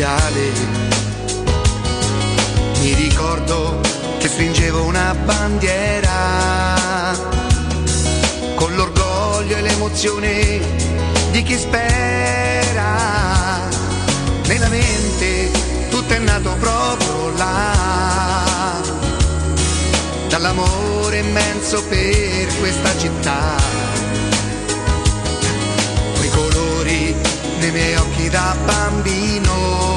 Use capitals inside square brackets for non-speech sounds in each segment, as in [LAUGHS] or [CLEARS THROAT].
viale. Mi ricordo che stringevo una bandiera con l'orgoglio e l'emozione di chi spera. Nella mente tutto è nato proprio là, dall'amore immenso per questa città. Nei miei occhi da bambino,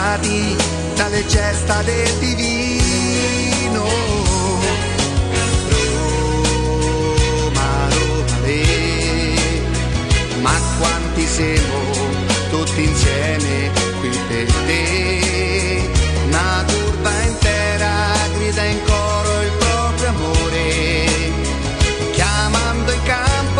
incantati dalle gesta del divino. Roma, Roma, le, ma quanti siamo tutti insieme qui per te. Una curva intera grida in coro il proprio amore, chiamando in campo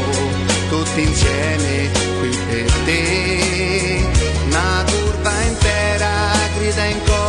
tutti insieme qui per te. Una curva intera grida in coro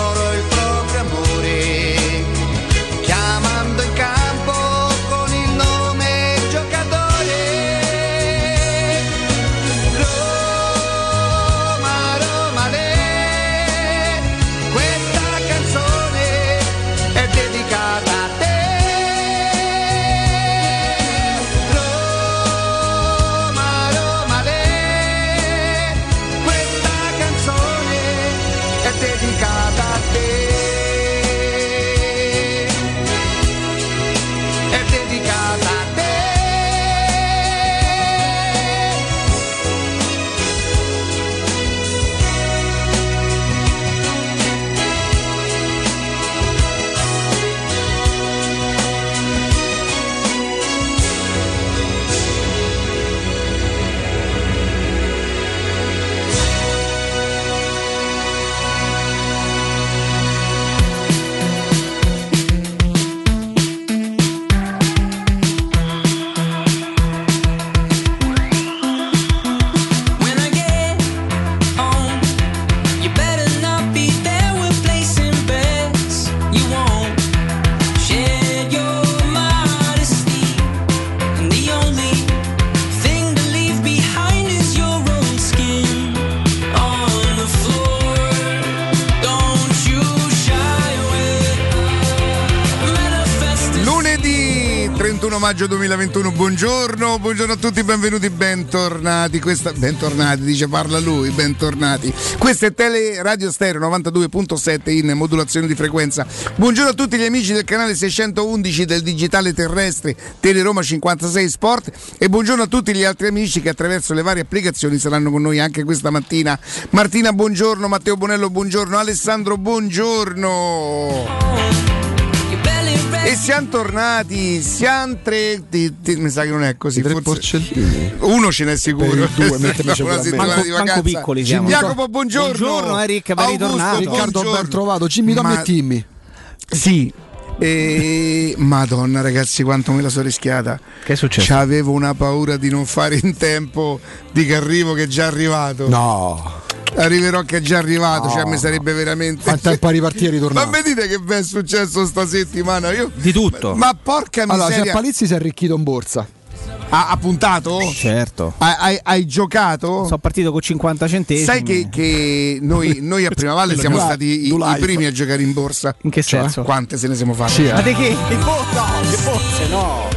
2021, buongiorno, buongiorno a tutti, benvenuti, bentornati. Questa, bentornati, dice parla lui, bentornati. Questa è Tele Radio Stereo 92.7 in modulazione di frequenza. Buongiorno a tutti gli amici del canale 611 del digitale terrestre Tele Roma 56 Sport e buongiorno a tutti gli altri amici che attraverso le varie applicazioni saranno con noi anche questa mattina. Martina, buongiorno, Matteo Bonello, buongiorno, Alessandro, buongiorno. E siamo tornati, siamo tre. ti- ti- mi sa che non è così. Tre forse- porcellini. Uno ce n'è sicuro. Per due, mettermi sopra [LAUGHS] Una settimana Manco- di manco vacanza. piccoli siamo. Jacopo, buongiorno. Buongiorno, Eric, ben Augusto, ritornato. Riccardo, buongiorno. ben trovato. Jimmy, Tommy Ma- e Timmy. Sì. E... Madonna ragazzi quanto me la sono rischiata Che è successo? C'avevo una paura di non fare in tempo Di che arrivo che è già arrivato No. Arriverò che è già arrivato No. Cioè mi sarebbe veramente Fa tempo a ripartire e Ma ritornare. mi dite che vi è successo sta settimana? Io... Di tutto. Ma porca Allora, miseria se Palizzi si è arricchito in borsa. ha, ha puntato? Certo. Hai, hai- hai giocato? Sono partito con 50 centesimi. Sai che, che noi, noi a [LAUGHS] Prima Valle siamo Due- stati i, i primi a giocare in borsa. In che senso? Quante se ne siamo fatti? Sì, eh. Ma di che? Di borsa? No, di borse no.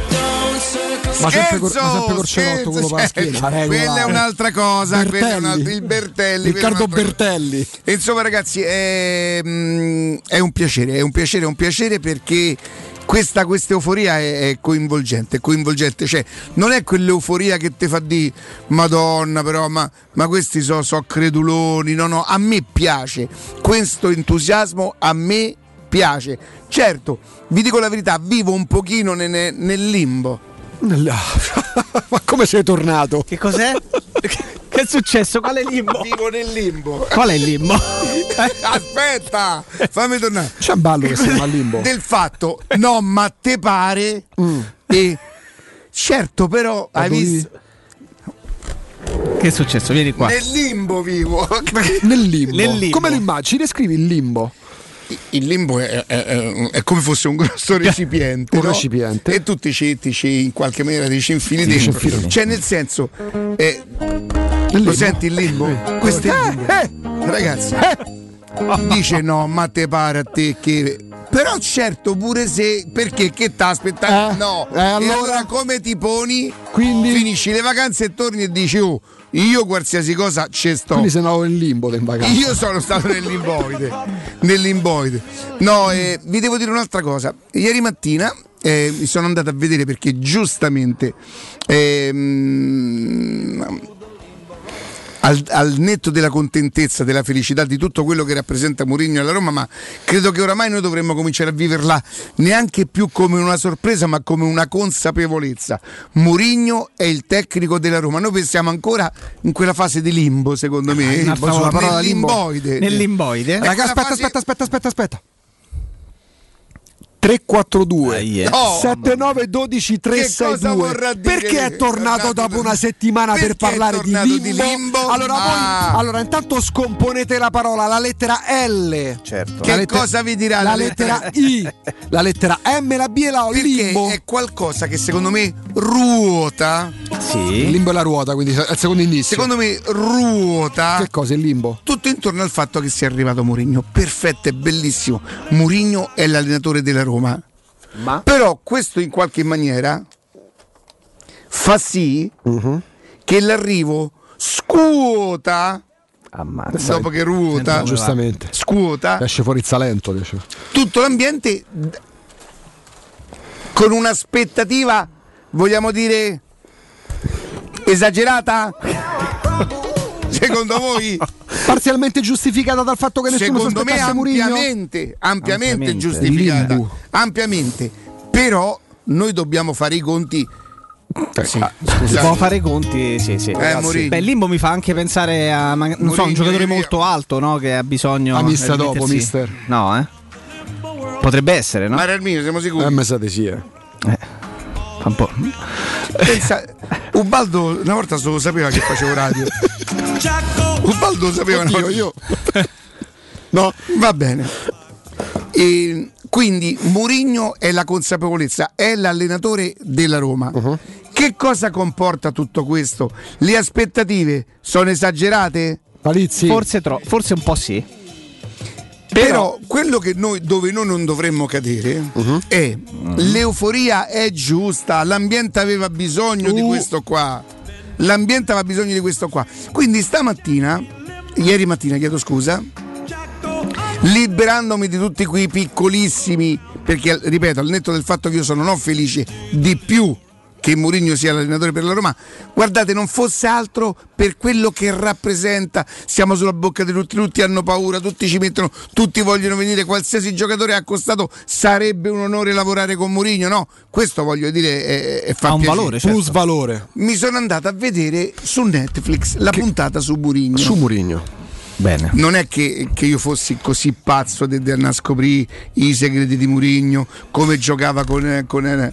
Ma sempre, cor- ma sempre Corcerotto quello cioè, schiena. regolare. quella è un'altra cosa, quella è un altro- il Bertelli. Riccardo un'altra cosa. Bertelli. Insomma, ragazzi, è, mm, è un piacere, è un piacere, è un piacere perché questa, questa euforia è, è coinvolgente, è coinvolgente, cioè non è quell'euforia che ti fa di Madonna, però, ma, ma questi sono so creduloni. No, no, a me piace questo entusiasmo, a me piace. Certo, vi dico la verità, vivo un pochino ne- ne- nel limbo. [LAUGHS] Ma come sei tornato? Che cos'è? [LAUGHS] che è successo? Qual è il limbo? Vivo nel limbo. Qual è il limbo? [LAUGHS] Aspetta, fammi tornare. C'è un ballo che siamo al limbo. del fatto, no, ma te pare? E certo, però hai dovevi- visto che è successo? Vieni qua. nel limbo vivo. Nel limbo. Nel limbo. Come lo immagini? Descrivi il limbo. Il limbo è, è- è- come fosse un grosso [LAUGHS] recipiente. Un no? recipiente. E tu ti ci, ti ci in qualche maniera ti ci infili Ti ci dentro. infili. Cioè, nel senso, eh, lo senti il limbo? Questo è il limbo. Ragazzi, dice no, ma te pare a te che. Però certo pure se perché che t'aspettavi? Eh, no. eh, E allora? come ti poni? Quindi- finisci le vacanze e torni e dici oh, io qualsiasi cosa ci sto. Quindi andato in limbo in vacanza. Io sono stato nel limboide. nel limboide. No, eh, vi devo dire un'altra cosa. Ieri mattina eh, mi sono andato a vedere perché giustamente ehm, al, al netto della contentezza, della felicità di tutto quello che rappresenta Mourinho alla Roma, ma credo che oramai noi dovremmo cominciare a viverla neanche più come una sorpresa, ma come una consapevolezza. Mourinho è il tecnico della Roma. Noi pensiamo ancora in quella fase di limbo, secondo me, nel volta, parola limbo. limboide. Nel limboide? Raga, Raga, aspetta, fase- aspetta, aspetta, aspetta, aspetta. 342 Dai, eh. Oh, 79 12 Che cosa 362 vorrà dire perché è tornato dopo una settimana per parlare di limbo, di limbo? allora Ah. voi allora intanto scomponete la parola la lettera L Certo. Che lettera- cosa vi dirà la lettera lettera I la lettera M la B e la O il Perché limbo è qualcosa che secondo me ruota. il Sì. limbo è la ruota quindi il secondo indizio Secondo me ruota. che cosa è il limbo? Tutto intorno al fatto che sia arrivato Mourinho. Perfetto, è bellissimo. Mourinho è l'allenatore della Roma. Ma? Però questo in qualche maniera fa sì che l'arrivo scuota Ammazza. dopo che ruota, Come giustamente scuota esce fuori il Salento dice. tutto l'ambiente d- con un'aspettativa, vogliamo dire, esagerata? [LAUGHS] Secondo voi? Parzialmente giustificata dal fatto che nessuno Secondo me Mourinho ampiamente, ampiamente, Ampiamente. giustificata. Limbo. Ampiamente. Però noi dobbiamo fare i conti. Sì, Si può fare i conti, sì, sì. Eh. Beh, il limbo mi fa anche pensare a non so, un giocatore molto alto, no? Che ha bisogno A mister di dopo, mettersi- mister. No, eh. Potrebbe essere, no? Ma era il mio, siamo sicuri? eh mi sa di sì eh. Fa un po'. Pensa, Ubaldo una volta solo sapeva che facevo radio. Ubaldo lo sapeva una volta. io No, va bene. E quindi Mourinho è la consapevolezza, è l'allenatore della Roma. Che cosa comporta tutto questo? Le aspettative sono esagerate? Palizzi Forse, tro- forse un po' sì. Però quello che noi, dove noi non dovremmo cadere è l'euforia è giusta, l'ambiente aveva bisogno di Uh. questo qua. L'ambiente aveva bisogno di questo qua. Quindi stamattina, ieri mattina chiedo scusa, liberandomi di tutti quei piccolissimi, perché ripeto, al netto del fatto che io sono non felice di più che Mourinho sia l'allenatore per la Roma, guardate, non fosse altro per quello che rappresenta. Siamo sulla bocca di tutti, tutti hanno paura, tutti ci mettono, tutti vogliono venire, qualsiasi giocatore accostato sarebbe un onore lavorare con Mourinho, no? Questo voglio dire è, è fa Ha un piacere. valore, certo. plus valore Mi sono andato a vedere su Netflix la puntata su Mourinho. su Mourinho Bene. non è che, che io fossi così pazzo di di andare a scoprire i segreti di Murigno, come giocava con, con-.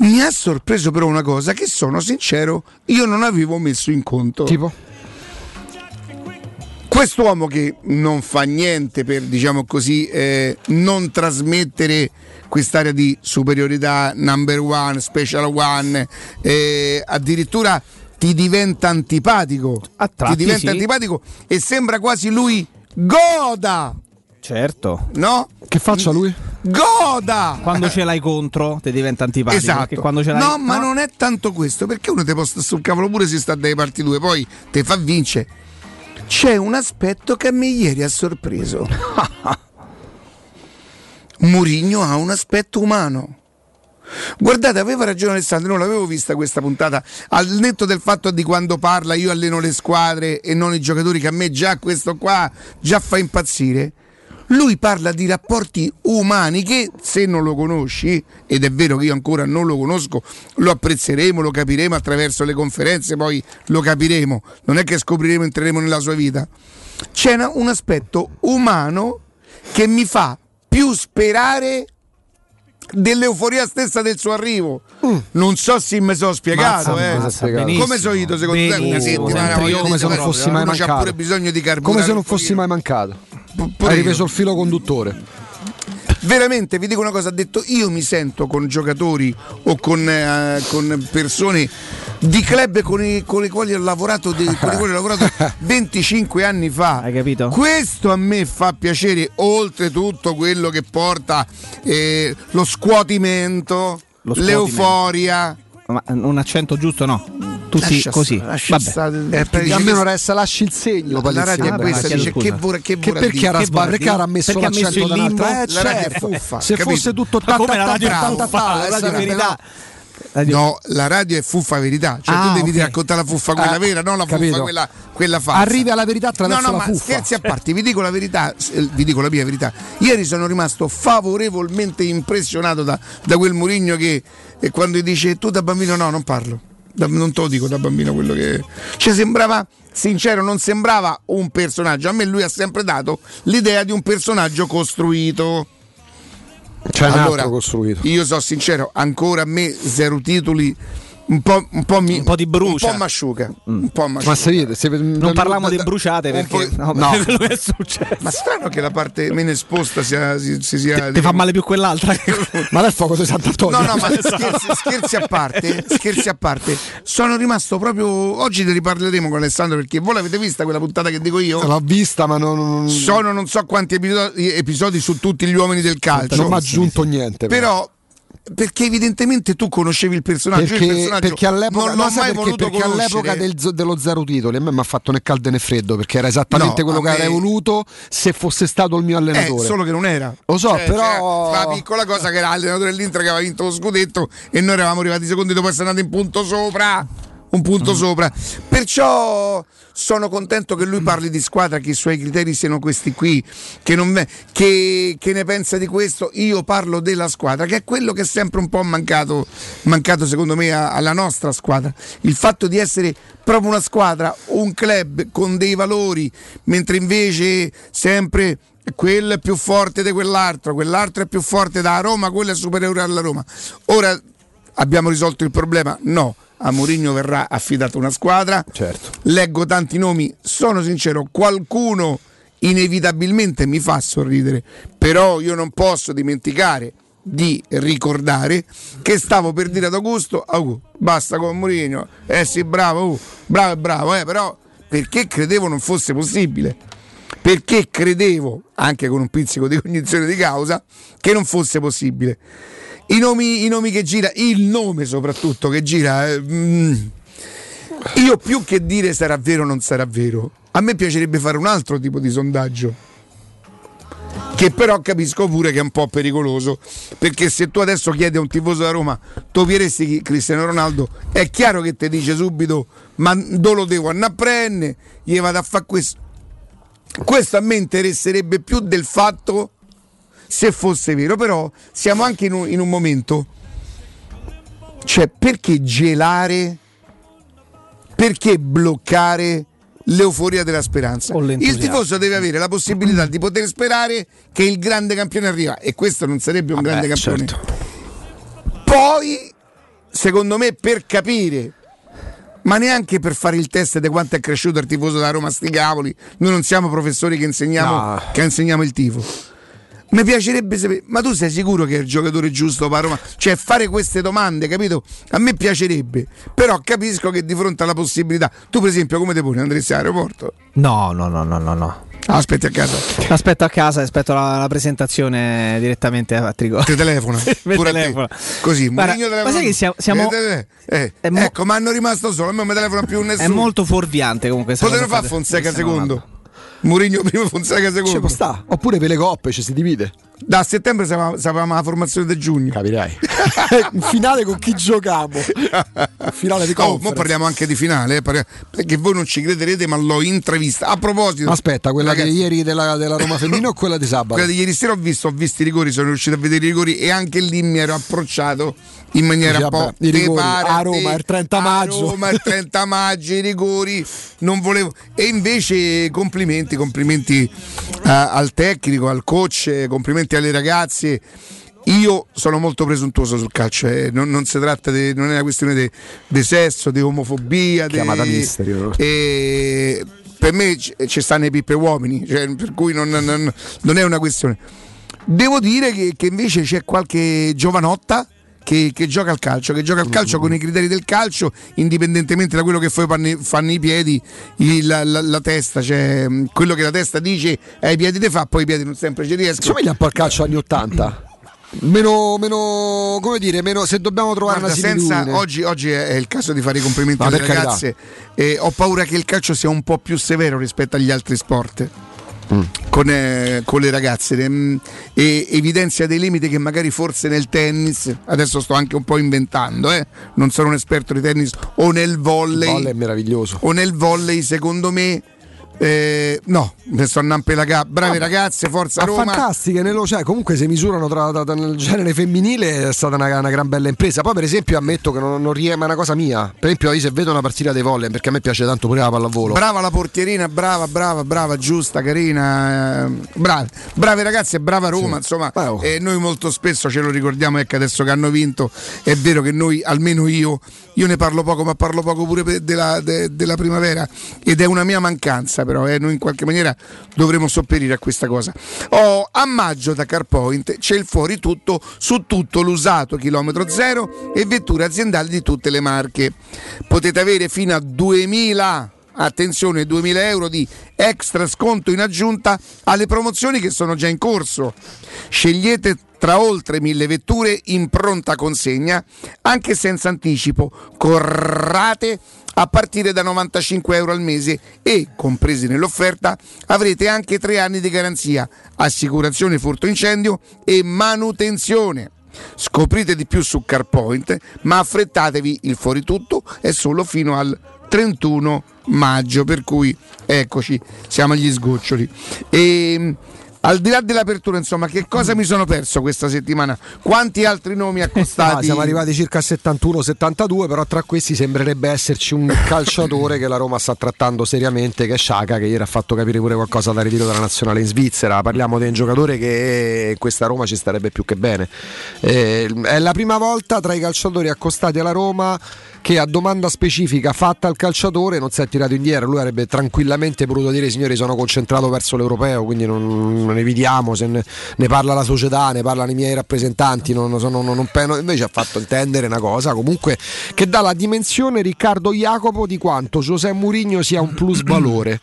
Mi ha sorpreso però una cosa che sono sincero, io non avevo messo in conto. tipo Quest'uomo che non fa niente per, diciamo così, eh, non trasmettere quest'area di superiorità number one, special one, eh, addirittura ti diventa antipatico. A ti diventa sì. antipatico e sembra quasi lui goda, Certo. no? che faccia lui? Goda! Quando ce l'hai contro ti diventa antipatico. Esatto. L'hai no, ma non è tanto questo, perché uno ti posta sul cavolo pure se sta dai parti due, poi te fa vincere. C'è un aspetto che a me ieri ha sorpreso. [LAUGHS] Murigno ha un aspetto umano. Guardate, aveva ragione Alessandro, non l'avevo vista questa puntata, al netto del fatto di quando parla io alleno le squadre e non i giocatori che a me già questo qua già fa impazzire. Lui parla di rapporti umani che se non lo conosci, ed è vero che io ancora non lo conosco, lo apprezzeremo, lo capiremo attraverso le conferenze, poi lo capiremo, non è che scopriremo, entreremo nella sua vita. C'è una- un aspetto umano che mi fa più sperare dell'euforia stessa del suo arrivo. Non so se mi sono spiegato, Mazza, eh. benissimo. Come sono io secondo te? Una settimana come se non fossi mai mancato. pure bisogno di carburare. Come se non fossi mai mancato. Hai ripreso il filo conduttore. Veramente vi dico una cosa, ha detto io mi sento con giocatori o con, eh, con persone di club con i, con i quali ho lavorato, di- con i quali ho lavorato [LAUGHS] 25 anni fa. Hai capito? Questo a me fa piacere, oltre tutto quello che porta eh, lo scuotimento, Lo scuotimento. l'euforia. Ma un accento giusto no. Tutti Lascia così. lascia Vabbè. stare. Eh, almeno resta lasci il segno. la Palizzi. radio è questa, chiedo dice scusa. che vorrà, che Che perché era sbagliato? Perché era messo Perché ha messo l'accento il da un'altra limbo? eh, La certo. fuffa, Se capito? fosse tutto Ma come ta- la ta- radio ta- è ta- fuffa, ta- la radio è sarebbe- verità. Radio- No, la radio è fuffa verità. Cioè, Ah, tu devi ok. raccontare la fuffa quella Ah, vera, non la fuffa capito. quella, quella falsa. Arrivi alla verità No, attraverso no, la ma fuffa. scherzi a parte, vi dico la verità, eh, vi dico la mia verità. Ieri sono rimasto favorevolmente impressionato da, da quel Murigno che eh, quando dice tu da bambino no, non parlo. Da- non te lo dico da bambino quello che. Cioè sembrava sincero, non sembrava un personaggio. A me lui ha sempre dato l'idea di un personaggio costruito. C'è un allora, altro costruito. io sono sincero, ancora a me zero titoli. Un po', un po', mi, Un po' di brucia. Un po' masciuca. Un po' masciuca. Ma se vede, se- Non parliamo di bruciate perché no, no. [LAUGHS] quello è successo. Ma strano che la parte meno esposta sia, si, si sia. Ti fa male più quell'altra [LAUGHS] Ma fuoco di Sant'Antonio. No, no, ma [LAUGHS] Esatto. scherzi, scherzi a parte, scherzi a parte, sono rimasto proprio. Oggi ne riparleremo con Alessandro perché voi l'avete vista quella puntata che dico io? L'ho vista, ma non, non, Sono non so quanti episodi, episodi su tutti gli uomini del calcio. non mi ha aggiunto niente. Però. Perché evidentemente tu conoscevi il personaggio, il Perché, personaggio perché all'epoca, non perché? voluto Perché all'epoca del dello zero titoli a me mi ha fatto né caldo né freddo perché era esattamente No, quello che me- avrei voluto se fosse stato il mio Eh, allenatore. solo che non era. Lo so, Cioè, però- La piccola cosa che era l'allenatore dell'Inter che aveva vinto lo scudetto e noi eravamo arrivati secondi dopo essere andati in punto sopra. Un Mm. punto sopra. Perciò sono contento che lui parli di squadra, che i suoi criteri siano questi qui, che, non me- che- che ne pensa di questo. Io parlo della squadra, che è quello che è sempre un po' mancato, mancato secondo me a- alla nostra squadra. Il fatto di essere proprio una squadra, un club con dei valori, mentre invece sempre quello è più forte di quell'altro, quell'altro è più forte da Roma, quello è superiore alla Roma. Ora abbiamo risolto il problema? No. A Mourinho verrà affidata una squadra. Certo. Leggo tanti nomi, sono sincero, qualcuno inevitabilmente mi fa sorridere, però io non posso dimenticare di ricordare che stavo per dire ad Augusto, Augusto, basta con Mourinho, eh sì bravo, uh, bravo e bravo, eh, però perché credevo non fosse possibile perché credevo, anche con un pizzico di cognizione di causa, che non fosse possibile. I nomi, i nomi che gira, il nome soprattutto che gira, eh, mm, io più che dire sarà vero o non sarà vero, a me piacerebbe fare un altro tipo di sondaggio. Che però capisco pure che è un po' pericoloso. Perché se tu adesso chiedi a un tifoso da Roma, topieresti Cristiano Ronaldo, è chiaro che ti dice subito: Ma dove lo devo andare a prendere? Gli vado a fare questo. Questo a me interesserebbe più del fatto se fosse vero, però siamo anche in un, in un momento, cioè perché gelare, perché bloccare l'euforia della speranza? Il tifoso deve avere la possibilità di poter sperare che il grande campione arriva e questo non sarebbe un grande campione. Poi, secondo me, per capire ma neanche per fare il test di quanto è cresciuto il tifoso da Roma sti cavoli. Noi non siamo professori che insegniamo, No. che insegniamo il tifo. Mi piacerebbe sapere, ma tu sei sicuro che è il giocatore giusto per Roma? Cioè fare queste domande, capito? A me piacerebbe, però capisco che di fronte alla possibilità, tu per esempio come ti poni andresti all'aeroporto? No, no, no, no, no, no. Aspetti a casa. Aspetto a casa aspetto la, la presentazione direttamente a Trigo. Ti telefona. [LAUGHS] Pure te. telefona. Così, Guarda, ma sai che siamo- siamo- Eh, eh, eh, mo- ecco, ma hanno rimasto solo, a me non mi telefona più nessuno. È molto fuorviante comunque. Potevano cosa fare Fonseca secondo. Mourinho primo, Fonseca Ci secondo. può sta. Oppure per le coppe ci si divide. Da settembre sapevamo, la formazione di giugno. Capirai. [LAUGHS] In finale con chi giochiamo? In finale di Oh, conference. mo parliamo anche di finale, eh, perché voi non ci crederete, ma l'ho intravista. A proposito, Aspetta, quella ragazzi, che ieri della, della Roma femminile o quella di [LAUGHS] sabato? quella di ieri sera ho visto, ho visto i rigori, sono riuscito a vedere i rigori e anche lì mi ero approcciato in maniera un po' vabbè, rigori, a Roma il 30 a maggio. Roma il 30 maggio, i rigori, non volevo. E invece complimenti, complimenti eh, al tecnico, al coach, eh, complimenti alle ragazze. Io sono molto presuntuoso sul calcio, eh, non, non si tratta di, non è una questione di sesso, di omofobia, Chiamata misterio. e per me ci ci stanno i pippe uomini, cioè, per cui non, non- non è una questione. Devo dire che, che invece c'è qualche giovanotta che, che gioca al calcio, che gioca al calcio con i criteri del calcio, indipendentemente da quello che poi fanno, i- fanno i piedi, il- la, la- la testa, cioè mh, quello che la testa dice ai piedi te fa, poi i piedi non sempre ci riescono. Somiglia un po' al calcio anni 80. Meno, meno, come dire, meno se dobbiamo trovare Guarda, una senza, oggi, oggi è il caso di fare i complimenti alle ragazze. E ho paura che il calcio sia un po' più severo rispetto agli altri sport. Mm. Con, eh, con le ragazze Mm, e evidenzia dei limiti che magari forse nel tennis adesso sto anche un po' inventando eh, non sono un esperto di tennis o nel Il volley volley è meraviglioso. o nel volley secondo me eh, no ne sto a Nampelagà brave ragazze forza Ma Roma fantastiche, nello- cioè, comunque se misurano tra, tra- tra- nel genere femminile è stata una, una gran bella impresa. Poi, per esempio, ammetto che non, non rie- ma è una cosa mia. Per esempio, io se vedo una partita dei volley, perché a me piace tanto pure la pallavolo. Brava la portierina, brava, brava, brava, giusta, carina. eh, brave, brave ragazze, brava Roma. Insomma, Beh, oh. eh, noi molto spesso ce lo ricordiamo. Ecco, adesso che hanno vinto, è vero che noi, almeno io, io ne parlo poco, ma parlo poco pure per- della, de- della primavera. Ed è una mia mancanza, però. eh, noi in qualche maniera dovremo sopperire a questa cosa. Oh, a maggio da CarPoint c'è il fuori tutto su tutto l'usato chilometro zero e vetture aziendali di tutte le marche. Potete avere fino a 2000 attenzione 2000 euro di extra sconto in aggiunta alle promozioni che sono già in corso scegliete tra oltre 1000 vetture in pronta consegna anche senza anticipo corrate a partire da 95 euro al mese e compresi nell'offerta avrete anche tre anni di garanzia assicurazione furto incendio e manutenzione Scoprite di più su CarPoint, ma affrettatevi, il fuori tutto è solo fino al 31 maggio, per cui eccoci, siamo agli sgoccioli. E, al di là dell'apertura, insomma, che cosa mi sono perso questa settimana? Quanti altri nomi accostati? siamo arrivati circa a 71-72, però tra questi sembrerebbe esserci un calciatore che la Roma sta trattando seriamente, che è Sciaca, che ieri ha fatto capire pure qualcosa da ritiro della nazionale in Svizzera. Parliamo di un giocatore che questa Roma ci starebbe più che bene. Eh, è la prima volta tra i calciatori accostati alla Roma che a domanda specifica fatta al calciatore non si è tirato indietro. Lui avrebbe tranquillamente potuto dire: Signori, sono concentrato verso l'europeo, quindi non, non evitiamo. Se ne, ne parla la società, ne parlano i miei rappresentanti. Non, non- non penno- invece ha fatto intendere una cosa comunque che dà la dimensione Riccardo Jacopo di quanto José Mourinho sia un plus valore.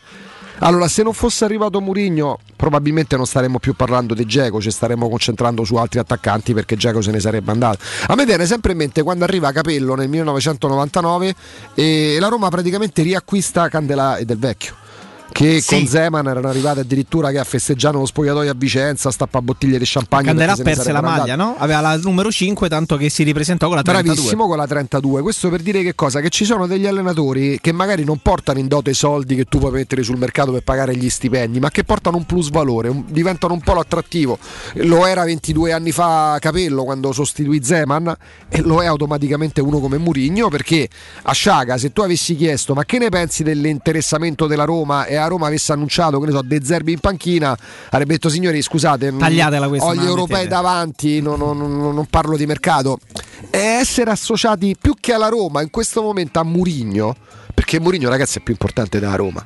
Allora, se non fosse arrivato Mourinho, probabilmente non staremmo più parlando di Geco, ci staremmo concentrando su altri attaccanti perché Geco se ne sarebbe andato. A me viene sempre in mente quando arriva Capello nel 1999 e la Roma praticamente riacquista Candela e Del Vecchio. Che Sì. con Zeman erano arrivate addirittura che a festeggiare lo spogliatoio a Vicenza, stappa bottiglie di champagne. Candelà perse la maglia, no? Aveva la numero 5, tanto che si ripresentò con la 32. Bravissimo con la 32. Questo per dire che cosa? Che ci sono degli allenatori che magari non portano in dote i soldi che tu puoi mettere sul mercato per pagare gli stipendi, ma che portano un plus valore, un- diventano un po' l'attrattivo. Lo era 22 anni fa Capello quando sostituì Zeman e lo è automaticamente uno come Murigno perché a Sciaga se tu avessi chiesto ma che ne pensi dell'interessamento della Roma e a Roma avesse annunciato che ne so De Zerbi in panchina avrebbe detto signori scusate non- Tagliatela questa, ho gli europei mettete." davanti non, non- non- non parlo di mercato e essere associati più che alla Roma in questo momento a Murigno perché Mourinho ragazzi è più importante della Roma.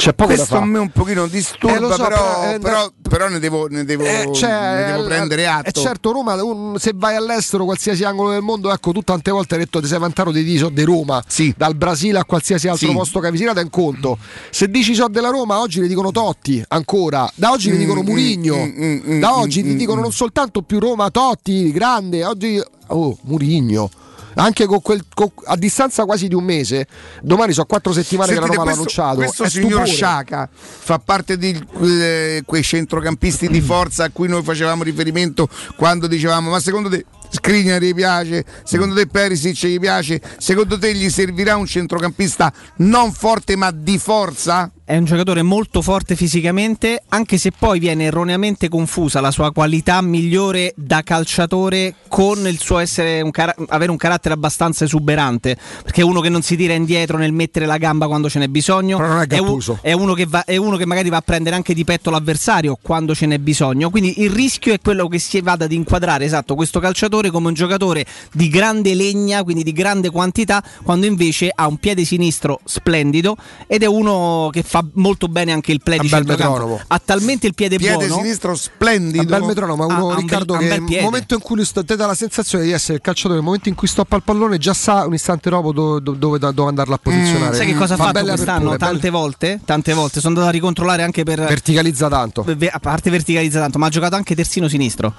C'è poco Questo a me un pochino disturba, Eh, so, però, però, eh, però- però ne devo, ne devo- Eh, cioè, ne devo eh, prendere eh, atto. certo, Roma, un- se vai all'estero, qualsiasi angolo del mondo, ecco, tu tante volte hai detto ti sei vantato di so di Roma, Sì. dal Brasile a qualsiasi altro Sì. posto che hai visitato è un conto. Se dici so della Roma, oggi le dicono Totti, ancora. Da oggi le dicono Mm, Murigno. mm, mm, mm, da mm, oggi ti mm, dicono mm. non soltanto più Roma, Totti, grande. Oggi, oh, Murigno. Anche con quel, con- a distanza quasi di un mese, domani sono quattro settimane Sentite, che la Roma l'ha annunciato. questo È signor stupore. Sciaca fa parte di eh, quei centrocampisti di forza a cui noi facevamo riferimento quando dicevamo ma secondo te Skriniar gli piace, secondo te Perisic gli piace, secondo te gli servirà un centrocampista non forte ma di forza? È un giocatore molto forte fisicamente, anche se poi viene erroneamente confusa la sua qualità migliore da calciatore con il suo essere un cara- avere un carattere abbastanza esuberante. Perché è uno che non si tira indietro nel mettere la gamba quando ce n'è bisogno. È u- Gattuso. è uno, che va- è uno che magari va a prendere anche di petto l'avversario quando ce n'è bisogno. Quindi il rischio è quello che si vada ad inquadrare esatto questo calciatore come un giocatore di grande legna, quindi di grande quantità, quando invece ha un piede sinistro splendido ed è uno che fa molto bene anche il play Un di centrocampo. metronomo. Ha talmente il piede, Piede buono. sinistro Un splendido. bel metronomo, uno Ha- ha un bel- Riccardo un che nel piede. momento in cui lui sta- te dà la sensazione di essere il calciatore, nel momento in cui stoppa il pallone già sa un istante dopo dove, dove, dove andarla a posizionare. Mm, Sai che cosa ha Fa fatto quest'anno? Tante belle- volte, tante volte. Sono andato a ricontrollare anche per. verticalizza tanto. a parte verticalizza tanto, ma ha giocato anche terzino sinistro.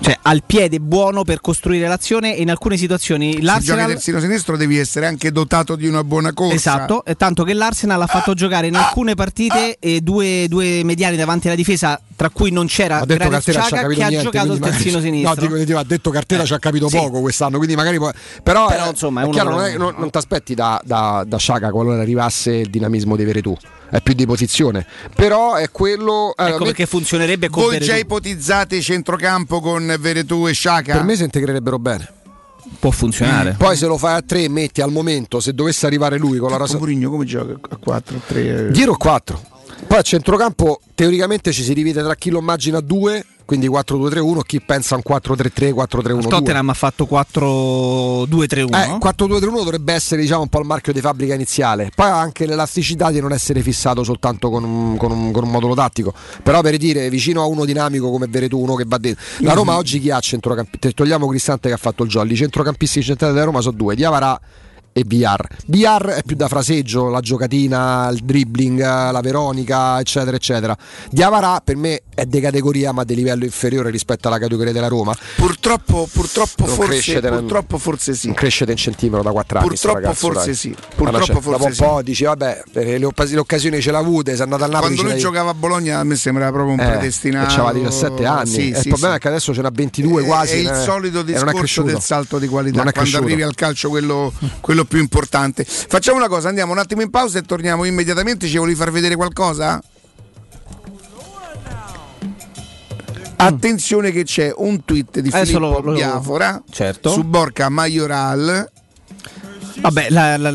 Cioè, ha il piede buono per costruire l'azione e in alcune situazioni Se giochi l'Arsenal. terzino sinistro devi essere anche dotato di una buona corsa. Esatto, tanto che l'Arsenal ha fatto giocare in alcune partite e due, due mediani davanti alla difesa, tra cui non c'era Ha detto Granit Cartera ci ha Xhaka, capito che ha niente, giocato il terzino magari- sinistro. No, dico, dico, ha detto Cartera Eh, ci ha capito sì. poco quest'anno, quindi magari può- però, Però, eh, insomma, è chiaro, non, non- non ti aspetti da, da, da Sciaga qualora arrivasse il dinamismo di Veretù, è più di posizione, però è quello eh, Ecco me- perché funzionerebbe con Voi Veretù. già ipotizzate centrocampo con Veretù e Sciaca? per me si integrerebbero bene. Può funzionare. Poi se lo fai a tre metti al momento, se dovesse arrivare lui con la Con rosa Mourinho come gioca? A 4, 3. Dietro 4. Poi a centrocampo teoricamente ci si divide tra chi lo immagina a 2, quindi 4-2-3-1, chi pensa a un 4-3-3, 4-3-1-2. Tottenham ha fatto 4-2-3-1. Eh, 4-2-3-1 dovrebbe essere diciamo, un po' il marchio di fabbrica iniziale. Poi ha anche l'elasticità di non essere fissato soltanto con un, con un- con un modulo tattico. Però per dire vicino a uno dinamico come Veretù, uno che va dentro. La Roma oggi chi ha centrocampisti? Togliamo Cristante che ha fatto il jolly. I centrocampisti centrali della Roma sono due: Diavara e VR. VR è più da fraseggio, la giocatina, il dribbling, la Veronica, eccetera, eccetera. Diavara per me è di categoria ma di livello inferiore rispetto alla categoria della Roma. Purtroppo, purtroppo, Non forse, crescete purtroppo forse sì. Non cresce di un centimetro da 4 anni. Purtroppo ragazzo, forse dai. sì. Purtroppo c'è- forse dopo un sì. po' dici, vabbè, le, occasi- le occasioni ce l'ha avute, sei andato al Napoli. Quando lui giocava a Bologna a me sembrava proprio un Eh, predestinato. c'aveva 17 anni. Sì, E sì, il problema sì. è che adesso ce n'ha 22 È- quasi. È il eh, solito discorso del salto di qualità quando arrivi al calcio quello, quello più importante. Facciamo una cosa, andiamo un attimo in pausa e torniamo immediatamente. Ci volevi far vedere qualcosa? Attenzione che c'è un tweet di Adesso Filippo lo- lo- Biafora certo. su Borca Majoral Vabbè, la, la-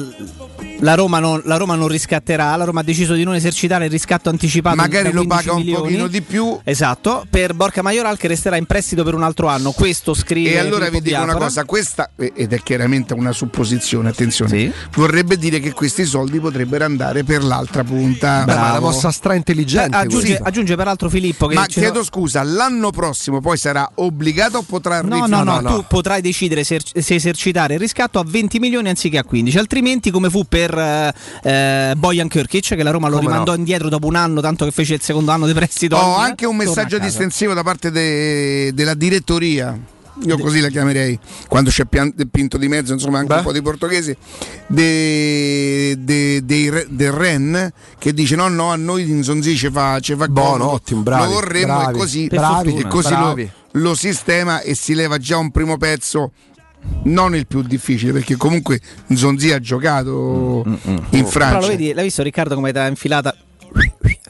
la Roma non, la Roma non riscatterà. La Roma ha deciso di non esercitare il riscatto anticipato. Magari lo 15 paga un milioni. pochino di più. Esatto, per Borca Majoral che resterà in prestito per un altro anno. Questo scrive. E allora vi dico una Biafora. cosa, questa, ed è chiaramente una supposizione, attenzione, Sì. vorrebbe dire che questi soldi potrebbero andare per l'altra punta. Beh, ma è una Bravo. mossa stra intelligente. Eh, aggiunge, questa. aggiunge peraltro Filippo che Ma chiedo l'ho- scusa, l'anno prossimo poi sarà obbligato o potrà No, no, rifiutare? no, tu potrai decidere se, se esercitare il riscatto a 20 milioni anziché a 15, altrimenti come fu per eh, eh, Bojan Kirkic che la Roma lo Come rimandò no? indietro dopo un anno, tanto che fece il secondo anno di prestito. Ho Milan, anche un messaggio distensivo da parte de- della direttoria. Io così la chiamerei quando c'è Pian- Pinto di mezzo, insomma, anche Beh. un po' di portoghese. De, de- re- del Ren che dice: No, no, a noi Inzonzi ci fa, ci fa Buono, comodo, ottimo, bravi, Lo vorremmo bravi, e così, Per bravi, e così lo, lo sistema e si leva già un primo pezzo. Non il più difficile perché comunque Nzonzi ha giocato in Però Francia. lo vedi, l'hai visto Riccardo come ti ha infilata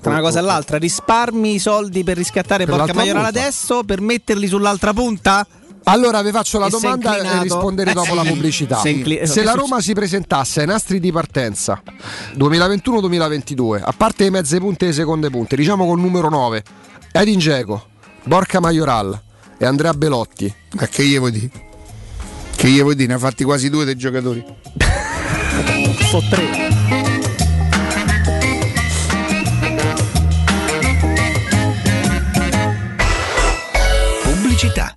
tra una cosa e l'altra? Risparmi i soldi per riscattare Per Porca Maioral punta. adesso per metterli sull'altra punta? Allora vi faccio la E domanda e rispondere Eh, dopo sì. la pubblicità. Sei incli- Se la succe- Roma si presentasse ai nastri di partenza 2021-2022, a parte le mezze punte e le seconde punte, diciamo col numero 9, Edin Dzeko, Borca Majoral e Andrea Belotti, Ma che gli vuoi dire? Che gli vuoi dire? Ne ha fatti quasi due dei giocatori. [LAUGHS] so tre. Pubblicità.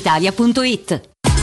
brispalitalia.it.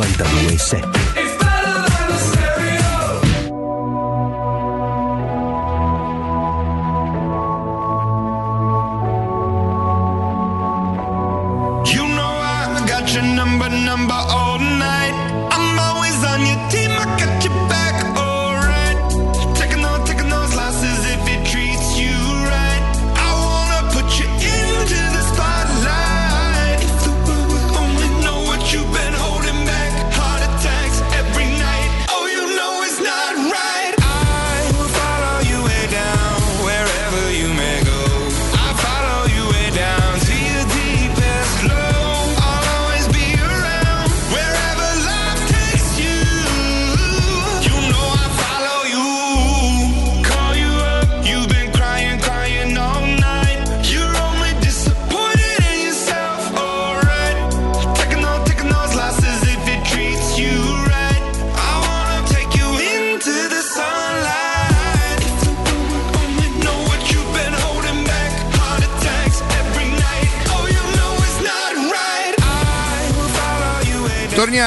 92.7 You know I got your number, number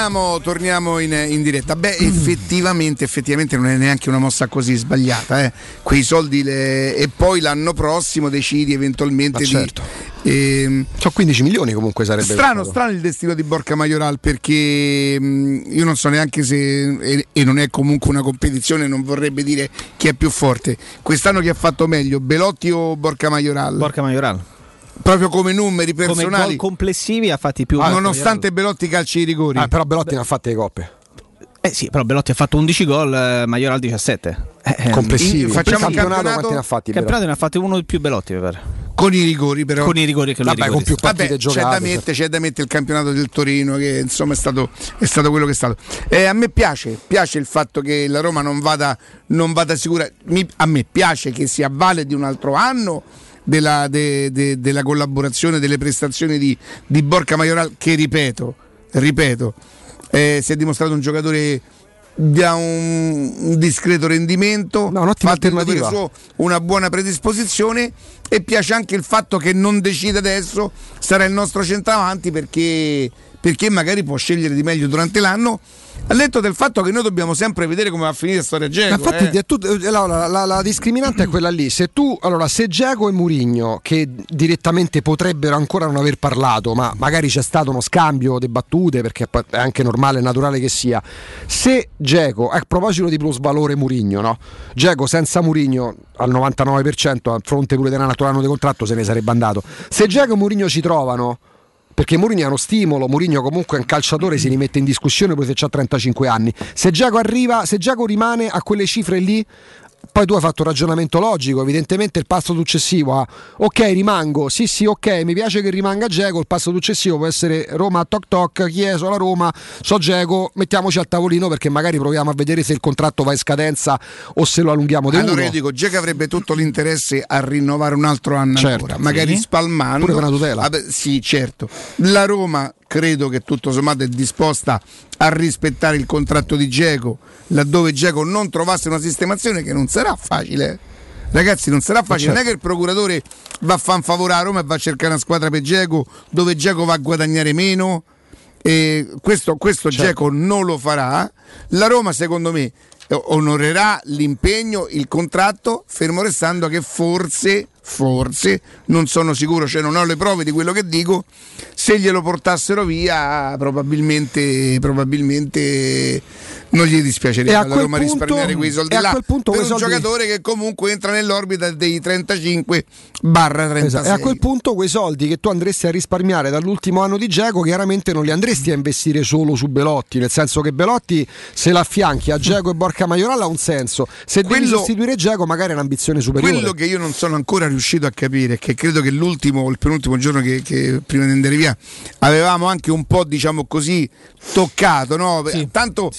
Torniamo, torniamo in, in diretta. Beh, effettivamente, effettivamente non è neanche una mossa così sbagliata. Eh. Quei soldi le- e poi l'anno prossimo decidi eventualmente Ma di. certo. ehm, Sono 15 milioni comunque sarebbe. Strano, strano il destino di Borca Majoral perché mh, io non so neanche se, e, e non è comunque una competizione, non vorrebbe dire chi è più forte. Quest'anno chi ha fatto meglio, Belotti o Borca Majoral? Borca Majoral. Proprio come numeri Come personali, gol complessivi ha fatti più. Ah, nonostante Belotti calci i rigori. Ah, però Belotti ne ha fatte le coppe. Eh sì, però Belotti ha fatto 11 gol, eh, Majoral 17. Eh, eh, Complessivi. in- facciamo il campionato, campionato? quanti ne ha fatti? Il campionato ne ha fatti uno di più Belotti, mi pare. Con i rigori però. Con i rigori che lui Vabbè, con più partite Vabbè, c'è giocate. da, mettere, c'è da mettere il campionato del Torino che insomma è stato, è stato quello che è stato. Eh, a me piace, piace il fatto che la Roma non vada, non vada sicura. Mi- a me piace che si avvale di un altro anno della, de- de- della collaborazione, delle prestazioni di, di Borca Majoral che ripeto, ripeto, eh, si è dimostrato un giocatore da un, un discreto rendimento, No, un'ottima alternativa. suo, una buona predisposizione e piace anche il fatto che non decide adesso sarà il nostro centravanti perché, perché magari può scegliere di meglio durante l'anno al letto del fatto che noi dobbiamo sempre vedere come va a finire Ma Geco infatti eh. è tut- eh, la, la- la- la discriminante è quella lì. Se tu, allora, se Geco e Murigno, che direttamente potrebbero ancora non aver parlato, ma magari c'è stato uno scambio di battute, perché è anche normale e naturale che sia. Se Geco, a proposito di plusvalore Murigno, no? Geco senza Murigno al 99%, a fronte pure altro anno di contratto, se ne sarebbe andato. Se Geco e Murigno ci trovano. Perché Mourinho è uno stimolo, Mourinho comunque è un calciatore, si rimette in discussione pure se ha 35 anni. Se Giaco arriva, se Giaco rimane a quelle cifre lì, poi tu hai fatto un ragionamento logico, evidentemente il passo successivo a ok rimango, sì sì ok mi piace che rimanga Geco, il passo successivo può essere Roma toc toc, Chieso la Roma, so Geco, mettiamoci al tavolino perché magari proviamo a vedere se il contratto va in scadenza o se lo allunghiamo di allora uno. io dico Geco avrebbe tutto l'interesse a rinnovare un altro anno Certo, ancora magari sì. spalmando Pure per una tutela. Vabbè, sì certo la Roma credo che tutto sommato è disposta a rispettare il contratto di Geco laddove Geco non trovasse una sistemazione che non sarà facile Ragazzi, non sarà facile, certo. non è che il procuratore va a fare un favore a Roma e va a cercare una squadra per Geco dove Geco va a guadagnare meno. E questo questo Certo. Geco non lo farà. La Roma, secondo me, eh, onorerà l'impegno, il contratto, fermo restando che forse, forse, non sono sicuro, cioè non ho le prove di quello che dico, se glielo portassero via probabilmente, probabilmente non gli dispiacerebbe a alla quel Roma punto- risparmiare quei soldi a là punto per un soldi- giocatore che comunque entra nell'orbita dei 35 barra 36. Esatto. E a quel punto quei soldi che tu andresti a risparmiare dall'ultimo anno di Geco chiaramente non li andresti a investire solo su Belotti, nel senso che Belotti se l'affianchi a Geco e Borca Maioral ha un senso, se devi Quello- sostituire Geco magari è un'ambizione superiore. Quello che io non sono ancora riuscito a capire, che credo che l'ultimo o il penultimo giorno che, che prima di andare via avevamo anche un po', diciamo così, toccato, no? Tanto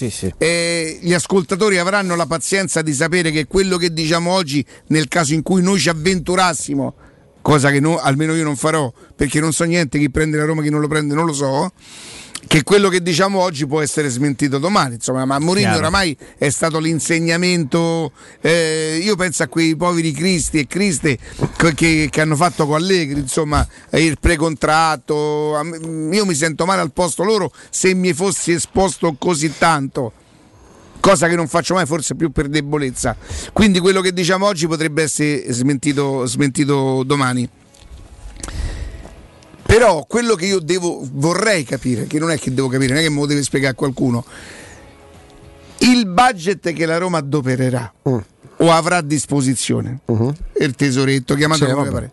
eh, gli ascoltatori avranno la pazienza di sapere che quello che diciamo oggi, nel caso in cui noi ci avventurassimo, cosa che no- almeno io non farò, perché non so niente chi prende la Roma, chi non lo prende, non lo so. Che quello che diciamo oggi può essere smentito domani, insomma, ma Mourinho oramai è stato l'insegnamento. eh, io penso a quei poveri Cristi e Criste che, che- hanno fatto con Allegri, insomma, eh, il precontratto. Io mi sento male al posto loro se mi fossi esposto così tanto. Cosa che non faccio mai, forse più per debolezza. Quindi quello che diciamo oggi potrebbe essere smentito, smentito domani. Però quello che io devo, vorrei capire, che non è che devo capire, non è che me lo deve spiegare qualcuno, il budget che la Roma adopererà Mm. o avrà a disposizione, il tesoretto, chiamatelo Sì, come pare,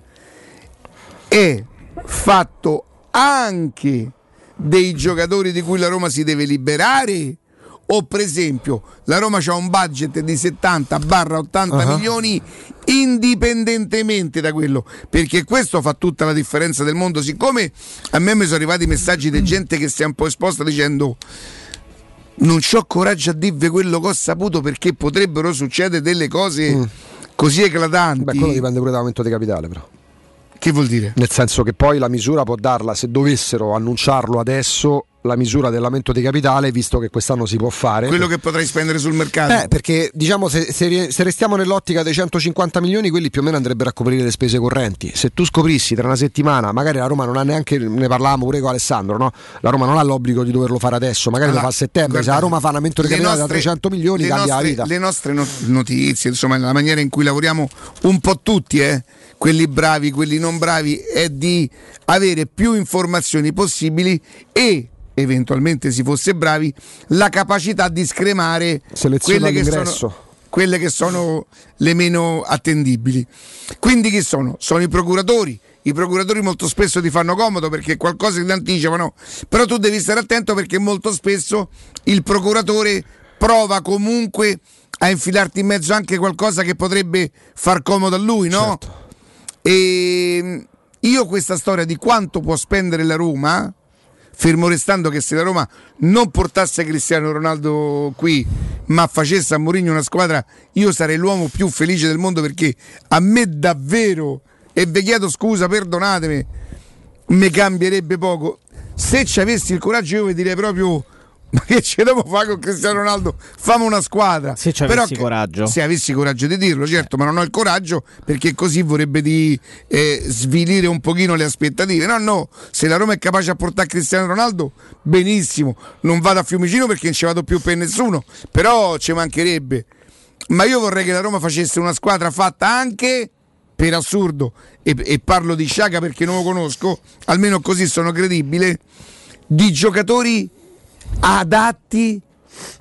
è fatto anche dei giocatori di cui la Roma si deve liberare o per esempio la Roma ha un budget di 70 barra 80 Ah. milioni indipendentemente da quello perché questo fa tutta la differenza del mondo siccome a me mi sono arrivati messaggi di gente che si è un po' esposta dicendo non ho coraggio a dirvi quello che ho saputo perché potrebbero succedere delle cose così eclatanti Mm. Beh, quello dipende pure dall'aumento di capitale però. che vuol dire? Nel senso che poi la misura può darla se dovessero annunciarlo adesso la misura dell'aumento di capitale, visto che quest'anno si può fare. Quello che potrai spendere sul mercato. Eh, perché diciamo se, se- se restiamo nell'ottica dei 150 milioni, quelli più o meno andrebbero a coprire le spese correnti. Se tu scoprissi tra una settimana, magari la Roma non ha neanche, ne parlavamo pure con Alessandro, no? la Roma non ha l'obbligo di doverlo fare adesso, magari Allora, lo fa a settembre. se la guardate, Roma fa un aumento di le capitale da nostre- 300 milioni, cambia nostre- la vita. Le nostre no- notizie, insomma, la maniera in cui lavoriamo un po' tutti, eh, quelli bravi, quelli non bravi, è di avere più informazioni possibili e eventualmente si fosse bravi la capacità di scremare quelle che, sono, quelle che sono le meno attendibili quindi chi sono? sono i procuratori i procuratori molto spesso ti fanno comodo perché qualcosa ti anticipano però tu devi stare attento perché molto spesso il procuratore prova comunque a infilarti in mezzo anche qualcosa che potrebbe far comodo a lui no? E io questa storia di quanto può spendere la Roma, fermo restando che se la Roma non portasse Cristiano Ronaldo qui, ma facesse a Mourinho una squadra, io sarei l'uomo più felice del mondo perché a me davvero, e vi chiedo scusa, perdonatemi, mi cambierebbe poco. Se ci avessi il coraggio io vi direi proprio ma che ce devo fare con Cristiano Ronaldo? Fammi una squadra. Se ci avessi che- coraggio. Se avessi coraggio di dirlo, certo, ma non ho il coraggio perché così vorrebbe di eh, svilire un pochino le aspettative. No, no, se la Roma è capace a portare Cristiano Ronaldo, benissimo. Non vado a Fiumicino perché non ci vado più per nessuno, però ci mancherebbe. Ma io vorrei che la Roma facesse una squadra fatta anche per assurdo, e, e parlo di Sciaga perché non lo conosco, almeno così sono credibile, di giocatori adatti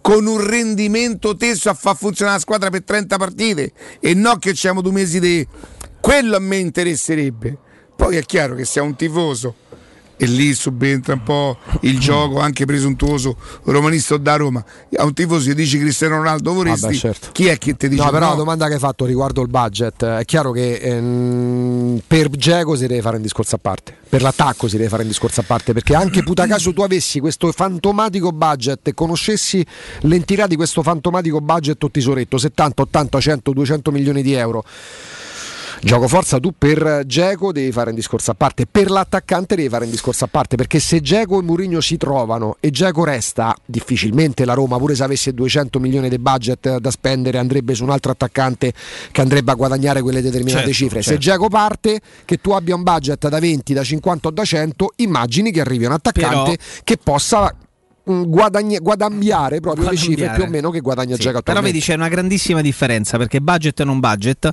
con un rendimento teso a far funzionare la squadra per 30 partite e no che siamo due mesi di... Quello a me interesserebbe. Poi è chiaro che è un tifoso e lì subentra un po' il [CLEARS THROAT] gioco anche presuntuoso romanista da Roma. A un tifoso gli dici Cristiano Ronaldo vorresti, Vabbè, certo. chi è che ti dice No, però no? la domanda che hai fatto riguardo il budget, è chiaro che ehm, per Geco si deve fare un discorso a parte, per l'attacco si deve fare un discorso a parte, perché anche [CLEARS THROAT] puta caso tu avessi questo fantomatico budget e conoscessi l'entità di questo fantomatico budget o tesoretto, 70, 80, 100, 200 milioni di euro. Gioco forza tu per Geco devi fare un discorso a parte, per l'attaccante devi fare un discorso a parte, perché se Geco e Mourinho si trovano e Geco resta, difficilmente la Roma, pure se avesse 200 milioni di budget da spendere, andrebbe su un altro attaccante che andrebbe a guadagare quelle determinate Certo, cifre. Se certo. Geco parte, che tu abbia un budget da 20, da 50 o da 100, immagini che arrivi un attaccante che possa guadagni- guadambiare proprio le cifre più o meno che guadagna Sì, Geco Però vedi c'è una grandissima differenza perché budget e non budget.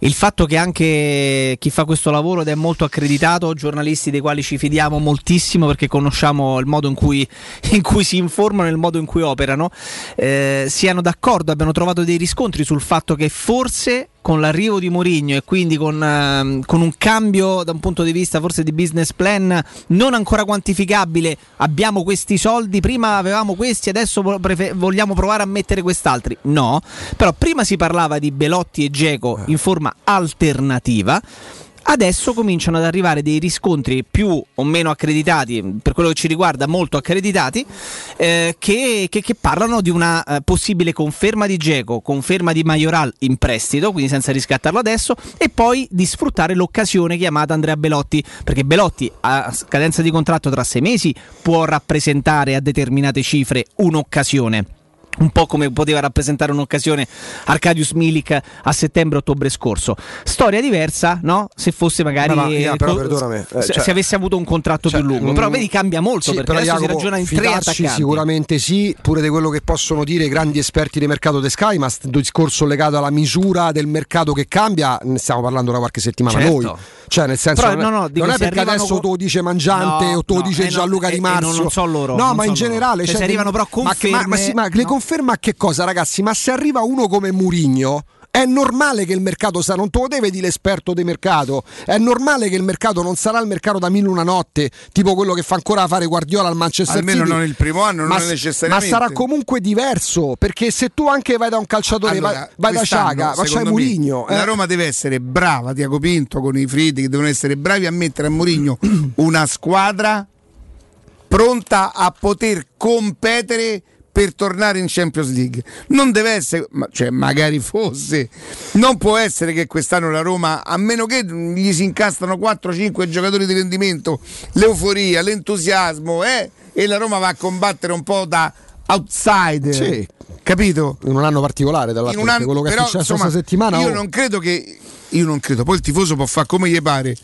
Il fatto che anche chi fa questo lavoro ed è molto accreditato, giornalisti dei quali ci fidiamo moltissimo perché conosciamo il modo in cui, in cui si informano e il modo in cui operano, eh, siano d'accordo, abbiano trovato dei riscontri sul fatto che forse con l'arrivo di Mourinho e quindi con, ehm, con un cambio da un punto di vista forse di business plan non ancora quantificabile, abbiamo questi soldi, prima avevamo questi, adesso vo- prefe- vogliamo provare a mettere quest'altri. No, però prima si parlava di Belotti e Geco in forma alternativa. Adesso cominciano ad arrivare dei riscontri più o meno accreditati, per quello che ci riguarda molto accreditati, eh, che, che- che parlano di una eh, possibile conferma di Geco, conferma di Majoral in prestito, quindi senza riscattarlo adesso, e poi di sfruttare l'occasione chiamata Andrea Belotti, perché Belotti a scadenza di contratto tra sei mesi può rappresentare a determinate cifre un'occasione. Un po' come poteva rappresentare un'occasione Arcadius Milik a settembre-ottobre scorso. Storia diversa, no? Se fosse magari. Ma va, Ia, eh, però eh, se, cioè- se avesse avuto un contratto Cioè, più lungo. mm, Però vedi, cambia molto Sì, perché però, adesso si Jacopo, ragiona in tre attaccanti. sicuramente sì, pure di quello che possono dire i grandi esperti di mercato di Sky, ma sto discorso legato alla misura del mercato che cambia, ne stiamo parlando da qualche settimana Certo. noi. Cioè, nel senso, Però, non è, no, no, dico, non è perché adesso co- lo dice Mangiante No, o no, dice eh no, Gianluca eh, Di eh, Marzio. non- non so loro, No, ma in generale. Cioè, cioè, se arrivano però ma- ma- Ma, conferme- sì, ma le no. conferma a che cosa, ragazzi? Ma se arriva uno come Murigno. È normale che il mercato sa, non te lo deve dire l'esperto di mercato. È normale che il mercato non sarà il mercato da mille una notte, tipo quello che fa ancora fare Guardiola al Manchester Almeno City. non il primo anno, ma, non necessariamente. Ma sarà comunque diverso, perché se tu anche vai da un calciatore, Allora, vai, vai da Ciaga, ma me, Murigno. La Roma deve essere brava, Tiago Pinto con i Fridi che devono essere bravi a mettere a Mourinho [CLEARS THROAT] una squadra pronta a poter competere per tornare in Champions League. Non deve essere, ma- cioè magari fosse, non può essere che quest'anno la Roma, a meno che gli si incastrano 4-5 giocatori di rendimento, l'euforia, l'entusiasmo, eh, e la Roma va a combattere un po' da outsider. Sì. Capito? In un anno particolare, In dall'altro, un perché anno- quello che però, è successo insomma, questa settimana. Io oh, non credo che. Io non credo, poi il tifoso può fare come gli pare.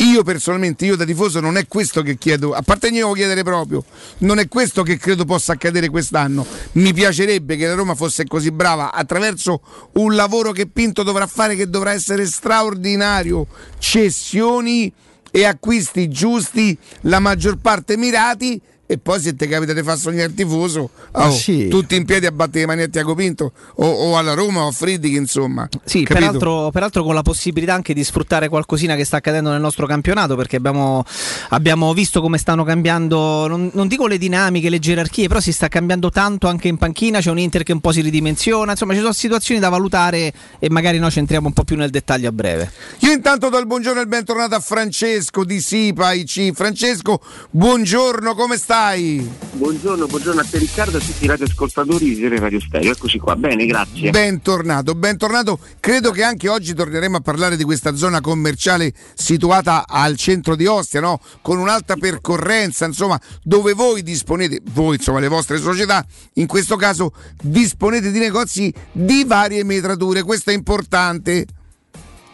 Io personalmente, io da tifoso non è questo che chiedo, a parte io chiedere proprio, non è questo che credo possa accadere quest'anno. Mi piacerebbe che la Roma fosse così brava attraverso un lavoro che Pinto dovrà fare che dovrà essere straordinario, cessioni e acquisti giusti, la maggior parte mirati e poi se ti capita di far sognare il tifoso, oh, sì. tutti in piedi a battere le mani a Tiago Pinto o, o alla Roma o a Friedrich insomma. Sì, peraltro, peraltro con la possibilità anche di sfruttare qualcosina che sta accadendo nel nostro campionato, perché abbiamo, abbiamo visto come stanno cambiando, non, non dico le dinamiche, le gerarchie, però si sta cambiando tanto anche in panchina, c'è un Inter che un po' si ridimensiona, insomma ci sono situazioni da valutare e magari noi ci entriamo un po' più nel dettaglio a breve. Io intanto do il buongiorno e il bentornato a Francesco di Sipa IC. Francesco, buongiorno, come stai? Buongiorno, buongiorno a te Riccardo e a tutti i radioascoltatori di Serie Radio Stereo. Eccoci qua, bene, grazie. Bentornato, bentornato. Credo che anche oggi torneremo a parlare di questa zona commerciale situata al centro di Ostia, no? con un'alta percorrenza, insomma, dove voi disponete, voi insomma, le vostre società, in questo caso disponete di negozi di varie metrature. Questo è importante.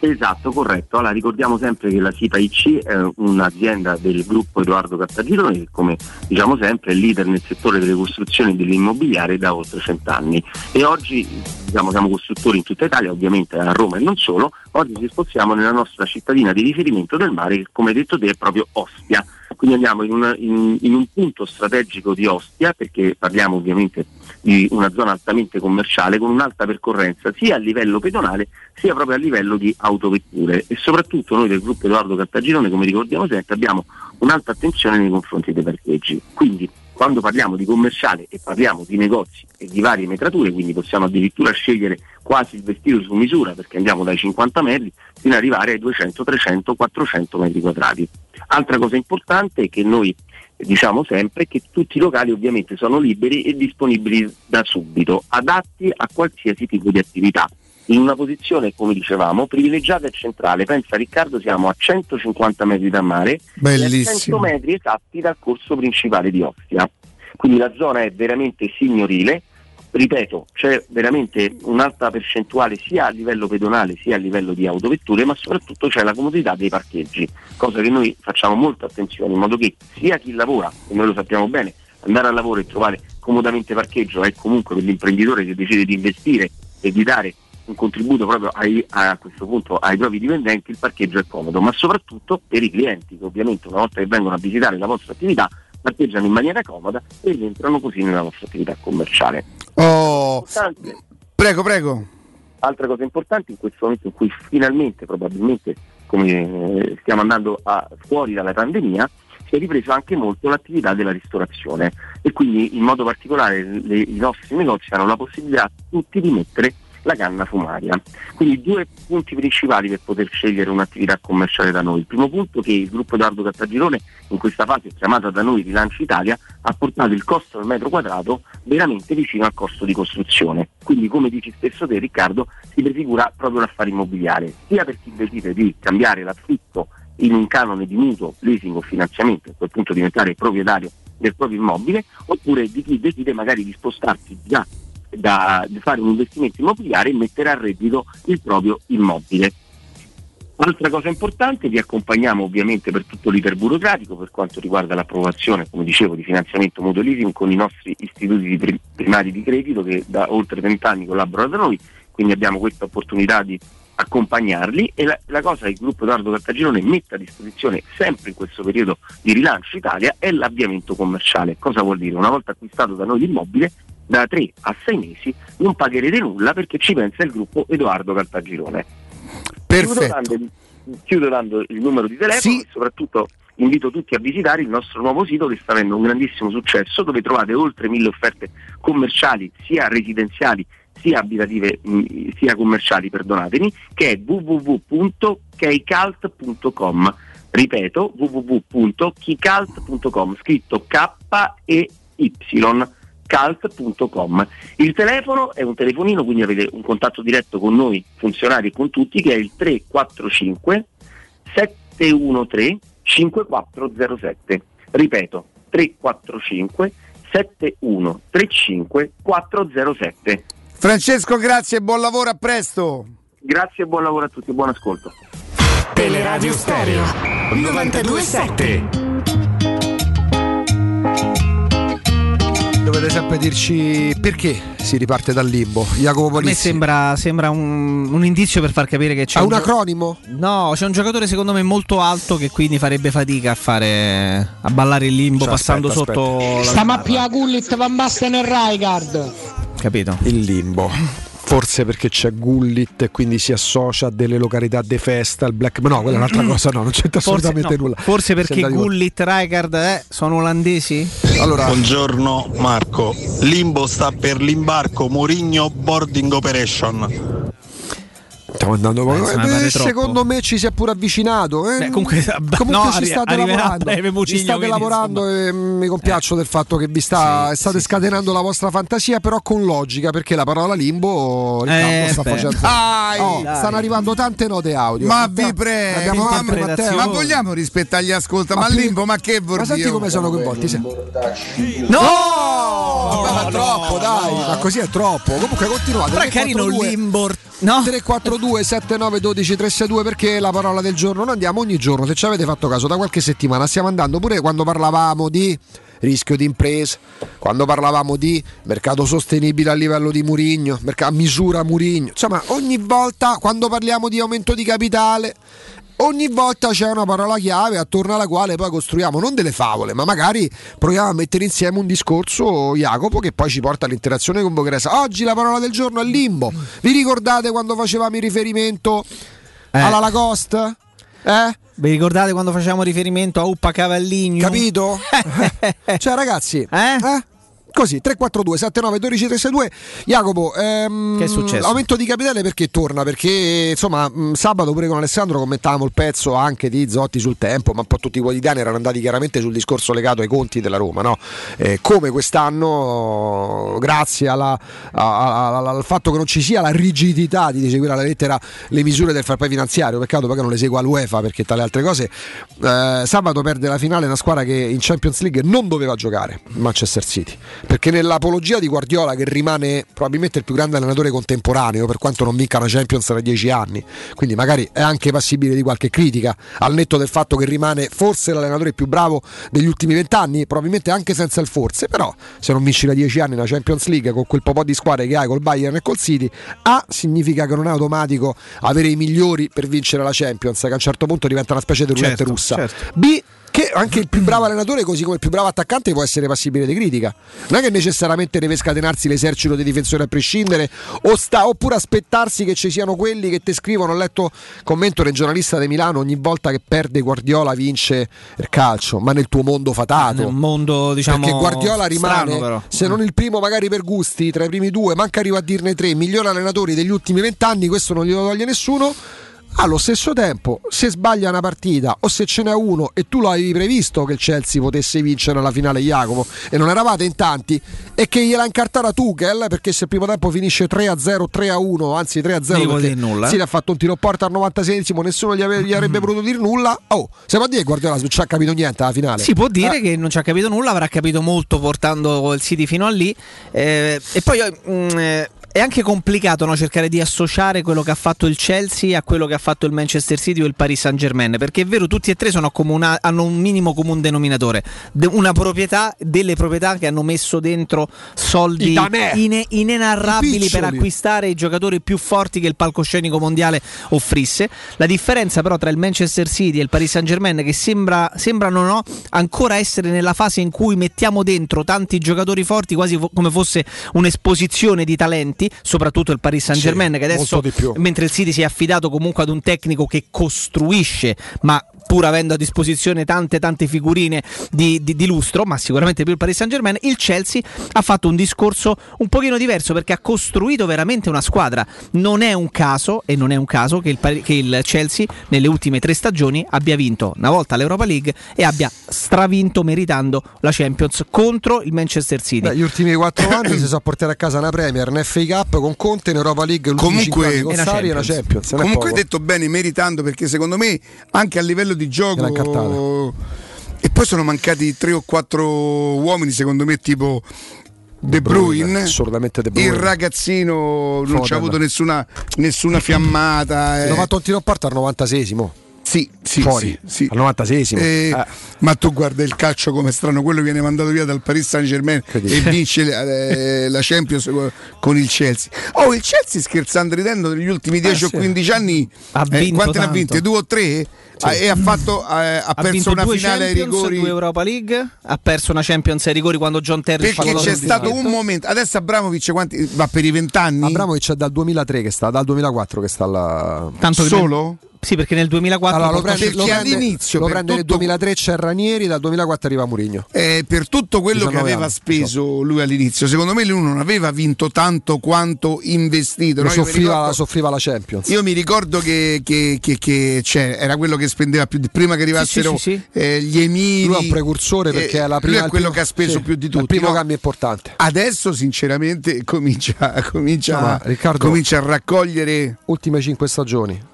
Esatto, corretto. Allora ricordiamo sempre che la SIPA IC è un'azienda del gruppo Edoardo Cartagirone che come diciamo sempre è leader nel settore delle costruzioni dell'immobiliare da oltre cent'anni e oggi diciamo, siamo costruttori in tutta Italia, ovviamente a Roma e non solo, oggi ci spostiamo nella nostra cittadina di riferimento del mare che come detto te è proprio Ostia. Quindi andiamo in, una- in- in un punto strategico di Ostia perché parliamo ovviamente di una zona altamente commerciale con un'alta percorrenza sia a livello pedonale sia proprio a livello di autovetture. E soprattutto noi del gruppo Edoardo Cartagirone come ricordiamo sempre abbiamo un'alta attenzione nei confronti dei parcheggi. Quindi quando parliamo di commerciale e parliamo di negozi e di varie metrature quindi possiamo addirittura scegliere quasi il vestito su misura perché andiamo dai 50 metri fino ad arrivare ai 200, 300, 400 metri quadrati. Altra cosa importante è che noi diciamo sempre che tutti i locali ovviamente sono liberi e disponibili da subito, adatti a qualsiasi tipo di attività. In una posizione, come dicevamo, privilegiata e centrale. Pensa Riccardo, siamo a 150 metri dal mare e a 100 Bellissimo. metri esatti dal corso principale di Ostia. Quindi la zona è veramente signorile. Ripeto, c'è veramente un'alta percentuale sia a livello pedonale sia a livello di autovetture, ma soprattutto c'è la comodità dei parcheggi, cosa che noi facciamo molta attenzione, in modo che sia chi lavora, e noi lo sappiamo bene, andare al lavoro e trovare comodamente parcheggio è comunque per l'imprenditore che decide di investire e di dare un contributo proprio ai- a questo punto ai propri dipendenti, il parcheggio è comodo, ma soprattutto per i clienti che ovviamente una volta che vengono a visitare la vostra attività parcheggiano in maniera comoda e entrano così nella vostra attività commerciale. Oh, prego, prego. Altra cosa importante in questo momento in cui finalmente, probabilmente, come eh, stiamo andando a- fuori dalla pandemia, si è ripreso anche molto l'attività della ristorazione e quindi in modo particolare le- i nostri negozi hanno la possibilità tutti di mettere la canna fumaria. Quindi due punti principali per poter scegliere un'attività commerciale da noi. Il primo punto è che il gruppo Edoardo Cartagirone in questa fase chiamata da noi Rilancio Italia ha portato il costo del metro quadrato veramente vicino al costo di costruzione. Quindi come dici stesso te Riccardo si prefigura proprio l'affare immobiliare, sia per chi decide di cambiare l'affitto in un canone di mutuo, leasing o finanziamento, a quel punto diventare proprietario del proprio immobile, oppure di chi decide magari di spostarsi già da di fare un investimento immobiliare e mettere a reddito il proprio immobile. Altra cosa importante, vi accompagniamo ovviamente per tutto l'iter burocratico per quanto riguarda l'approvazione, come dicevo, di finanziamento mutuo leasing con i nostri istituti di pri- primari di credito che da oltre 30 anni collaborano da noi, quindi abbiamo questa opportunità di accompagnarli e la, la cosa che il gruppo Edoardo Cartagirone mette a disposizione sempre in questo periodo di rilancio Italia è l'avviamento commerciale. Cosa vuol dire? Una volta acquistato da noi l'immobile, da 3 a 6 mesi non pagherete nulla perché ci pensa il gruppo Edoardo Cartagirone. Chiudo dando, chiudo dando il numero di telefono e soprattutto invito tutti a visitare il nostro nuovo sito che sta avendo un grandissimo successo dove trovate oltre mille offerte commerciali sia residenziali sia abitative mh, sia commerciali perdonatemi che è www.keycult.com ripeto www.keycult.com scritto K e Y cult.com. Il telefono è un telefonino, quindi avete un contatto diretto con noi funzionari e con tutti che è il 345 713 5407. Ripeto, 345 7135 407. Francesco, grazie e buon lavoro, a presto. Grazie e buon lavoro a tutti, buon ascolto. Teleradio Stereo 927. Dovete sempre dirci perché si riparte dal limbo. Jacopo A me Polizzi. sembra, sembra un, un indizio per far capire che c'è Ha un, un acronimo? No, c'è un giocatore secondo me molto alto che quindi farebbe fatica a fare a ballare il limbo Cioè, passando aspetta, sotto la Stiamo a Pia Gullit Van Basten e Rijkaard. capito? Il limbo. Forse perché c'è Gullit e quindi si associa a delle località di festa, il black. Ma no, quella è un'altra cosa, no, non c'entra Forse, assolutamente no, nulla. forse perché Gullit Rijkaard eh, sono olandesi? Allora, Buongiorno Marco, Limbo sta per l'imbarco Mourinho Boarding Operation. Stiamo andando Eh, Eh, troppo. secondo me ci si è pure avvicinato. eh. Beh, comunque, Comunque no, ci state lavorando. breve ci Mourinho, state quindi, lavorando e mi compiaccio del fatto che vi sta, state scatenando la vostra fantasia, però con logica, perché la parola limbo Riccardo Eh, sta beh. facendo. Dai! Oh, Dai. stanno arrivando tante note audio. Ma vi prego, ma, ma vogliamo rispettare gli ascolta, ma, più- limbo, ma che vuol Ma senti dire? come sono coinvolti? se- No! Ma troppo, dai, ma così è troppo. Comunque continuate. Però è carino 342 Limbo. No? 342 79 12 362 perché la parola del giorno noi andiamo ogni giorno se ci avete fatto caso da qualche settimana stiamo andando pure quando parlavamo di rischio di impresa quando parlavamo di mercato sostenibile a livello di Murigno a misura Murigno insomma ogni volta quando parliamo di aumento di capitale Ogni volta c'è una parola chiave attorno alla quale poi costruiamo non delle favole, ma magari proviamo a mettere insieme un discorso, Jacopo, che poi ci porta all'interazione con Bogresa. Oggi la parola del giorno è limbo. Vi ricordate quando facevamo il riferimento alla Lacoste? Eh? Vi ricordate quando facevamo riferimento a Uppa Cavalligno? Capito? [LAUGHS] cioè, ragazzi, eh? Così 342 79 12 362 Jacopo ehm, Che è successo? Aumento di capitale perché torna? Perché insomma sabato pure con Alessandro commentavamo il pezzo anche di Zotti sul tempo ma un po' tutti i quotidiani erano andati chiaramente sul discorso legato ai conti della Roma no? Eh, come quest'anno grazie alla- a- a- al fatto che non ci sia la rigidità di seguire alla lettera le misure del fair play finanziario peccato poi che non le segua l'UEFA perché tra le altre cose eh, sabato perde la finale una squadra che in Champions League non doveva giocare Manchester City perché nell'apologia di Guardiola che rimane probabilmente il più grande allenatore contemporaneo per quanto non vinca una Champions da dieci anni quindi magari è anche passibile di qualche critica al netto del fatto che rimane forse l'allenatore più bravo degli ultimi vent'anni probabilmente anche senza il forse però se non vinci da dieci anni una Champions League con quel po' di squadre che hai col Bayern e col City A significa che non è automatico avere i migliori per vincere la Champions che a un certo punto diventa una specie di roulette Certo, russa certo. B che anche il più bravo allenatore, così come il più bravo attaccante, può essere passibile di critica. Non è che necessariamente deve scatenarsi l'esercito dei difensori a prescindere, o sta, oppure aspettarsi che ci siano quelli che ti scrivono. Ho letto commento del giornalista di Milano: ogni volta che perde Guardiola vince il calcio, ma nel tuo mondo fatato. Un mondo, diciamo. Perché Guardiola rimane, strano, se non il primo, magari per gusti, tra i primi due, manca arriva a dirne tre, migliori allenatori degli ultimi vent'anni, questo non glielo toglie nessuno. Allo stesso tempo, se sbaglia una partita o se ce n'è uno e tu lo avevi previsto che il Chelsea potesse vincere la finale Jacopo e non eravate in tanti e che gliela incartata Tuchel perché se il primo tempo finisce 3-0, 3-1, anzi 3-0 Non gli può perché dire nulla, eh? sì, ha fatto un tiro porta al 96esimo, nessuno gli, ave- gli avrebbe potuto dire nulla. Oh, se può dire che Guardiola non ci ha capito niente alla finale. Si può dire Eh. che non ci ha capito nulla, avrà capito molto portando il City fino a lì. eh, e poi mm, eh, è anche complicato no, cercare di associare quello che ha fatto il Chelsea a quello che ha fatto il Manchester City o il Paris Saint Germain. Perché è vero, tutti e tre sono accomuna- hanno un minimo comune denominatore: De- una proprietà, delle proprietà che hanno messo dentro soldi ine- inenarrabili per acquistare i giocatori più forti che il palcoscenico mondiale offrisse. La differenza però tra il Manchester City e il Paris Saint Germain che sembra, sembrano no, ancora essere nella fase in cui mettiamo dentro tanti giocatori forti quasi fo- come fosse un'esposizione di talenti, soprattutto il Paris Saint Germain Sì, che adesso mentre il City si è affidato comunque ad un tecnico che costruisce ma pur avendo a disposizione tante tante figurine di, di- di lustro, ma sicuramente più il Paris Saint Germain, il Chelsea ha fatto un discorso un pochino diverso perché ha costruito veramente una squadra. Non è un caso, e non è un caso, che il, che il Chelsea nelle ultime tre stagioni abbia vinto una volta l'Europa League e abbia stravinto meritando la Champions contro il Manchester City. Beh, gli ultimi quattro anni si sono portati a casa una Premier, un FA Cup con Conte in Europa League, cinque anni Comunque, con Sarri e una Champions. comunque detto bene, meritando perché secondo me anche a livello di gioco. E poi sono mancati tre o quattro uomini, secondo me, tipo De Bruyne. assolutamente De Il Bruyne. ragazzino non ci ha avuto nessuna, nessuna fiammata. eh. Hanno fatto un tiro a parte al 96esimo. Sì, sì, Fuori. sì, sì. Al 96esimo. Eh, Eh. Ma tu guarda il calcio come strano, quello viene mandato via dal Paris Saint Germain e vince eh, la Champions con il Chelsea. Oh, il Chelsea scherzando ridendo negli ultimi 10 Eh, sì. o 15 anni Ha eh, vinto quante ne ha vinte? Due o tre? Ah, e ha, fatto, eh, ha ha perso una due finale ai Champions, rigori due Europa League, ha perso una Champions ai rigori quando John Terry perché c'è stato un momento adesso Abramovic quanti, va per i vent'anni Abramovic è dal 2003 che sta, dal 2004 che sta là. Tanto che solo? Sì, perché nel 2004 Allora, lo prende, lo prende- all'inizio, lo prende nel tutto- 2003 c'è Ranieri, dal 2004 arriva Mourinho. Eh, per tutto quello che 19 aveva anni, speso lui all'inizio, secondo me lui non aveva vinto tanto quanto investito. No? Soffriva, ricordo- soffriva la Champions. Io mi ricordo che, che- che- che, cioè, era quello che spendeva più di prima che arrivassero sì, sì. eh, gli emiri. Lui è un precursore perché è la prima, lui è il quello primo- che ha speso sì, più di Il tutti. primo no? cambio importante. Adesso, sinceramente, comincia, [LAUGHS] comincia, No, ma Riccardo- comincia a raccogliere. Ultime 5 stagioni.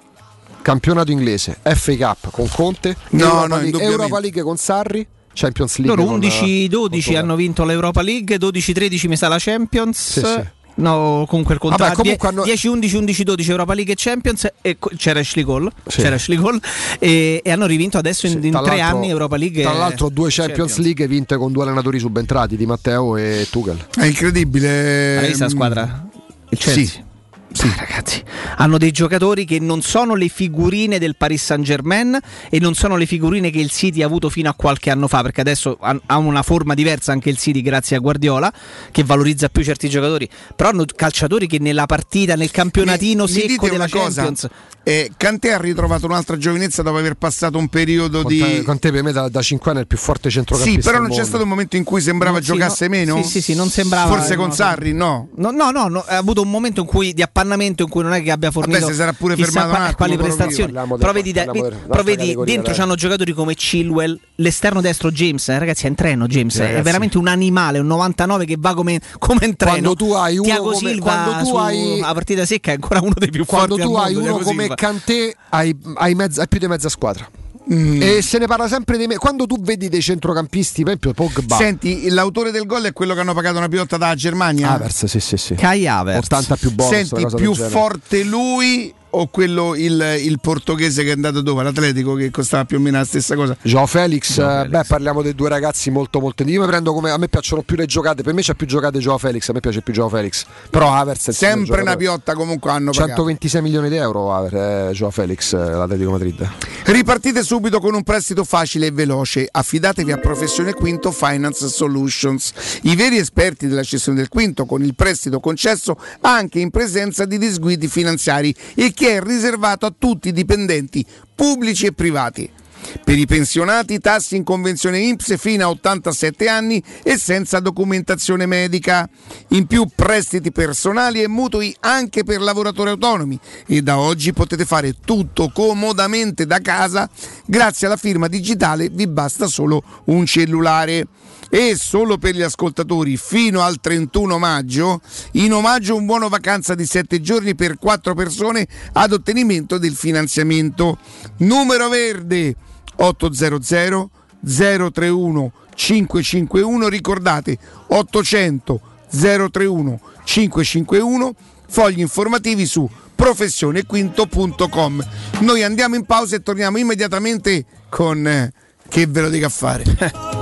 Campionato inglese, FA Cup con Conte, No, Europa, no, League. Europa League con Sarri, Champions League. Loro con- 11-12 con- hanno vinto l'Europa League, 12-13 mi sa la Champions. Sì, sì. No, comunque il contrario. Vabbè, comunque hanno- 10-11, 11-12 Europa League e Champions e c'era Ashley Cole, Sì. c'era Ashley Cole e, e hanno rivinto adesso in, Sì, in tre anni Europa League. Tra l'altro due Champions, Champions. League vinte con due allenatori subentrati di Matteo e Tuchel. È incredibile. Hai visto la squadra? Il Chelsea. Sì. Ah, ragazzi, hanno dei giocatori che non sono le figurine del Paris Saint Germain e non sono le figurine che il City ha avuto fino a qualche anno fa, perché adesso ha una forma diversa anche il City grazie a Guardiola, che valorizza più certi giocatori, però hanno calciatori che nella partita, nel campionatino Mi- mi secco dite della cosa, Champions... Eh, Kanté ha ritrovato un'altra giovinezza dopo aver passato un periodo Conte, di. Conte per me da, da 5 anni è il più forte centrocampista. Sì, però non c'è mondo. stato un momento in cui sembrava No, sì, giocasse no, meno? Sì, sì, sì, non sembrava. Forse con no, Sarri, no. No, no, no, no, ha avuto un momento in cui di appannamento in cui non è che abbia fornito Vabbè, si sarà pure fermato un qua- attimo, quali però prestazioni. Però vedi, da- parliamo vedi- del- però dell'altra vedi categoria, dentro c'hanno giocatori come Chilwell, l'esterno destro James, eh, ragazzi, è in treno James, è Ragazzi. veramente un animale, un 99 che va come, come in treno. Quando tu hai uno Thiago come- Silva quando tu su- hai- a partita secca è ancora uno dei più Quando forti tu al hai uno come Silva. Kanté, hai, hai, mezza- hai più di mezza squadra. Mm. E se ne parla sempre di me. Quando tu vedi dei centrocampisti, per esempio Pogba, Senti, l'autore del gol è quello che hanno pagato una piotta da Germania? Havertz, sì, sì, sì. Kai Havertz. 80 più bonus. Senti, più forte lui o quello il, il portoghese che è andato dopo, l'Atletico che costava più o meno la stessa cosa? Joao Felix, Joao eh, Felix. beh, parliamo dei due ragazzi molto molto Io mi prendo come a me piacciono più le giocate, per me c'è più giocate Joao Felix, a me piace più Joao Felix. Però Havertz è Sempre una piotta comunque hanno pagato. 126 milioni di euro Havertz, eh, Joao Felix, eh, l'Atletico Madrid. Ripartite subito con un prestito facile e veloce. Affidatevi a Professione Quinto Finance Solutions, i veri esperti della cessione del quinto con il prestito concesso anche in presenza di disguidi finanziari e che è riservato a tutti i dipendenti pubblici e privati. Per i pensionati tassi in convenzione INPS fino a 87 anni e senza documentazione medica. In più prestiti personali e mutui anche per lavoratori autonomi e da oggi potete fare tutto comodamente da casa grazie alla firma digitale vi basta solo un cellulare. E solo per gli ascoltatori fino al 31 maggio, in omaggio un buono vacanza di 7 giorni per 4 persone ad ottenimento del finanziamento. Numero verde 800 031 551 ricordate 800 031 551 fogli informativi su professionequinto.com noi andiamo in pausa e torniamo immediatamente con eh, che ve lo dica a fare [LAUGHS]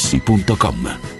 artigianamaterassi.com.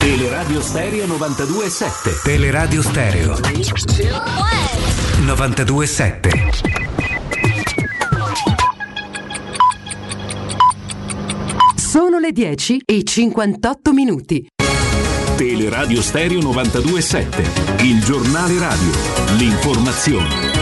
Teleradio Stereo 92.7 Teleradio Stereo. 92.7 Sono le 10 e 58 minuti. Teleradio Stereo 92.7 Il giornale radio. L'informazione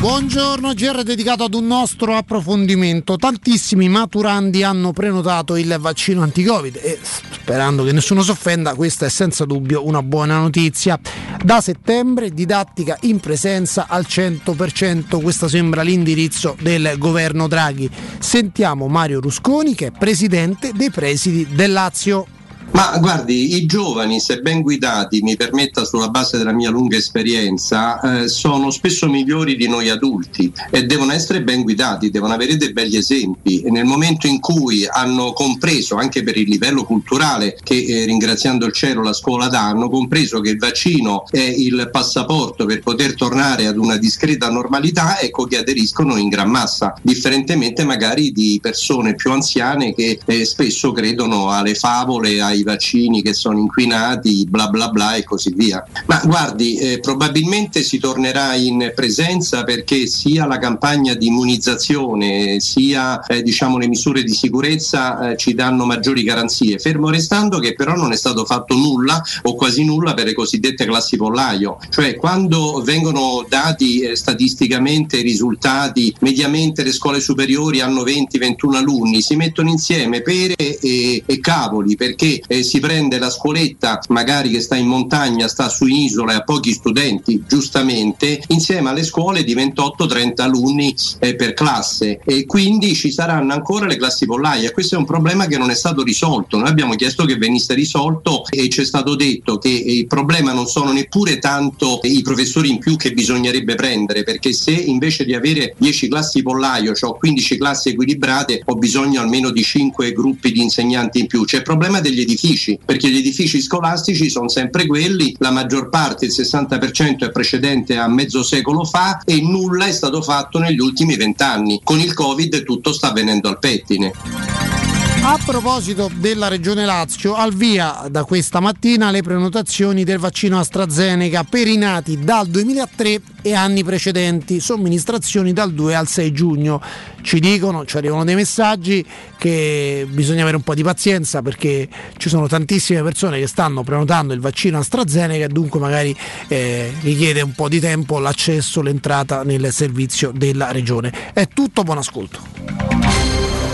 Buongiorno, GR dedicato ad un nostro approfondimento. Tantissimi maturandi hanno prenotato il vaccino anti-Covid e sperando che nessuno si offenda, questa è senza dubbio una buona notizia. Da settembre didattica in presenza al 100%, questo sembra l'indirizzo del governo Draghi. Sentiamo Mario Rusconi che è presidente dei presidi del Lazio. Ma guardi, i giovani, se ben guidati, mi permetta sulla base della mia lunga esperienza, eh, sono spesso migliori di noi adulti e devono essere ben guidati, devono avere dei begli esempi. E nel momento in cui hanno compreso, anche per il livello culturale che eh, ringraziando il cielo la scuola dà, hanno compreso che il vaccino è il passaporto per poter tornare ad una discreta normalità, ecco che aderiscono in gran massa, differentemente magari di persone più anziane che eh, spesso credono alle favole, ai i vaccini che sono inquinati, bla bla bla e così via. Ma guardi, eh, probabilmente si tornerà in presenza perché sia la campagna di immunizzazione sia eh, diciamo, le misure di sicurezza eh, ci danno maggiori garanzie, fermo restando che però non è stato fatto nulla o quasi nulla per le cosiddette classi pollaio, cioè quando vengono dati eh, statisticamente i risultati, mediamente le scuole superiori hanno 20-21 alunni, si mettono insieme pere e, e cavoli perché eh, si prende la scuoletta magari che sta in montagna, sta su isola e ha pochi studenti, giustamente, insieme alle scuole di 28-30 alunni eh, per classe e quindi ci saranno ancora le classi pollaie. Questo è un problema che non è stato risolto. Noi abbiamo chiesto che venisse risolto e ci è stato detto che il problema non sono neppure tanto i professori in più che bisognerebbe prendere, perché se invece di avere 10 classi pollaio, cioè ho 15 classi equilibrate, ho bisogno almeno di 5 gruppi di insegnanti in più. C'è il problema degli edifici, perché gli edifici scolastici sono sempre quelli, la maggior parte, il 60% è precedente a mezzo secolo fa e nulla è stato fatto negli ultimi vent'anni. Con il Covid tutto sta venendo al pettine. A proposito della Regione Lazio, al via da questa mattina le prenotazioni del vaccino AstraZeneca per i nati dal 2003 e anni precedenti, somministrazioni dal 2 al 6 giugno. Ci dicono, ci arrivano dei messaggi che bisogna avere un po' di pazienza perché ci sono tantissime persone che stanno prenotando il vaccino AstraZeneca e dunque magari eh, richiede un po' di tempo l'accesso, l'entrata nel servizio della Regione. È tutto, buon ascolto.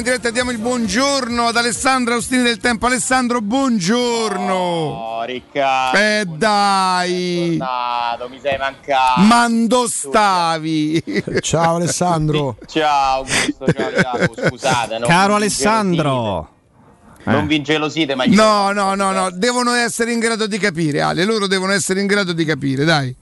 In diretta e diamo il buongiorno ad Alessandro Austini del Tempo. Alessandro, buongiorno. Oh, Riccardo. Eh dai. Tornato, mi sei mancato. Mando stavi. Ciao Alessandro. [LAUGHS] Ciao, Augusto, ciao [LAUGHS] Jacopo, scusate. Caro Alessandro. ingelosite. Non vi ingelosite, ma io No, no, no, no, devono essere in grado di capire, Ale, loro devono essere in grado di capire, dai.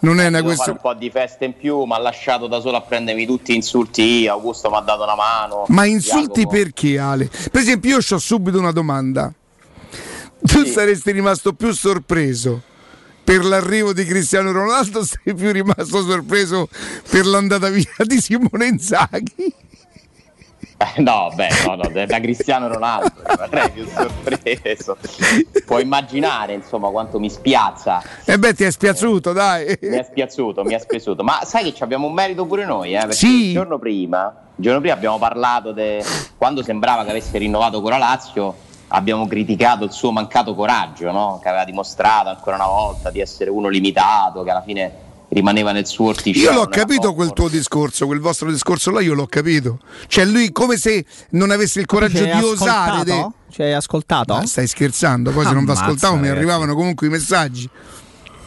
Non è una questione. un po' di festa in più, mi ha lasciato da solo a prendermi tutti gli insulti Augusto mi ha dato una mano. Ma insulti Jacopo. perché, Ale? Per esempio, io ho subito una domanda. Tu saresti rimasto più sorpreso per l'arrivo di Cristiano Ronaldo [LAUGHS] sei più rimasto sorpreso per l'andata via di Simone Inzaghi? Eh, [LAUGHS] No, beh, no, no, da Cristiano Ronaldo [LAUGHS] sarei più sorpreso. Puoi immaginare, insomma, quanto mi spiazza. E beh, ti è spiaciuto, dai. Mi è spiaciuto, mi è spiaciuto. Ma sai che ci abbiamo un merito pure noi, eh? Perché Sì. il giorno prima, il giorno prima abbiamo parlato de... quando sembrava che avesse rinnovato con la Lazio, abbiamo criticato il suo mancato coraggio, no? Che aveva dimostrato ancora una volta di essere uno limitato, che alla fine rimaneva nel suo orticello. Io l'ho capito quel tuo discorso, quel vostro discorso là, io l'ho capito. Cioè, lui come se non avesse il coraggio di osare. Ci hai ascoltato? Ma stai scherzando? Poi se non vi ascoltavo mi arrivavano comunque i messaggi.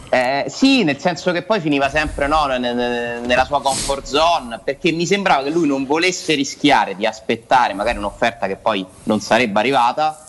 Eh, sì, nel senso che poi finiva sempre no, ne- ne- nella sua comfort zone, perché mi sembrava che lui non volesse rischiare di aspettare magari un'offerta che poi non sarebbe arrivata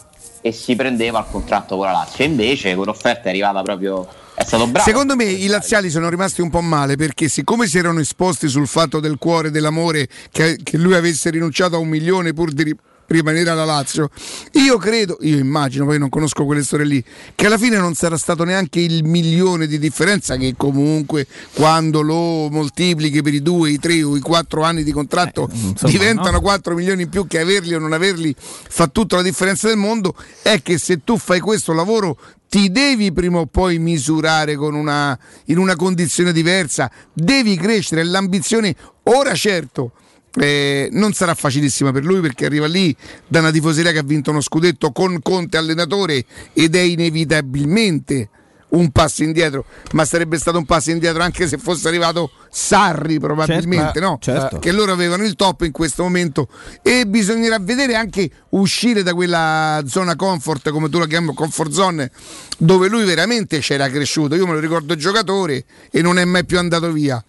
e si prendeva il contratto con la Lazio. Invece quell'offerta è arrivata proprio... È stato bravo. Secondo me i laziali sono rimasti un po' male perché siccome si erano esposti sul fatto del cuore, dell'amore, che, che lui avesse rinunciato a un milione pur di, rimanere alla Lazio. Io credo, io immagino, poi non conosco quelle storie lì, che alla fine non sarà stato neanche il milione di differenza che comunque quando lo moltiplichi per i due, i tre o i quattro anni di contratto Eh, insomma, diventano no? 4 milioni in più che averli o non averli fa tutta la differenza del mondo, è che se tu fai questo lavoro ti devi prima o poi misurare con una, in una condizione diversa, devi crescere, l'ambizione ora certo. Eh, non sarà facilissima per lui perché arriva lì da una tifoseria che ha vinto uno scudetto con Conte allenatore ed è inevitabilmente un passo indietro, ma sarebbe stato un passo indietro anche se fosse arrivato Sarri probabilmente, Certo, no? certo. Che loro avevano il top in questo momento e bisognerà vedere anche uscire da quella zona comfort, come tu la chiami, comfort zone, dove lui veramente c'era cresciuto. Io me lo ricordo giocatore e non è mai più andato via.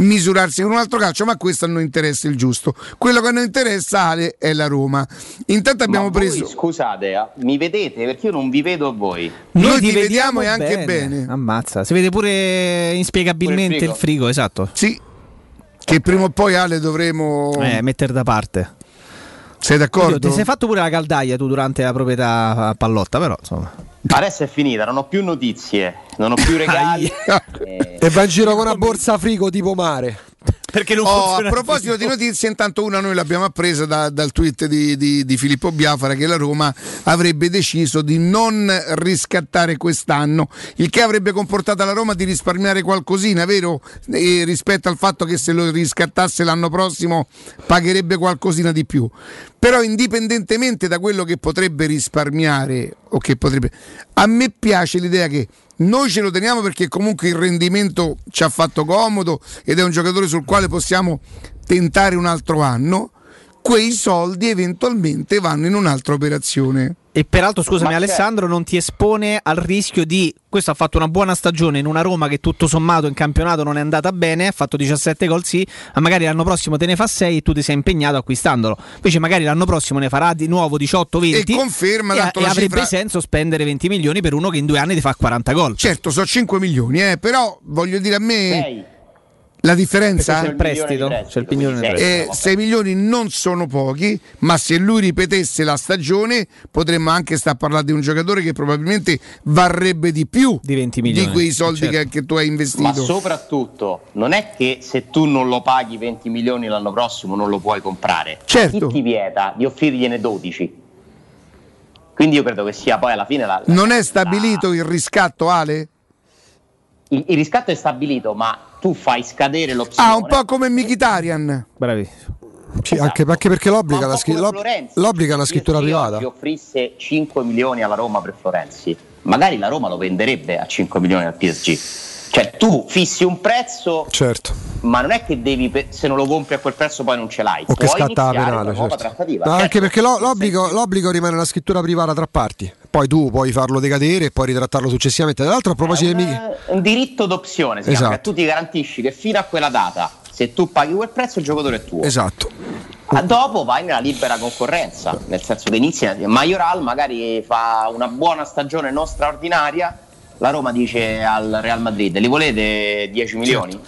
Misurarsi con un altro calcio, ma questo a noi interessa il giusto. Quello che a noi interessa Ale è la Roma. Intanto abbiamo voi, preso. scusate, eh, mi vedete? Perché io non vi vedo a voi. Noi ti vediamo e anche bene. Ammazza, si vede pure inspiegabilmente Pure il il frigo, esatto. Sì. Che prima o poi Ale dovremo Eh, mettere da parte. Sei d'accordo? Oddio, ti sei fatto pure la caldaia tu durante la proprietà a pallotta, però insomma. Adesso è finita, non ho più notizie, non ho più [LAUGHS] regali. E va in giro con una borsa frigo tipo mare. Perché non Oh, a funziona proposito di notizie, intanto una noi l'abbiamo appresa da- dal tweet di, di- di Filippo Biafara che la Roma avrebbe deciso di non riscattare quest'anno, il che avrebbe comportato alla Roma di risparmiare qualcosina, vero? E rispetto al fatto che se lo riscattasse l'anno prossimo pagherebbe qualcosina di più. Però indipendentemente da quello che potrebbe risparmiare o che potrebbe... A me piace l'idea che noi ce lo teniamo perché comunque il rendimento ci ha fatto comodo ed è un giocatore sul quale possiamo tentare un altro anno. Quei soldi eventualmente vanno in un'altra operazione. E peraltro, scusami Ma Alessandro, non ti espone al rischio di. Questo ha fatto una buona stagione in una Roma che tutto sommato in campionato non è andata bene, ha fatto 17 gol sì, ma magari l'anno prossimo te ne fa 6 e tu ti sei impegnato acquistandolo. Invece magari l'anno prossimo ne farà di nuovo 18-20 E conferma, e, e avrebbe cifra- senso spendere 20 milioni per uno che in due anni ti fa 40 gol. Certo, sono 5 milioni, eh, però voglio dire a me Sei. La differenza C'è il prestito, c'è il pignone nel prestito. Eh, 6 milioni non sono pochi, ma se lui ripetesse la stagione potremmo anche stare a parlare di un giocatore che probabilmente varrebbe di più di 20 milioni. di quei soldi Certo. che, che tu hai investito. Ma soprattutto, non è che se tu non lo paghi 20 milioni l'anno prossimo non lo puoi comprare. Certo. Chi ti vieta di offrirgliene 12? Quindi io credo che sia poi alla fine la, Non è stabilito il riscatto, Ale? Il, il riscatto è stabilito, ma tu fai scadere l'opzione. Ah, un po' come Mkhitaryan. Bravissimo. Sì, anche, anche perché l'obbliga, la, scri- l'obbliga una scrittura Se io privata. oggi offrisse 5 milioni alla Roma per Florenzi, magari la Roma lo venderebbe a 5 milioni al PSG. Cioè tu fissi un prezzo, Certo. ma non è che devi, se non lo compri a quel prezzo poi non ce l'hai. O che Puoi scatta la penale. certo. No, Certo, anche perché lo- l'obbligo, l'obbligo rimane una scrittura privata tra parti. Poi tu puoi farlo decadere e poi ritrattarlo successivamente. Tra l'altro, a proposito di un diritto d'opzione, si chiama, Esatto. che tu ti garantisci che fino a quella data, se tu paghi quel prezzo, il giocatore è tuo. Esatto. Ah, Dopo vai nella libera concorrenza, nel senso che inizia Majoral magari fa una buona stagione non straordinaria, la Roma dice al Real Madrid li volete 10 milioni?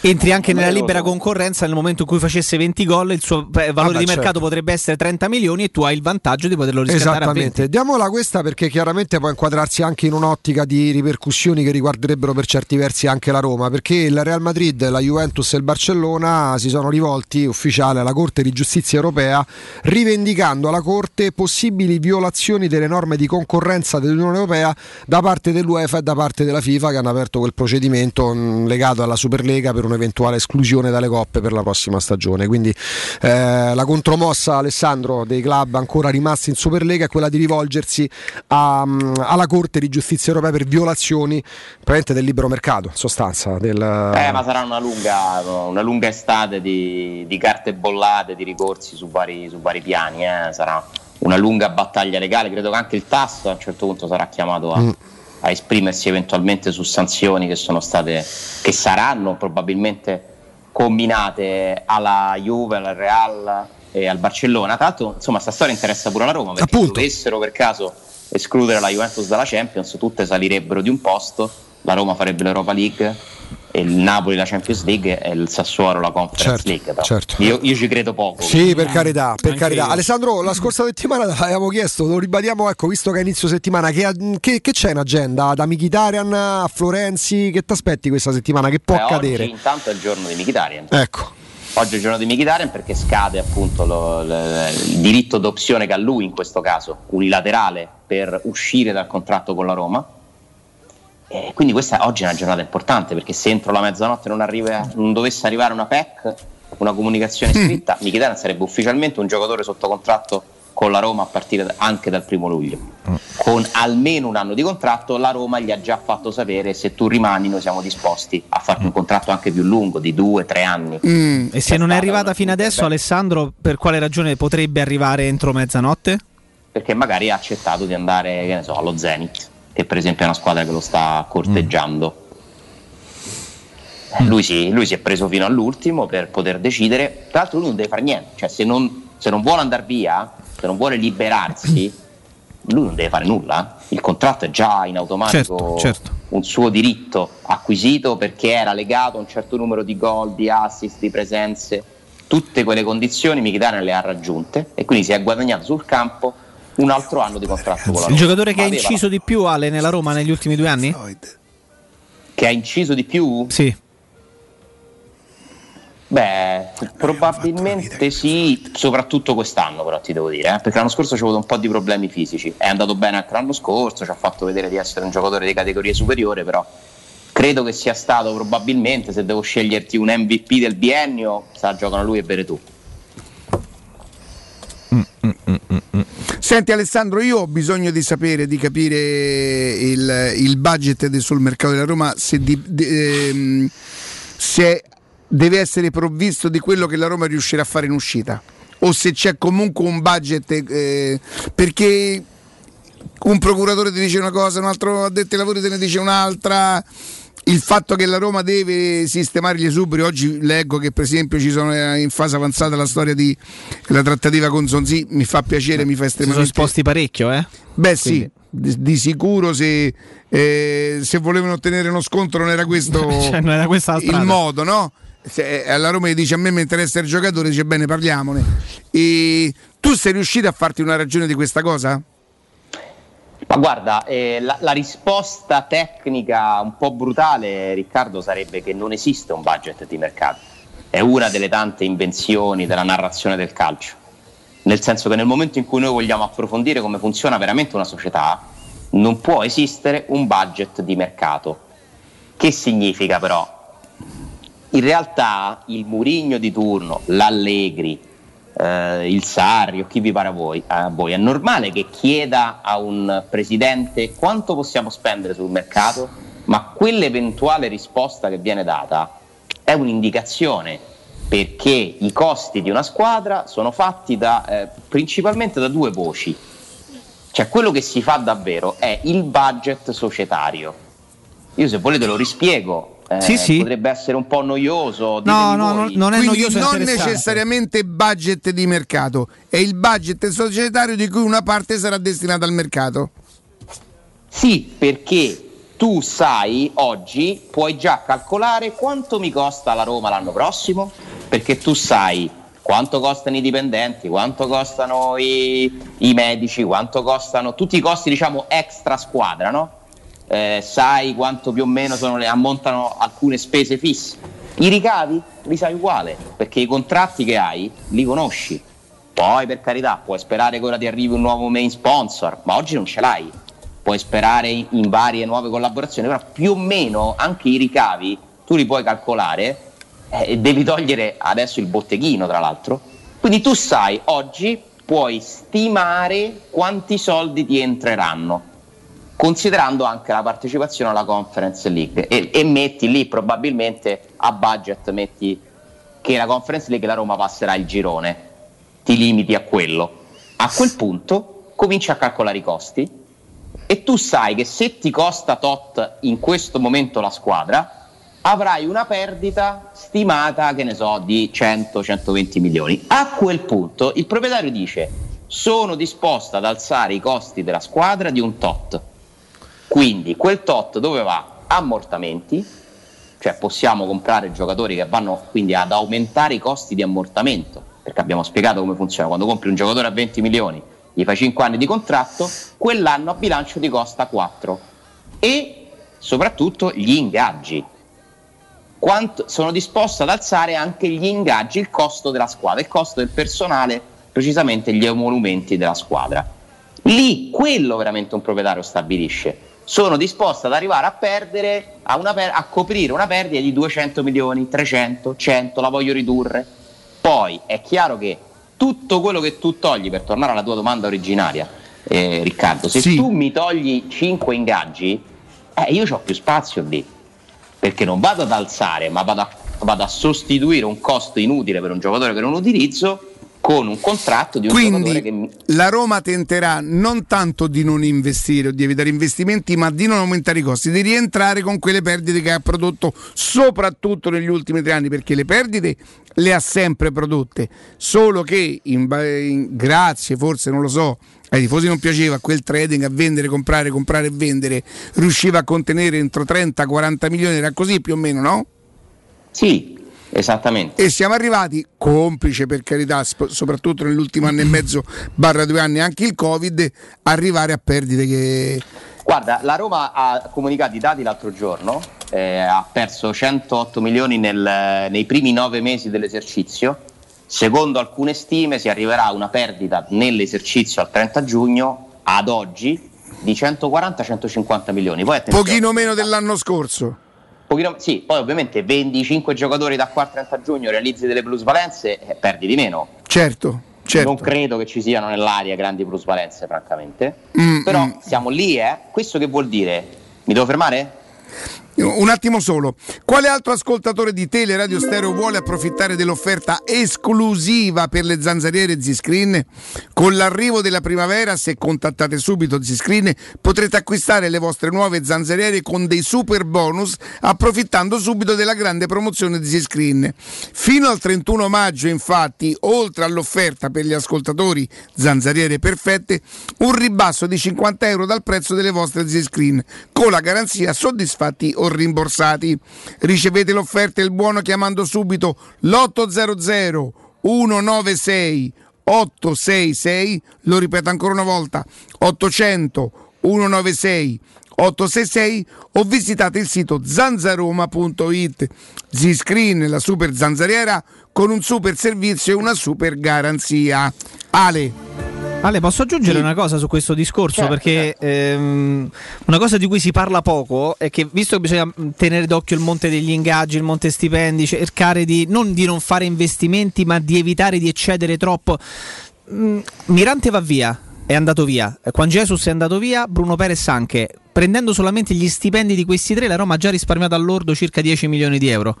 Entri anche nella libera concorrenza nel momento in cui facesse 20 gol, il suo valore Vabbè, di mercato certo. potrebbe essere 30 milioni e tu hai il vantaggio di poterlo riscattare a 20. Esattamente, diamola questa perché chiaramente può inquadrarsi anche in un'ottica di ripercussioni che riguarderebbero per certi versi anche la Roma, perché il Real Madrid, la Juventus e il Barcellona si sono rivolti ufficiale alla Corte di Giustizia europea rivendicando alla Corte possibili violazioni delle norme di concorrenza dell'Unione Europea da parte dell'UEFA da parte della FIFA che hanno aperto quel procedimento mh, legato alla Superlega per un'eventuale esclusione dalle coppe per la prossima stagione. Quindi eh, la contromossa Alessandro dei club ancora rimasti in Superlega è quella di rivolgersi a, mh, alla Corte di Giustizia Europea per violazioni del libero mercato, in sostanza. Del, Eh, ma sarà una lunga, una lunga estate di, di carte bollate, di ricorsi su vari, su vari piani, eh. sarà una lunga battaglia legale, credo che anche il TAS a un certo punto sarà chiamato a, Mm. A esprimersi eventualmente su sanzioni che sono state, che saranno probabilmente combinate alla Juve, al Real e al Barcellona. L'altro, insomma, sta storia interessa pure la Roma, perché se dovessero per caso escludere la Juventus dalla Champions, tutte salirebbero di un posto, la Roma farebbe l'Europa League il Napoli la Champions League e il Sassuolo la Conference Certo, League. però. certo. Io, io ci credo poco. Sì, per carità, per carità. Alessandro, la scorsa settimana avevamo chiesto, lo ribadiamo, ecco, visto che è inizio settimana, che, che- che c'è in agenda? Da Michitarian a Florenzi, che ti aspetti questa settimana? Che può Beh, accadere? Oggi intanto è il giorno di Mkhitaryan. Ecco. Oggi è il giorno di Mkhitaryan perché scade appunto lo- l- il diritto d'opzione che ha lui in questo caso, unilaterale, per uscire dal contratto con la Roma. E quindi questa oggi è una giornata importante perché se entro la mezzanotte non, arriva- non dovesse arrivare una PEC, una comunicazione scritta, Mkhitaryan sarebbe ufficialmente un giocatore sotto contratto con la Roma a partire anche dal primo luglio. Con almeno un anno di contratto, la Roma gli ha già fatto sapere se tu rimani noi siamo disposti a farti un contratto anche più lungo, di due, tre anni. E se non è arrivata fino adesso, Alessandro, per quale ragione potrebbe arrivare entro mezzanotte? perché magari ha accettato di andare che ne so, allo Zenit, che per esempio è una squadra che lo sta corteggiando. Eh, Lui, si, lui si è preso fino all'ultimo per poter decidere. Tra l'altro, lui non deve fare niente, cioè se non, se non vuole andare via, se non vuole liberarsi, lui non deve fare nulla. Il contratto è già in automatico Certo, certo. un suo diritto acquisito perché era legato a un certo numero di gol, di assist, di presenze. Tutte quelle condizioni Mkhitaryan le ha raggiunte e quindi si è guadagnato sul campo un altro anno di contratto con la Il Roma. giocatore che ha inciso di più Ale nella Roma negli ultimi due anni? che ha inciso di più? Sì. Beh, probabilmente sì, soprattutto quest'anno però ti devo dire, eh, perché l'anno scorso c'è avuto un po' di problemi fisici, è andato bene anche l'anno scorso, ci ha fatto vedere di essere un giocatore di categoria superiore, però credo che sia stato probabilmente, se devo sceglierti un MVP del biennio, sa giocano lui e Senti Alessandro, io ho bisogno di sapere, di capire il, il budget sul mercato della Roma, se, di- de- ehm, se deve essere provvisto di quello che la Roma riuscirà a fare in uscita o se c'è comunque un budget eh, perché un procuratore ti dice una cosa, un altro addetto ai lavori te ne dice un'altra. Il fatto che la Roma deve sistemare gli esuberi, oggi leggo che per esempio ci sono eh, in fase avanzata la storia di la trattativa con Zonzi, mi fa piacere, mi fa Si sono estremamente sposti parecchio, eh? Beh sì, Quindi- di, di sicuro se, eh, se volevano ottenere uno scontro non era questo [LAUGHS] Cioè, non era il modo, no? Se, eh, alla Roma gli dice a me mi interessa il giocatore, dice bene parliamone. E tu sei riuscito a farti una ragione di questa cosa? Ma guarda, eh, la, la risposta tecnica un po' brutale, Riccardo, sarebbe che non esiste un budget di mercato. È una delle tante invenzioni della narrazione del calcio. Nel senso che nel momento in cui noi vogliamo approfondire come funziona veramente una società, non può esistere un budget di mercato. Che significa però? In realtà il Murigno di turno, l'Allegri, eh, il Sarri o chi vi pare a voi, a voi, è normale che chieda a un presidente quanto possiamo spendere sul mercato, ma quell'eventuale risposta che viene data è un'indicazione perché i costi di una squadra sono fatti da, eh, principalmente da due voci. Cioè quello che si fa davvero è il budget societario. Io se volete lo rispiego. Eh, Sì, sì. Potrebbe essere un po' noioso. No, no, no, non è Quindi noioso, non necessariamente budget di mercato, è il budget societario di cui una parte sarà destinata al mercato. Sì, perché tu sai oggi, puoi già calcolare quanto mi costa la Roma l'anno prossimo, perché tu sai quanto costano i dipendenti, quanto costano i, i medici, quanto costano tutti i costi diciamo extra squadra, no? Eh, sai quanto più o meno le- ammontano alcune spese fisse. I ricavi li sai uguale, perché i contratti che hai li conosci. Poi per carità, puoi sperare che ora ti arrivi un nuovo main sponsor, ma oggi non ce l'hai. Puoi sperare in, varie nuove collaborazioni, però più o meno anche i ricavi tu li puoi calcolare eh, devi togliere adesso il botteghino, tra l'altro. Quindi tu sai, oggi puoi stimare quanti soldi ti entreranno considerando anche la partecipazione alla Conference League. E, e metti lì probabilmente a budget metti che la Conference League la Roma passerà il girone. Ti limiti a quello. A quel punto cominci a calcolare i costi. E tu sai che se ti costa tot in questo momento la squadra avrai una perdita stimata che ne so di 100-120 milioni. A quel punto il proprietario dice sono disposto ad alzare i costi della squadra di un tot quindi quel tot dove va? Ammortamenti, cioè possiamo comprare giocatori che vanno quindi ad aumentare i costi di ammortamento, perché abbiamo spiegato come funziona, quando compri un giocatore a 20 milioni, gli fai 5 anni di contratto, quell'anno a bilancio ti costa 4 e soprattutto gli ingaggi. Quanto, sono disposto ad alzare anche gli ingaggi, il costo della squadra, il costo del personale, precisamente gli emolumenti della squadra. Lì quello veramente un proprietario stabilisce. Sono disposto ad arrivare a perdere, a, per- a coprire una perdita di 200 milioni, 300, 100, la voglio ridurre. Poi è chiaro che tutto quello che tu togli, per tornare alla tua domanda originaria, eh, Riccardo, se Sì. tu mi togli 5 ingaggi, eh, io ho più spazio lì perché non vado ad alzare, ma vado a, vado a sostituire un costo inutile per un giocatore che non utilizzo con un contratto di un giocatore che Quindi la Roma tenterà non tanto di non investire o di evitare investimenti, ma di non aumentare i costi, di rientrare con quelle perdite che ha prodotto soprattutto negli ultimi tre anni, perché le perdite le ha sempre prodotte, solo che in in- grazie, forse non lo so, ai tifosi non piaceva quel trading a vendere, comprare, comprare e vendere, riusciva a contenere entro 30-40 milioni, era così più o meno, no? Sì, esattamente. E siamo arrivati, complice per carità, sp- soprattutto nell'ultimo anno e mezzo, [CLEARS THROAT] barra due anni, anche il Covid, arrivare a perdite che... Guarda, la Roma ha comunicato i dati l'altro giorno, eh, ha perso 108 milioni nel- nei primi nove mesi dell'esercizio. Secondo alcune stime si arriverà a una perdita nell'esercizio al 30 giugno, ad oggi, di 140-150 milioni. Poi Pochino meno dell'anno scorso. Pochino- sì, poi ovviamente vendi 5 giocatori da qua al 30 giugno, realizzi delle plusvalenze e perdi di meno. Certo, certo. Non credo che ci siano nell'aria grandi plusvalenze, francamente. Mm, Però mm. siamo lì, eh. Questo che vuol dire? Mi devo fermare? Un attimo solo. Quale altro ascoltatore di Tele Radio Stereo vuole approfittare dell'offerta esclusiva per le zanzariere Ziscreen? Con l'arrivo della primavera, se contattate subito Ziscreen, potrete acquistare le vostre nuove zanzariere con dei super bonus, approfittando subito della grande promozione Ziscreen. Fino al 31 maggio, infatti, oltre all'offerta per gli ascoltatori zanzariere perfette, un ribasso di 50 euro dal prezzo delle vostre Ziscreen, con la garanzia soddisfatti o rimborsati. Ricevete l'offerta e il buono chiamando subito l'800 196 866, lo ripeto ancora una volta, 800 196 866 o visitate il sito zanzaroma.it. Ziscreen, la super zanzariera con un super servizio e una super garanzia. Ale. Ale, posso aggiungere una cosa su questo discorso? Certo, perché ehm, una cosa di cui si parla poco è che visto che bisogna mh, tenere d'occhio il monte degli ingaggi, il monte stipendi, cercare di non di non fare investimenti, ma di evitare di eccedere troppo. mh, Mirante va via, è andato via. Juan Jesus è andato via, Bruno Perez anche. Prendendo solamente gli stipendi di questi tre, la Roma ha già risparmiato all'ordo circa 10 milioni di euro.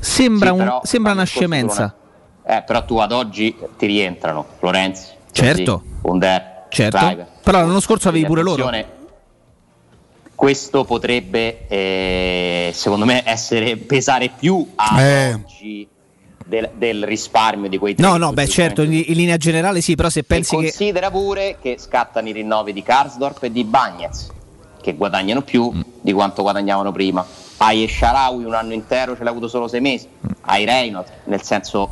Sembra, Sì, un- però sembra una scemenza. Eh, però tu ad oggi ti rientrano Florenzi, Certo. Certo. Clive. Però l'anno scorso avevi pure loro. Questo potrebbe, eh, secondo me, essere pesare più a Eh. oggi del, del risparmio di quei tre. No, no, beh, certo, in, in linea generale sì, però se pensi e che. considera pure che scattano i rinnovi di Karsdorp e di Bagnez, che guadagnano più Mm. di quanto guadagnavano prima. Hai Sharawi un anno intero, ce l'ha avuto solo sei mesi. Hai Reynolds, nel senso,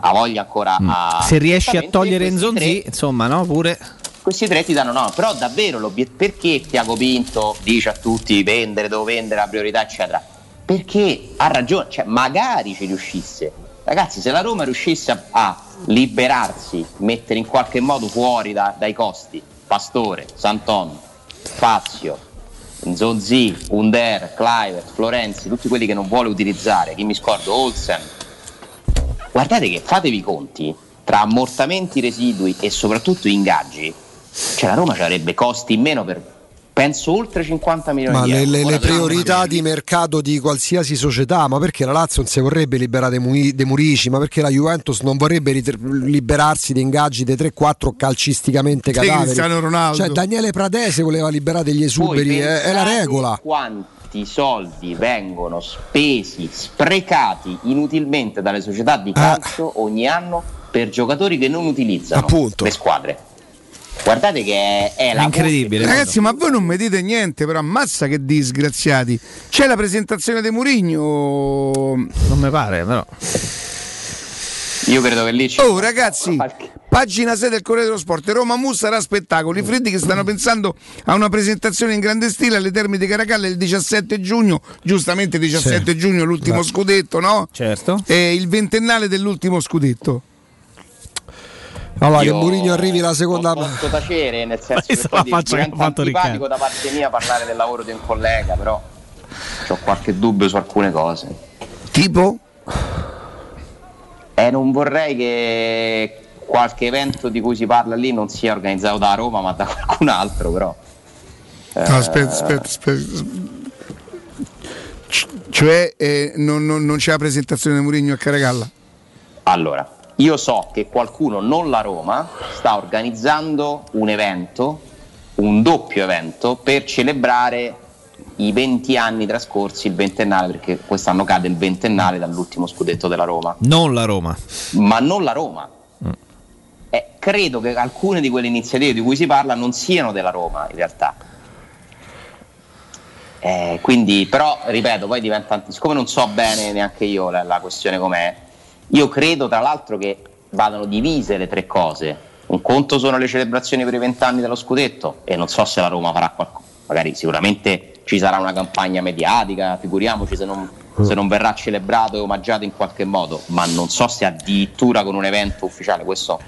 ha voglia ancora a. Mm. Se riesci a togliere Enzonzi, tre- insomma, no? Pure. questi tre ti danno no, però davvero l'obiet- perché Tiago Pinto dice a tutti vendere, devo vendere, la priorità, eccetera? Perché ha ragione, cioè magari ci riuscisse. Ragazzi, se la Roma riuscisse a, a liberarsi, mettere in qualche modo fuori da- dai costi Pastore, Santon, Fazio, Zonzi, Under, Clivert, Florenzi, tutti quelli che non vuole utilizzare, chi mi scordo, Olsen. Guardate che fatevi i conti tra ammortamenti residui e soprattutto ingaggi, cioè la Roma ci avrebbe costi in meno per penso oltre 50 milioni Ma di le, euro. le- le priorità di mercato di qualsiasi società, ma perché la Lazio non si vorrebbe liberare De, Muri- De Murici, ma perché la Juventus non vorrebbe liberarsi di ingaggi dei 3-4 calcisticamente cadaveri? Cristiano Ronaldo. Cioè Daniele Pradese voleva liberare degli esuberi, è, è la regola. Quanti soldi vengono spesi, sprecati inutilmente dalle società di calcio ogni anno per giocatori che non utilizzano Appunto. le squadre? Guardate che è, è la Ragazzi, ma voi non mi dite niente, però ammazza che disgraziati. C'è la presentazione di Murigno. Non mi pare, però. Io credo che lì ci Oh ragazzi, pagina 6 del Corriere dello Sport, Roma Mus sarà spettacolo. I freddi che stanno pensando a una presentazione in grande stile alle Terme di Caracalla il 17 giugno, giustamente il 17 Sì. giugno l'ultimo Beh. scudetto, no? Certo. È il ventennale dell'ultimo scudetto. Allora, che Mourinho arrivi la seconda. Non posso tacere, nel senso che la poi diventa antipatico da parte mia parlare del lavoro di un collega, però ho qualche dubbio su alcune cose. Tipo? E non vorrei che qualche evento di cui si parla lì non sia organizzato da Roma ma da qualcun altro, però. No, Eh, aspetta, aspetta, aspetta. C- Cioè, eh, non, non- non c'è la presentazione di Murigno a Caracalla? Allora, io so che qualcuno, non la Roma, sta organizzando un evento, un doppio evento, per celebrare i 20 anni trascorsi, il ventennale, perché quest'anno cade il ventennale dall'ultimo scudetto della Roma. Non la Roma. Ma non la Roma. Eh, credo che alcune di quelle iniziative di cui si parla non siano della Roma, in realtà. Eh, quindi, però, ripeto, poi diventa. Siccome non so bene neanche io la, la questione com'è, io credo tra l'altro che vadano divise le tre cose. Un conto sono le celebrazioni per i vent'anni dello scudetto, e non so se la Roma farà qualcosa. Magari sicuramente ci sarà una campagna mediatica, figuriamoci se non, se non verrà celebrato e omaggiato in qualche modo, ma non so se addirittura con un evento ufficiale. Questo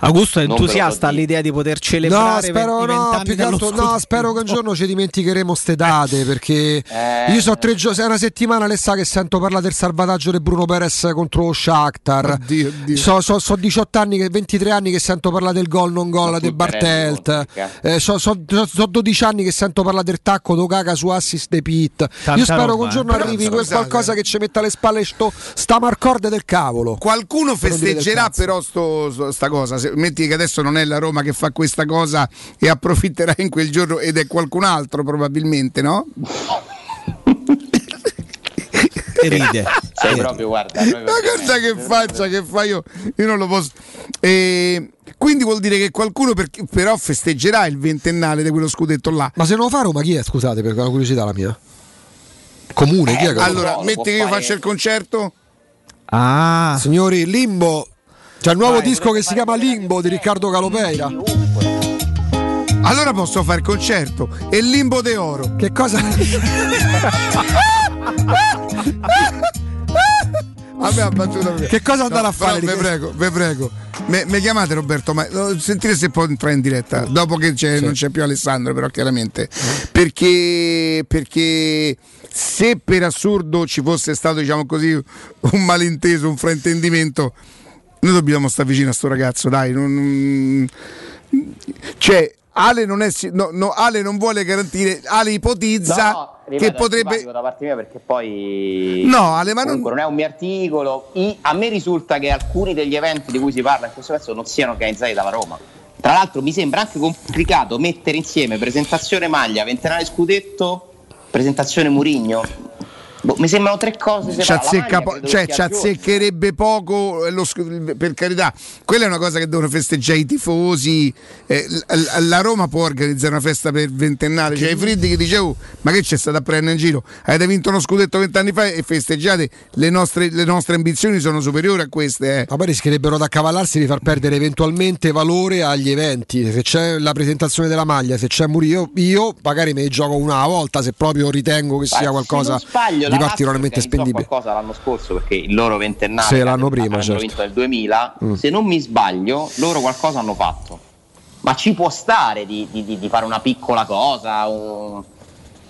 Augusto è so entusiasta all'idea di poter No, celebrare spero, no, vent'anni più che dello altro, no, spero che un giorno ci dimenticheremo ste date perché Eh. io so tre giorni, è una settimana le sa che sento parlare del salvataggio di Bruno Perez contro lo Shakhtar. Oddio, oddio. So, so, so 18 anni, che- 23 anni che sento parlare del gol non gol di tutte Bartelt. Eh, so, so- so- so 12 anni che sento parlare del tacco do caca su assist de Pit. Tanta Io spero roba, che un eh. giorno Però, arrivi quel scusate. Qualcosa che ci metta alle spalle sto, sta marcorde del cavolo. Qualcuno festeggerà però sto, sto- sta cosa. Se, metti che adesso non è la Roma che fa questa cosa e approfitterà in quel giorno ed è qualcun altro probabilmente, no? E ride. sei proprio, guarda, proprio Ma guarda che faccia che fa io, io non lo posso. E quindi vuol dire che qualcuno per- però festeggerà il ventennale di quello scudetto là. Ma se non lo fa Roma chi è? Scusate, per la curiosità la mia. Comune, chi è che lo fa? Allora, lo metti che io fare- faccia il concerto. Ah, Signori, Limbo. C'è il nuovo Vai, disco che si chiama Limbo di Riccardo Calopeira. Allora posso fare il concerto e limbo de oro. Che cosa? [LAUGHS] A me ha battuto Che cosa andare a fare, Vi prego, vi prego. Mi chiamate Roberto, ma eh, sentire se può entrare in diretta dopo che c'è- non c'è più Alessandro, però chiaramente. Perché, perché se per assurdo ci fosse stato, diciamo così, un malinteso, un fraintendimento, noi dobbiamo stare vicino a sto ragazzo, dai. non- cioè, Ale non, è, no, no, Ale non vuole garantire, Ale ipotizza No, che potrebbe... da parte mia perché poi No, Ale, ma non- comunque non... è un mio articolo. I- a me risulta che alcuni degli eventi di cui si parla in questo pezzo non siano organizzati dalla Roma. Tra l'altro mi sembra anche complicato mettere insieme presentazione maglia, ventennale scudetto, presentazione Murigno. Boh, mi sembrano tre cose ci separate. La cioè, ci azzeccherebbe poco lo sc- per carità quella è una cosa che devono festeggiare i tifosi eh, l- l- la Roma può organizzare una festa per ventennale cioè i Friddi che dicevo ma che c'è stato a prendere in giro avete vinto uno scudetto vent'anni fa e festeggiate le nostre, le nostre ambizioni sono superiori a queste eh. Ma poi rischierebbero di accavallarsi di far perdere eventualmente valore agli eventi. Se c'è la presentazione della maglia, se c'è Murillo, io magari me ne gioco una alla volta se proprio ritengo che sia qualcosa se non sbaglio, la particolarmente spendibile. qualcosa l'anno scorso perché il loro ventennale Sì, l'anno prima, certo. vinto nel 2000 Mm. se non mi sbaglio loro qualcosa hanno fatto ma ci può stare di, di- di- di fare una piccola cosa un-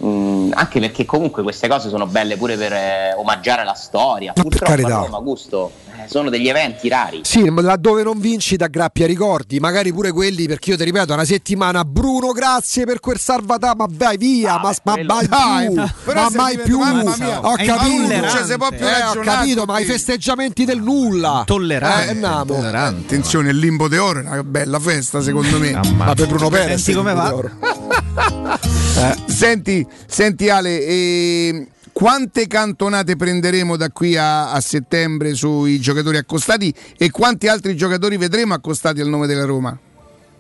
mm, anche perché comunque queste cose sono belle pure per eh, omaggiare la storia Ma per purtroppo carità. a Roma Gusto eh, sono degli eventi rari Sì, ma laddove non vinci da grappia ricordi, magari pure quelli, perché io ti ripeto, una settimana, Bruno, grazie per quel salvatà, ma vai via, ma, ma quello- mai Dai, più, ma mai più, ho capito. Cioè, se può più Eh, ho capito, ma i festeggiamenti del nulla, Tollerante. Eh, andiamo. Tollerante. attenzione il limbo d'oro è una bella festa secondo me ma per Bruno Perez, Senti come va? [LAUGHS] Senti, senti Ale, eh, quante cantonate prenderemo da qui a, a settembre sui giocatori accostati e quanti altri giocatori vedremo accostati al nome della Roma?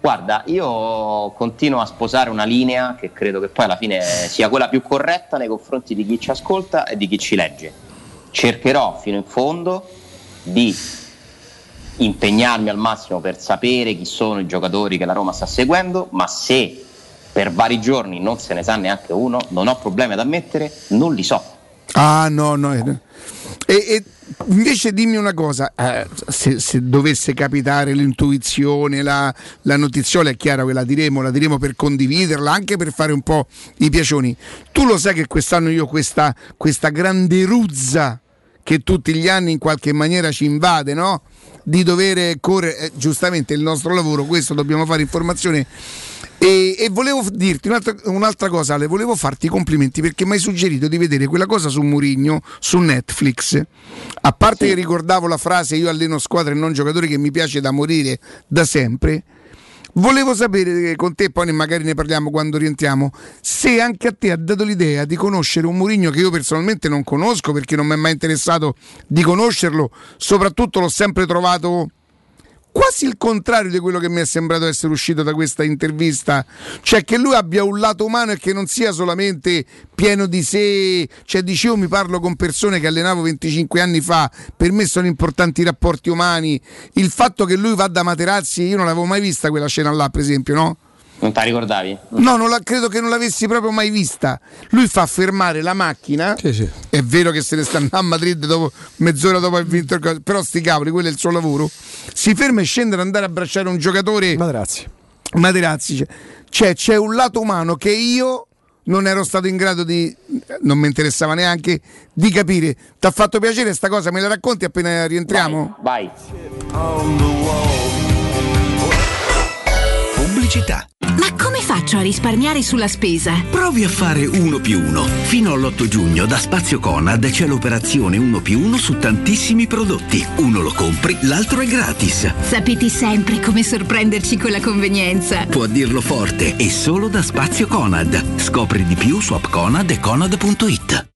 Guarda, io continuo a sposare una linea che credo che poi alla fine sia quella più corretta nei confronti di chi ci ascolta e di chi ci legge. Cercherò fino in fondo di impegnarmi al massimo per sapere chi sono i giocatori che la Roma sta seguendo, ma se per vari giorni non se ne sa neanche uno, non ho problemi ad ammettere, non li so. Ah no, no. eh. E, e invece dimmi una cosa, eh, se, se dovesse capitare l'intuizione, la, la notiziola è chiaro che la diremo, la diremo per condividerla, anche per fare un po' i piacioni. Tu lo sai che quest'anno io questa, questa grande ruzza che tutti gli anni in qualche maniera ci invade, no? Di dover correre, eh, giustamente il nostro lavoro, questo dobbiamo fare informazione. E, e volevo dirti un'altra, un'altra cosa, Ale, volevo farti i complimenti perché mi hai suggerito di vedere quella cosa su Murigno su Netflix. A parte che ricordavo la frase io alleno squadre e non giocatori che mi piace da morire da sempre. Volevo sapere con te, poi magari ne parliamo quando rientriamo, se anche a te ha dato l'idea di conoscere un Murigno che io personalmente non conosco perché non mi è mai interessato di conoscerlo, soprattutto l'ho sempre trovato quasi il contrario di quello che mi è sembrato essere uscito da questa intervista, cioè che lui abbia un lato umano e che non sia solamente pieno di sé, cioè dicevo mi parlo con persone che allenavo 25 anni fa, per me sono importanti i rapporti umani, il fatto che lui va da Materazzi, io non l'avevo mai vista quella scena là per esempio, no? Non ti ricordavi? No, non la- credo che non l'avessi proprio mai vista. Lui fa fermare la macchina. È vero che se ne sta a Madrid dopo mezz'ora dopo aver vinto il però sti cavoli, quello è il suo lavoro. Si ferma e scende ad andare a abbracciare un giocatore. Materazzi. Materazzi. Cioè, c'è un lato umano che io non ero stato in grado di. non mi interessava neanche di capire. Ti ha fatto piacere sta cosa? Me la racconti appena rientriamo? Vai. Pubblicità. Ma come faccio a risparmiare sulla spesa? Provi a fare 1 più 1. Fino all'8 giugno da Spazio Conad c'è l'operazione 1 più 1 su tantissimi prodotti. Uno lo compri, l'altro è gratis. Sapete sempre come sorprenderci con la convenienza. Può dirlo forte e solo da Spazio Conad. Scopri di più su appconad e conad.it.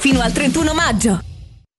fino al 31 maggio.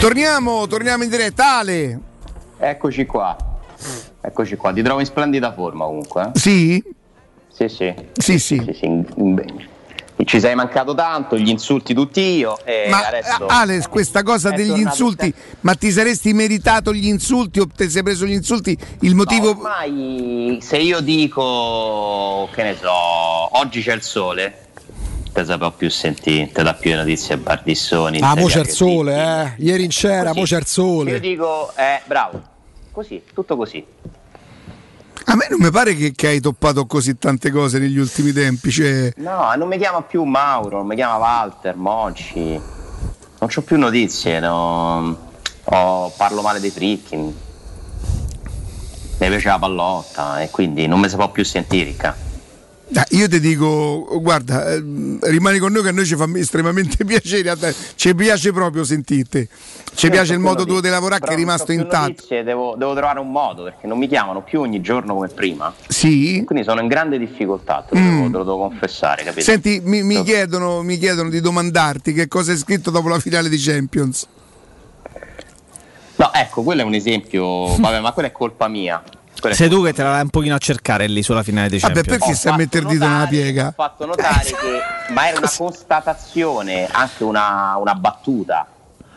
Torniamo, torniamo in diretta. Ale. Eccoci qua. Eccoci qua. Ti trovo in splendida forma comunque. eh? Sì? Sì, sì. Sì, sì. in- in- Ci sei mancato tanto, gli insulti tutti io. E Ma adesso Ale, questa cosa degli insulti, ma ti saresti meritato gli insulti o ti sei preso gli insulti? Il motivo. Ormai se io dico, che ne so, oggi c'è il sole, più sentire, te dà più notizie a Bardissoni. Ah, mo c'è il sole, eh. Ieri in c'era, mo c'è il Io sole. dico, eh, bravo, così, tutto così. A me non mi pare che, che hai toppato così tante cose negli ultimi tempi. Cioè, No, non mi chiama più Mauro, non mi chiama Walter, Monci. Non ho più notizie, no. Ho- parlo male dei fricchi. Mi piace la pallotta e quindi non mi si può più sentire. ca. dai, io ti dico, guarda, eh, rimani con noi che a noi ci fa estremamente [LAUGHS] piacere. Ci piace proprio sentirti. Ci Io piace il modo tuo di lavorare che è rimasto intatto. notizie, Devo, devo trovare un modo perché non mi chiamano più ogni giorno come prima. Sì. Quindi sono in grande difficoltà, te lo, Mm. devo, te lo devo confessare, capito? Senti, mi, mi chiedono, mi chiedono di domandarti che cosa hai scritto dopo la finale di Champions. No, ecco, quello è un esempio, [LAUGHS] vabbè, ma quella è colpa mia. Sei tu che te la vai un pochino a cercare lì sulla finale Vabbè, Champions. perché stai a mettere il dito nella piega? ho fatto notare [LAUGHS] che, ma era una constatazione, anche una, una battuta,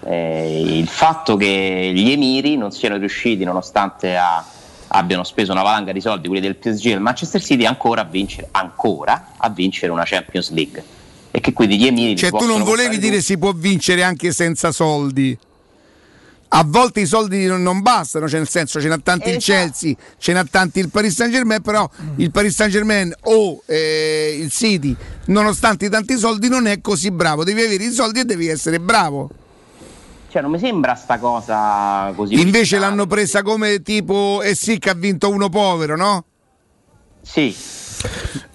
eh, il fatto che gli emiri non siano riusciti, nonostante a- abbiano speso una valanga di soldi, quelli del PSG e del Manchester City, ancora a vincere, ancora a vincere una Champions League. E che quindi gli emiri... Cioè, tu non volevi dire si può vincere anche senza soldi. A volte i soldi non, bastano, cioè nel senso ce n'ha tanti il Chelsea, ce n'ha tanti il Paris Saint Germain, però il Paris Saint Germain o eh, il City, nonostante i tanti soldi, non è così bravo. Devi avere i soldi e devi essere bravo. Cioè, non mi sembra sta cosa così. Invece l'hanno presa come tipo, eh sì che ha vinto uno povero, no? Sì.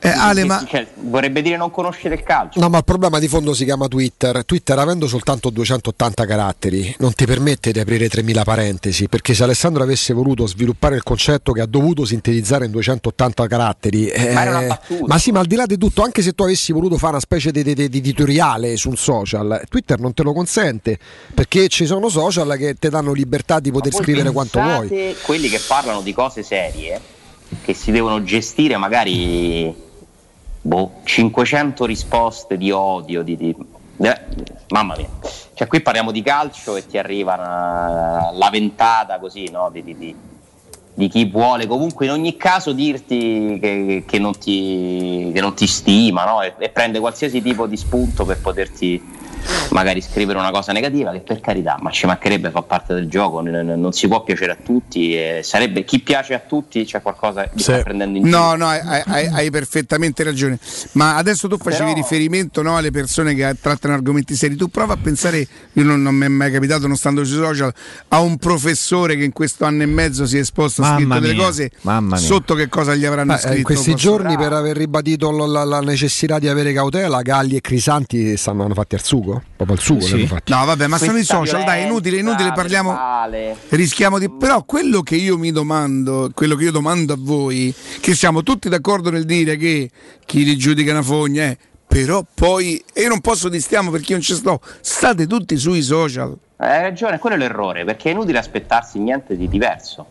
Eh, Ale, ma Cioè, vorrebbe dire non conoscere il calcio. No, ma il problema di fondo si chiama Twitter. Twitter, avendo soltanto 280 caratteri, non ti permette di aprire 3000 parentesi. Perché se Alessandro avesse voluto sviluppare il concetto che ha dovuto sintetizzare in 280 caratteri, eh, Ma era una battuta. ma sì, ma al di là di tutto, anche se tu avessi voluto fare una specie di, di- di editoriale su un social, Twitter non te lo consente. Perché ci sono social che ti danno libertà di poter scrivere quanto vuoi. quelli che parlano di cose serie che si devono gestire magari boh, 500 risposte di odio di, di- eh, mamma mia cioè qui parliamo di calcio e ti arriva una- la ventata così no? di, di- di- chi vuole comunque in ogni caso dirti che, che non, ti, che non ti stima no? e, e prende qualsiasi tipo di spunto per poterti magari scrivere una cosa negativa che per carità, ma ci mancherebbe fa parte del gioco, n- n- non si può piacere a tutti, e sarebbe chi piace a tutti c'è qualcosa che sta prendendo in giro. No, no, hai, hai- hai perfettamente ragione. Ma adesso tu facevi Però- riferimento no, alle persone che trattano argomenti seri. Tu prova a pensare, io non, non mi è mai capitato, non stando sui social, a un professore che in questo anno e mezzo si è esposto, ha Mamma scritto delle mia, cose mamma mia. sotto che cosa gli avranno Beh, scritto. in questi giorni per aver ribadito l- la, la necessità di avere cautela, Galli e Crisanti stanno hanno fatti al sugo, proprio al sugo Sì. No, vabbè, ma sono i social, dai, inutile, inutile, parliamo. Rischiamo di. Però quello che io mi domando, quello che io domando a voi, che siamo tutti d'accordo nel dire che chi li giudica una fogna è. Però poi, e io non posso di stiamo perché io non ci sto, state tutti sui social. Hai ragione, quello è l'errore, perché è inutile aspettarsi niente di diverso.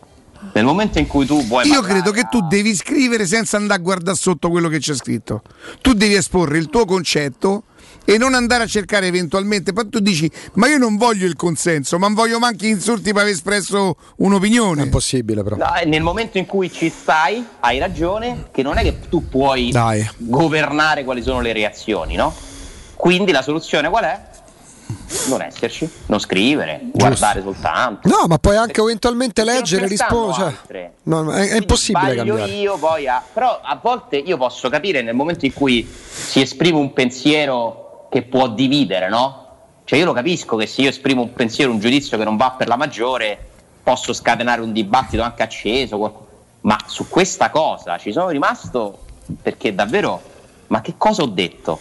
Nel momento in cui tu vuoi Io parlare- credo che tu devi scrivere senza andare a guardare sotto quello che c'è scritto. Tu devi esporre il tuo concetto e non andare a cercare eventualmente. Poi tu dici, ma io non voglio il consenso, ma non voglio manchi insulti per aver espresso un'opinione. È impossibile però. No, e nel momento in cui ci stai, hai ragione, che non è che tu puoi Dai. governare quali sono le reazioni, no? Quindi la soluzione qual è? Non esserci, non scrivere, guardare soltanto. No, ma puoi anche eventualmente leggere, rispondere. No, è, è impossibile cambiare. io poi a- però a volte io posso capire nel momento in cui si esprime un pensiero che può dividere, no? Cioè io lo capisco che se io esprimo un pensiero, un giudizio che non va per la maggiore, posso scatenare un dibattito anche acceso, ma su questa cosa ci sono rimasto perché davvero, ma che cosa ho detto?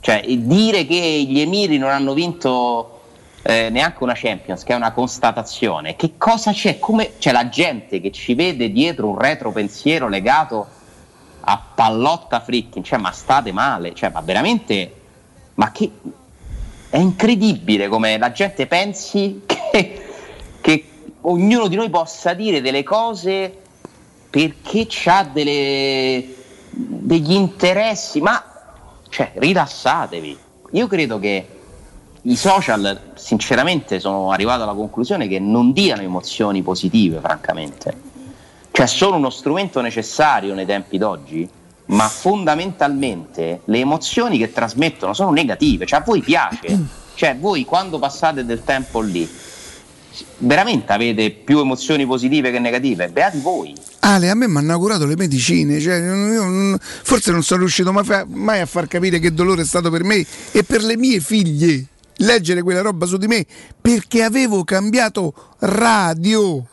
Cioè dire che gli Emiri non hanno vinto eh, neanche una Champions, che è una constatazione, che cosa c'è? Come c'è la gente che ci vede dietro un retro pensiero legato a pallotta fricking, cioè ma state male, cioè ma veramente, ma che è incredibile come la gente pensi che, che ognuno di noi possa dire delle cose perché ha degli interessi, ma cioè rilassatevi. Io credo che i social, sinceramente, sono arrivato alla conclusione che non diano emozioni positive, francamente. Cioè, sono uno strumento necessario nei tempi d'oggi, ma fondamentalmente le emozioni che trasmettono sono negative. Cioè, a voi piace. Cioè, voi quando passate del tempo lì, veramente avete più emozioni positive che negative? Beati voi. Ale, a me mi hanno curato le medicine, cioè, io forse non sono riuscito mai, a far capire che dolore è stato per me e per le mie figlie. Leggere quella roba su di me perché avevo cambiato radio.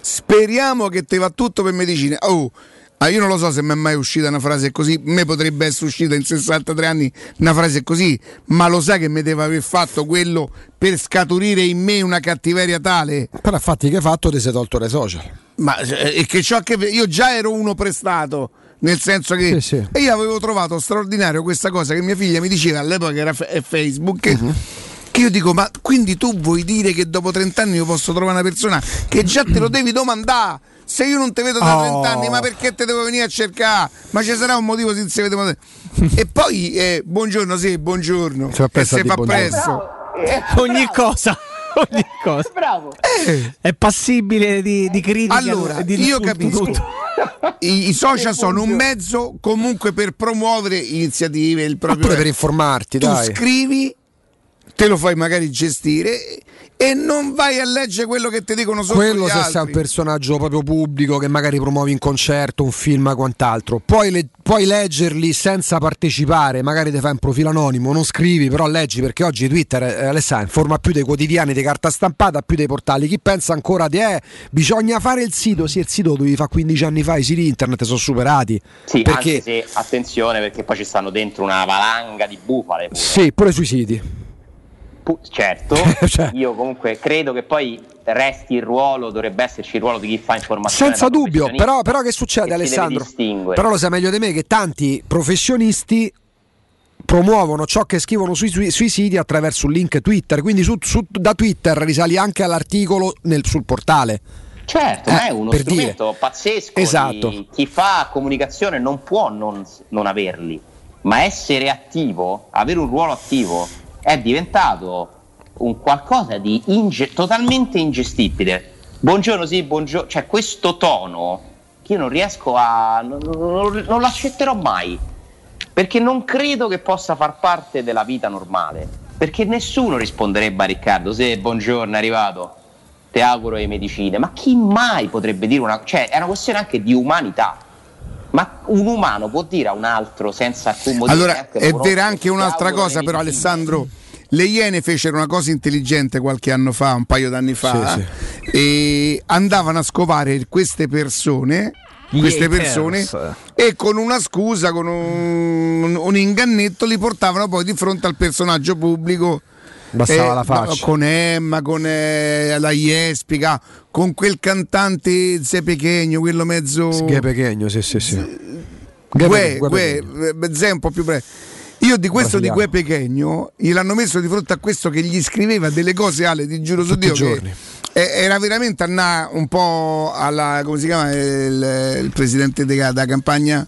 Speriamo che te va tutto per medicine. Oh, ah, io non lo so se mi è mai uscita una frase così, me potrebbe essere uscita in 63 anni una frase così, ma lo sai che mi deve aver fatto quello per scaturire in me una cattiveria tale? Però infatti che hai fatto ti sei tolto dai social. Ma eh, e che ciò che io già ero uno prestato, nel senso che Sì, sì. io avevo trovato straordinario questa cosa che mia figlia mi diceva all'epoca era fe- è Facebook. Mhm. Che io dico, ma quindi tu vuoi dire che dopo 30 anni io posso trovare una persona che già te lo devi domandare? Se io non ti vedo da Oh. 30 anni, ma perché te devo venire a cercare? Ma ci sarà un motivo se non si vede. E poi, eh, buongiorno, sì, buongiorno. Fa e dire fa buongiorno. presto. ogni cosa. [LAUGHS] Ogni cosa. Bravo. È passibile di, di critica. Allora, di io capisco. tutto. I, i social sono un mezzo comunque per promuovere iniziative, il proprio pure per informarti, tu dai. scrivi, te lo fai magari gestire e non vai a leggere quello che ti dicono sotto Quello gli se sei un altri. personaggio proprio pubblico che magari promuovi un concerto, un film, quant'altro. Puoi, le- puoi leggerli senza partecipare, magari ti fai un profilo anonimo, non scrivi, però leggi perché oggi Twitter, eh, Alessandro, informa più dei quotidiani di carta stampata, più dei portali. Chi pensa ancora di eh, bisogna fare il sito? Sì, il sito dovevi fare 15 anni fa, i siti internet sono superati. Sì, perché anche se attenzione perché poi ci stanno dentro una valanga di bufale. pure. sì, pure sui siti. Pu- certo, [LAUGHS] Cioè. io comunque credo che poi resti il ruolo, dovrebbe esserci il ruolo di chi fa informazione. Senza dubbio, però, però che succede deve Alessandro? Però lo sai meglio di me che tanti professionisti promuovono ciò che scrivono sui, sui- sui siti attraverso un link Twitter, quindi su- su- da Twitter risali anche all'articolo nel- sul portale. Certo, Eh, ma è uno strumento dire. pazzesco. Esatto. chi fa comunicazione non può non, non averli, ma essere attivo, avere un ruolo attivo, è diventato un qualcosa di inge- totalmente ingestibile. Buongiorno, sì, buongiorno. Cioè, questo tono che io non riesco a. non, non- non lo accetterò mai. Perché non credo che possa far parte della vita normale. Perché nessuno risponderebbe a Riccardo se buongiorno è arrivato, ti auguro le medicine, ma chi mai potrebbe dire una cioè è una questione anche di umanità. Ma un umano può dire a un altro senza alcun motivo Allora, è vera anche "Ti un'altra cosa, però, medicine". Alessandro. Le Iene fecero una cosa intelligente qualche anno fa, un paio d'anni fa, e andavano a scovare queste persone. Queste persone e con una scusa, con un, un ingannetto, li portavano poi di fronte al personaggio pubblico. Bastava Eh, la faccia. Con Emma, con eh, la Jespica, con quel cantante Ze Pechegno, quello mezzo. Sghe Pechegno, sì, sì, sì. Gue, Gue eh, Zè un po' più breve. Io di questo di Gue. Pechegno gliel'hanno messo di fronte a questo che gli scriveva delle cose Ale, ti giuro su Tutti Dio che era veramente un po' alla come si chiama il, il presidente della campagna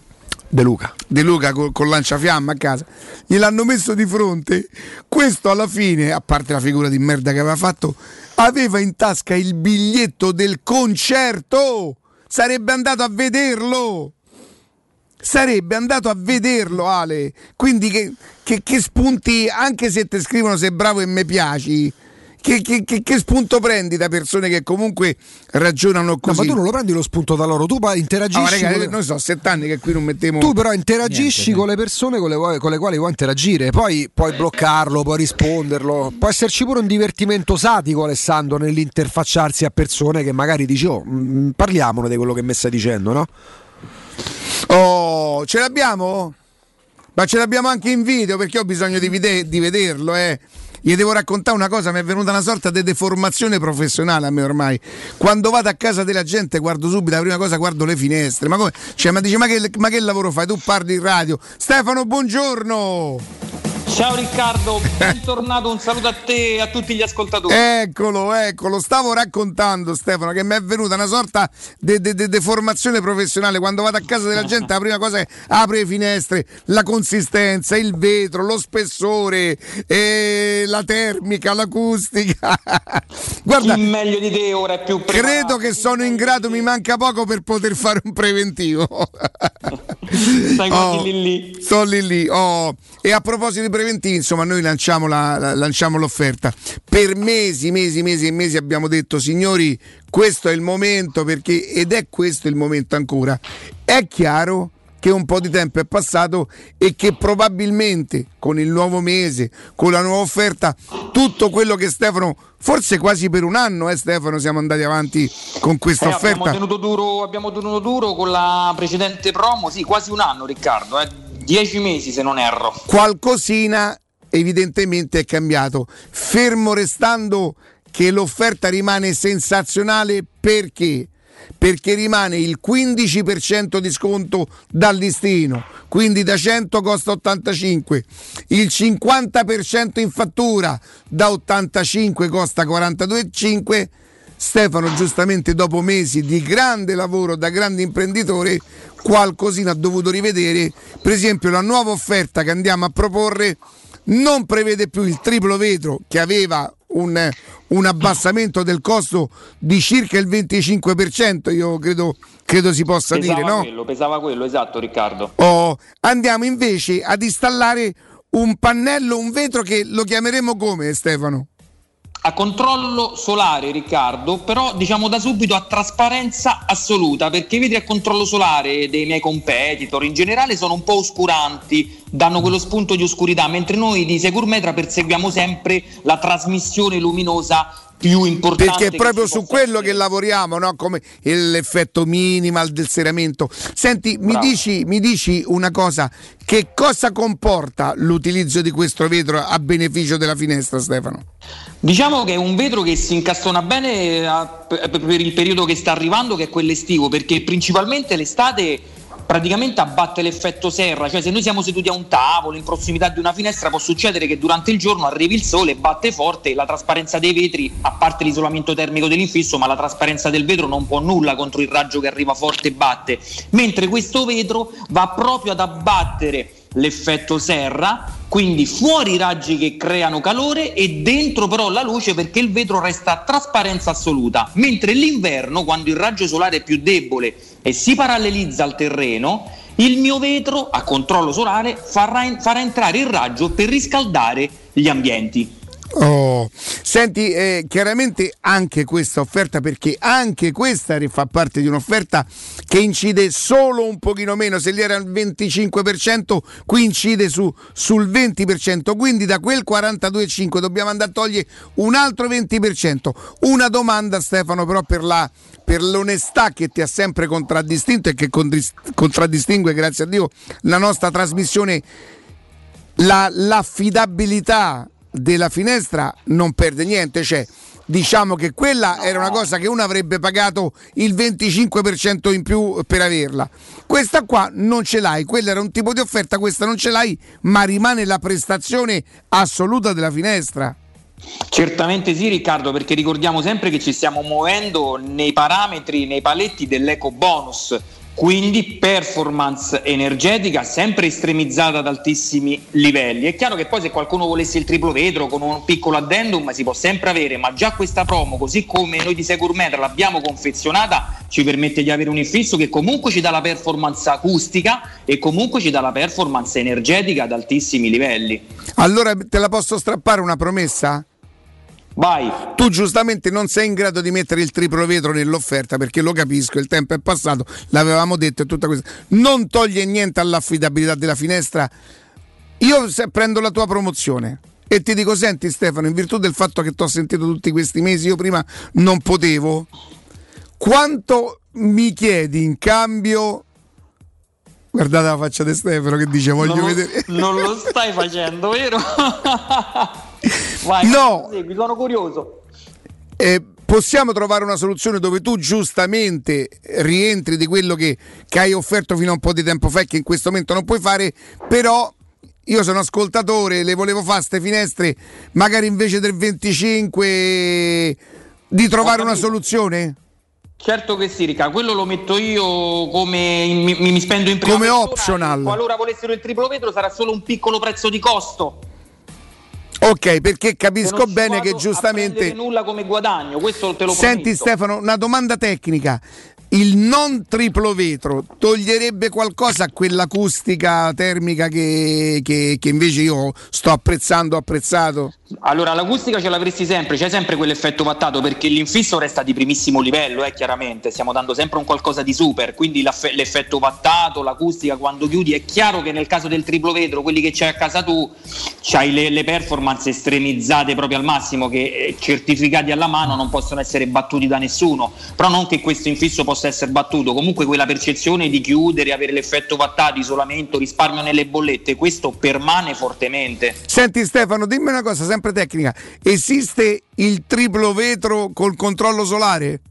De Luca. De Luca col, col lanciafiamma a casa. Gliel'hanno messo di fronte. Questo alla fine a parte la figura di merda che aveva fatto aveva in tasca il biglietto del concerto. Sarebbe andato a vederlo. Sarebbe andato a vederlo Ale. Quindi che, che- che spunti anche se ti scrivono sei bravo e me piaci che, che- che- che spunto prendi da persone che comunque ragionano No, così ma tu non lo prendi lo spunto da loro, tu interagisci. Ah, raga, con le- noi so sette anni che qui non mettiamo Tu però interagisci Niente, con le persone con le, vuoi- con le quali vuoi interagire, poi puoi bloccarlo, puoi risponderlo, può esserci pure un divertimento satico Alessandro nell'interfacciarsi a persone che magari dici oh, mm, parliamone di quello che mi stai dicendo, no? Oh, ce l'abbiamo? Ma ce l'abbiamo anche in video perché ho bisogno di, vide- di vederlo, eh. Gli devo raccontare una cosa, mi è venuta una sorta di deformazione professionale a me ormai. Quando vado a casa della gente guardo subito, la prima cosa guardo le finestre. Ma come? Cioè, ma dice, ma che, ma che lavoro fai? Tu parli in radio. Stefano, buongiorno! Ciao [LAUGHS] Riccardo, bentornato, un saluto a te e a tutti gli ascoltatori. Eccolo, eccolo, stavo raccontando Stefano che mi è venuta una sorta di deformazione professionale. Quando vado a casa della gente la prima cosa è apre le finestre, la consistenza, il vetro, lo spessore, eh, la termica, l'acustica. [LAUGHS] Guarda, Chi meglio di te ora è più preparato. credo che sono in grado, mi manca poco per poter fare un preventivo. [LAUGHS] [LAUGHS] Stai Oh, lì lì. Sto lì lì. oh. E a proposito di preventivi, insomma, noi lanciamo, la- la- lanciamo l'offerta. Per mesi, mesi, mesi e mesi abbiamo detto, signori, questo è il momento perché, ed è questo il momento ancora. È chiaro che un po' di tempo è passato e che probabilmente con il nuovo mese, con la nuova offerta, tutto quello che Stefano, forse quasi per un anno, eh Stefano, siamo andati avanti con questa Eh, abbiamo, offerta. tenuto duro, abbiamo tenuto duro con la precedente promo, sì, quasi un anno Riccardo, eh, dieci mesi se non erro. qualcosina evidentemente è cambiato, fermo restando che l'offerta rimane sensazionale perché? Perché rimane il 15% di sconto dal listino, quindi da 100 costa 85, il 50% in fattura da 85 costa 42,5. Stefano giustamente dopo mesi di grande lavoro da grande imprenditore qualcosina ha dovuto rivedere, per esempio la nuova offerta che andiamo a proporre non prevede più il triplo vetro che aveva un, un abbassamento del costo di circa il 25%, io credo, credo si possa pesava dire, no? quello, pesava quello, esatto Riccardo. Oh, andiamo invece ad installare un pannello, un vetro che lo chiameremo come Stefano? A controllo solare Riccardo, però diciamo da subito a trasparenza assoluta, perché i vetri a controllo solare dei miei competitor in generale sono un po' oscuranti, danno quello spunto di oscurità, mentre noi di Securmetra perseguiamo sempre la trasmissione luminosa più importante. Perché è proprio su quello che lavoriamo, no? come l'effetto minimal del serramento. Senti, mi dici, mi dici una cosa, che cosa comporta l'utilizzo di questo vetro a beneficio della finestra, Stefano? Diciamo che è un vetro che si incastona bene a- per per il periodo che sta arrivando, che è quello estivo, perché principalmente l'estate praticamente abbatte l'effetto serra, cioè se noi siamo seduti a un tavolo in prossimità di una finestra può succedere che durante il giorno arrivi il sole, batte forte la trasparenza dei vetri, a parte l'isolamento termico dell'infisso, ma la trasparenza del vetro non può nulla contro il raggio che arriva forte e batte, mentre questo vetro va proprio ad abbattere l'effetto serra, quindi fuori i raggi che creano calore e dentro però la luce perché il vetro resta a trasparenza assoluta, mentre l'inverno quando il raggio solare è più debole e si parallelizza al terreno, il mio vetro a controllo solare farà, farà entrare il raggio per riscaldare gli ambienti. Oh. Senti, eh, chiaramente anche questa offerta, perché anche questa fa parte di un'offerta che incide solo un pochino meno, se lì era il 25%, qui incide su, sul 20%, quindi da quel 42,5 dobbiamo andare a togliere un altro 20%. Una domanda Stefano però per, la, per l'onestà che ti ha sempre contraddistinto e che contraddistingue, grazie a Dio, la nostra trasmissione, la, l'affidabilità della finestra non perde niente, cioè diciamo che quella era una cosa che uno avrebbe pagato il 25% in più per averla. Questa qua non ce l'hai, quella era un tipo di offerta, questa non ce l'hai, ma rimane la prestazione assoluta della finestra. Certamente sì Riccardo, perché ricordiamo sempre che ci stiamo muovendo nei parametri, nei paletti dell'eco bonus quindi performance energetica sempre estremizzata ad altissimi livelli. È chiaro che poi se qualcuno volesse il triplo vetro con un piccolo addendum si può sempre avere, ma già questa promo, così come noi di Securmetra l'abbiamo confezionata, ci permette di avere un infisso che comunque ci dà la performance acustica e comunque ci dà la performance energetica ad altissimi livelli. Allora te la posso strappare una promessa? Vai. Tu giustamente non sei in grado di mettere il triplo vetro nell'offerta perché lo capisco, il tempo è passato, l'avevamo detto e tutta questa. Non toglie niente all'affidabilità della finestra. Io se prendo la tua promozione e ti dico, senti Stefano, in virtù del fatto che ti ho sentito tutti questi mesi, io prima non potevo, quanto mi chiedi in cambio Guardate la faccia di Stefano che dice voglio non lo, vedere. Non lo stai facendo, vero? [LAUGHS] Vai, no, segui, sono curioso. Eh, possiamo trovare una soluzione dove tu giustamente rientri di quello che, che, hai offerto fino a un po' di tempo fa e che in questo momento non puoi fare, però io sono ascoltatore, le volevo fare queste finestre, magari invece del 25 di trovare una soluzione? Certo che sì, Rica, quello lo metto io come in, mi, mi, spendo in prima come optional. Qualora volessero il triplo vetro sarà solo un piccolo prezzo di costo. Ok, perché capisco bene che giustamente. nulla come guadagno, questo te lo Senti prometto. Stefano, una domanda tecnica. Il non triplo vetro toglierebbe qualcosa a quell'acustica termica che, che, che invece io sto apprezzando, apprezzato? Allora, l'acustica ce l'avresti sempre, c'è sempre quell'effetto vattato perché l'infisso resta di primissimo livello, eh, chiaramente, stiamo dando sempre un qualcosa di super, quindi l'effetto vattato, l'acustica quando chiudi, è chiaro che nel caso del triplo vetro, quelli che c'hai a casa tu, c'hai le, le performance estremizzate proprio al massimo che eh, certificati alla mano non possono essere battuti da nessuno, però non che questo infisso possa essere battuto, comunque quella percezione di chiudere, avere l'effetto vattato, isolamento, risparmio nelle bollette, questo permane fortemente. Senti Stefano, dimmi una cosa, sempre tecnica. Esiste il triplo vetro col controllo solare?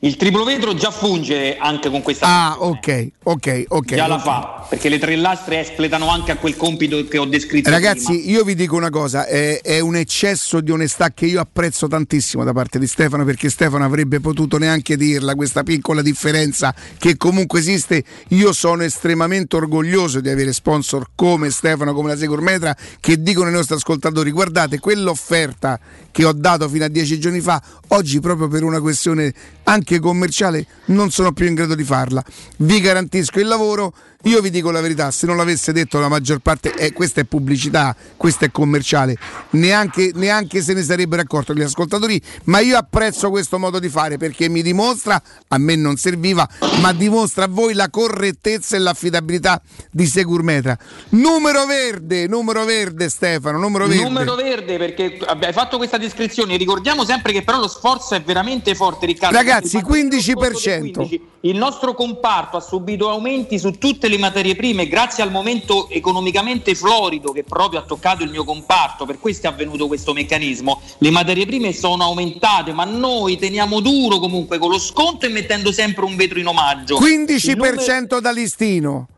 Il triplo vetro già funge anche con questa Ah, ok, ok, ok. Già la okay. fa, perché le tre lastre espletano anche a quel compito che ho descritto Ragazzi, prima. io vi dico una cosa, è, è, un eccesso di onestà che io apprezzo tantissimo da parte di Stefano, perché Stefano avrebbe potuto neanche dirla, questa piccola differenza che comunque esiste. Io sono estremamente orgoglioso di avere sponsor come Stefano, come la Securmetra, che dicono ai nostri ascoltatori, guardate, quell'offerta che ho dato fino a dieci giorni fa, oggi proprio per una questione anche commerciale non sono più in grado di farla. Vi garantisco il lavoro. Io vi dico la verità, se non l'avesse detto la maggior parte, eh, questa è pubblicità, questa è commerciale, neanche, neanche se ne sarebbero accorti gli ascoltatori, ma io apprezzo questo modo di fare perché mi dimostra, a me non serviva, ma dimostra a voi la correttezza e l'affidabilità di Securmetra. Numero verde, numero verde Stefano, numero verde. Numero verde perché hai fatto questa descrizione, ricordiamo sempre che però lo sforzo è veramente forte Riccardo. Ragazzi, 15%. Il nostro comparto ha subito aumenti su tutte le materie prime grazie al momento economicamente florido che proprio ha toccato il mio comparto, per questo è avvenuto questo meccanismo. Le materie prime sono aumentate, ma noi teniamo duro comunque con lo sconto e mettendo sempre un vetro in omaggio. 15% numero... da listino,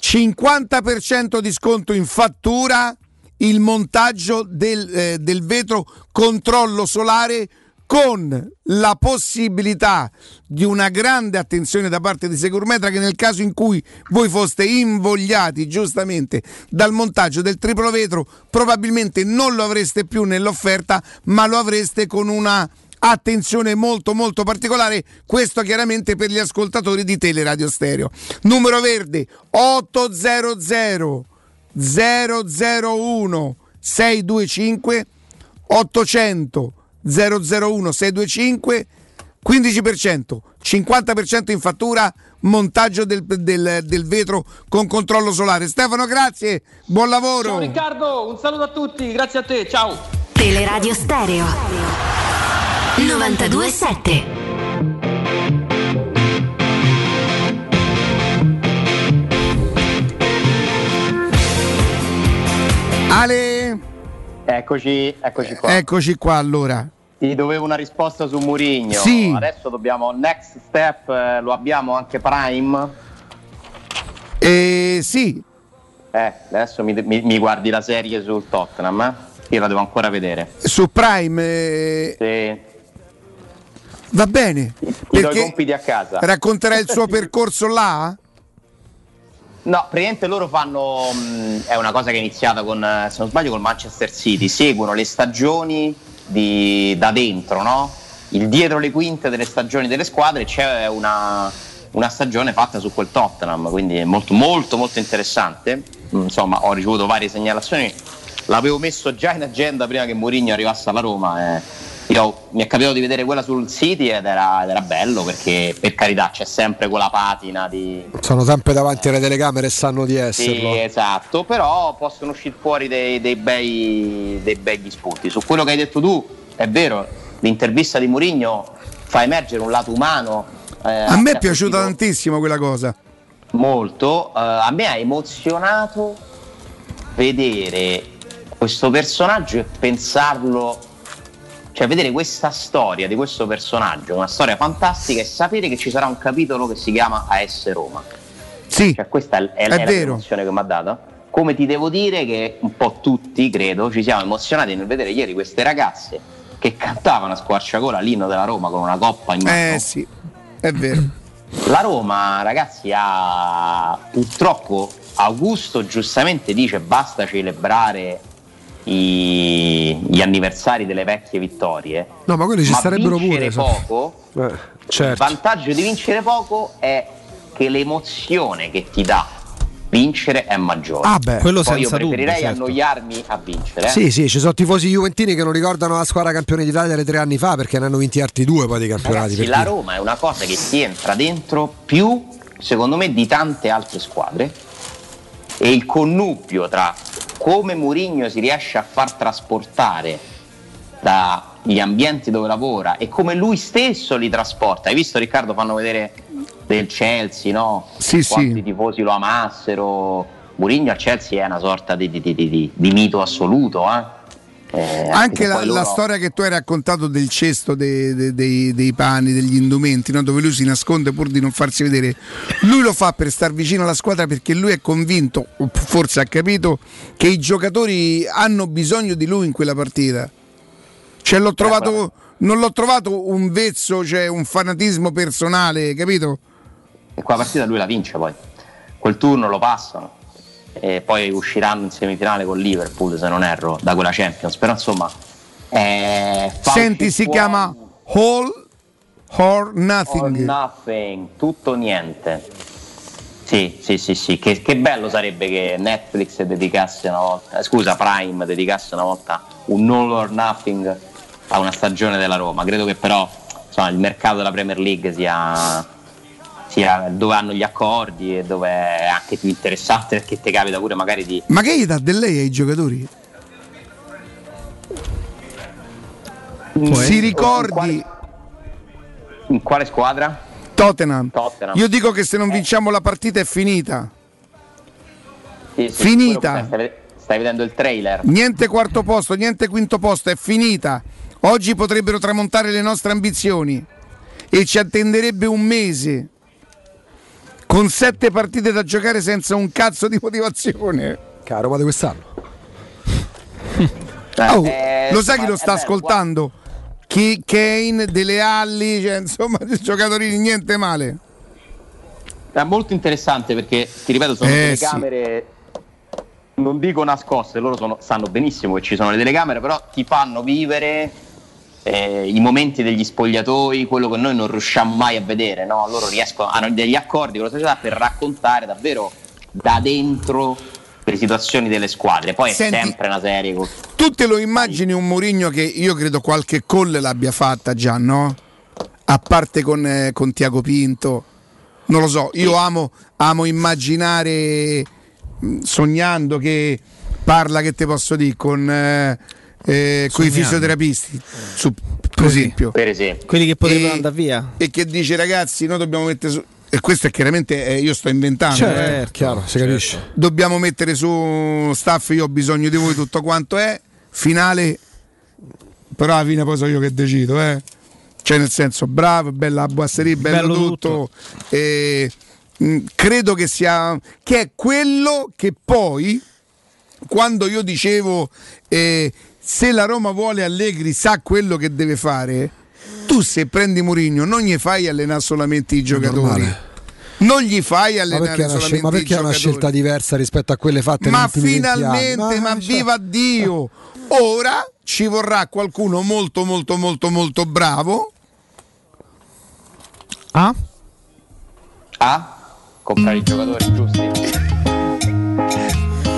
50% di sconto in fattura, il montaggio del, eh, del vetro controllo solare con la possibilità di una grande attenzione da parte di Securmetra che nel caso in cui voi foste invogliati giustamente dal montaggio del triplo vetro probabilmente non lo avreste più nell'offerta ma lo avreste con una attenzione molto molto particolare. Questo chiaramente per gli ascoltatori di Teleradio Stereo. Numero verde 800 001 625 800 001 625 15%, 50% in fattura, montaggio del, del- del vetro con controllo solare. Stefano, grazie, buon lavoro. Ciao Riccardo, un saluto a tutti, grazie a te, ciao. Teleradio Stereo 927 Ale, Eccoci, eccoci qua. eccoci qua allora. Ti dovevo una risposta su Murigno. Sì. Adesso dobbiamo next step, eh, lo abbiamo anche Prime. Eh, sì, Eh, adesso mi, mi- mi guardi la serie sul Tottenham, eh? Io la devo ancora vedere. su Prime eh, Sì. va bene. Ti do i compiti a casa. racconterà il suo [LAUGHS] percorso là? No, praticamente loro fanno. mh, è una cosa che è iniziata con, eh, se non sbaglio, col Manchester City. Seguono le stagioni di- da dentro, no? Il dietro le quinte delle stagioni delle squadre. C'è una, una stagione fatta su quel Tottenham, quindi è molto, molto, molto interessante. Mm, Insomma, ho ricevuto varie segnalazioni. L'avevo messo già in agenda prima che Mourinho arrivasse alla Roma. eh. Io, mi è capitato di vedere quella sul City ed era, ed era bello perché, per carità, c'è sempre quella patina di, Sono sempre davanti alle telecamere e sanno di esserlo. sì, esatto, però possono uscire fuori dei, dei bei, dei begli spunti. Su quello che hai detto tu, è vero, l'intervista di Mourinho fa emergere un lato umano. eh, A me è piaciuta tantissimo quella cosa. molto. Eh, a me ha emozionato vedere questo personaggio e pensarlo, cioè vedere questa storia di questo personaggio, una storia fantastica e sapere che ci sarà un capitolo che si chiama AS Roma. Sì, cioè, questa è, è, è è vero. l'emozione che mi ha dato. Come ti devo dire che un po' tutti, credo, ci siamo emozionati nel vedere ieri queste ragazze che cantavano a squarciagola l'inno della Roma con una coppa in mano. Eh sì, è vero. La Roma, ragazzi, ha purtroppo Augusto giustamente dice basta celebrare i- gli anniversari delle vecchie vittorie. No, ma quelli ci Ma starebbero vincere pure. so- poco, Eh, il certo. vantaggio di vincere poco è che l'emozione che ti dà vincere è maggiore. Ah, beh. Quello Poi io senza dubbio, preferirei certo. annoiarmi a vincere. eh. Sì, sì, ci sono tifosi juventini che non ricordano la squadra campione d'Italia di tre anni fa perché ne hanno vinti altri due poi di campionati. Ragazzi, la dire. Roma è una cosa che ti entra dentro più, secondo me, di tante altre squadre. E il connubio tra come Mourinho si riesce a far trasportare dagli ambienti dove lavora e come lui stesso li trasporta. Hai visto Riccardo? Fanno vedere del Chelsea, no? Sì, Quanti sì. tifosi lo amassero. Mourinho al Chelsea è una sorta di, di- di- di- di mito assoluto. eh. Eh, Anche la, poi la loro- storia che tu hai raccontato del cesto dei, dei- dei- dei panni, degli indumenti, no? dove lui si nasconde pur di non farsi vedere, lui lo fa per star vicino alla squadra perché lui è convinto, o forse ha capito, che i giocatori hanno bisogno di lui in quella partita. Cioè, l'ho trovato, non l'ho trovato un vezzo, cioè un fanatismo personale, capito? E quella partita lui la vince poi. Quel turno lo passano. E poi usciranno in semifinale con Liverpool, se non erro, da quella Champions. Però insomma. Senti, si fuori chiama All or Nothing. or nothing, tutto niente. Sì, sì, sì, sì. Che, che bello sarebbe che Netflix dedicasse una volta, eh, scusa, Prime dedicasse una volta un all or nothing a una stagione della Roma. Credo che però insomma, il mercato della Premier League sia, sia dove hanno gli accordi e dove è anche più interessante perché ti capita pure magari di Ma che gli dà del lei ai giocatori? Si ricordi in quale squadra? Tottenham. Tottenham. Io dico che se non vinciamo la partita è finita. Sì, sì, Finita. Stai, stai vedendo il trailer? Niente quarto posto, niente quinto posto, è finita. Oggi potrebbero tramontare le nostre ambizioni e ci attenderebbe un mese con sette partite da giocare senza un cazzo di motivazione. Caro, ma di quest'anno. [LAUGHS] Oh, eh, lo sai chi lo sta eh ascoltando? Chi, Kane, Dele Alli, cioè, insomma, [LAUGHS] giocatori niente male. È molto interessante perché, ti ripeto, sono Eh, telecamere, non dico nascoste, loro sono- sanno benissimo che ci sono le telecamere, però ti fanno vivere eh, i momenti degli spogliatoi, quello che noi non riusciamo mai a vedere, no? Loro riescono, hanno degli accordi con la società per raccontare davvero da dentro le situazioni delle squadre. Poi Senti, è sempre una serie. co- Tu te lo immagini un Mourinho che io credo qualche call l'abbia fatta già, no? A parte con, eh, con Tiago Pinto. Non lo so, io amo, amo immaginare, mh, sognando che parla, che te posso dire, con, eh, eh, con i fisioterapisti, su- per esempio. Per esempio. Quelli che potrebbero E- andare via. E che dice ragazzi, noi dobbiamo mettere su... E questo è chiaramente, eh, io sto inventando. Certo, eh. chiaro, si capisce. Dobbiamo mettere su staff, io ho bisogno di voi tutto quanto è. Finale, però alla fine poi so io che decido, eh. Cioè nel senso, bravo, bella Boasserie, bello, Bello tutto. E, mh, credo che sia che è quello che poi quando io dicevo eh, se la Roma vuole Allegri sa quello che deve fare, tu se prendi Mourinho non gli fai allenare solamente i giocatori. normale. Non gli fai Ma allenare scel- solamente ma perché i è una scelta diversa rispetto a quelle fatte Ma negli ultimi 20 anni? finalmente, ma cioè, viva Dio! Ora ci vorrà qualcuno molto molto molto molto bravo Ah? A comprare i giocatori giusti.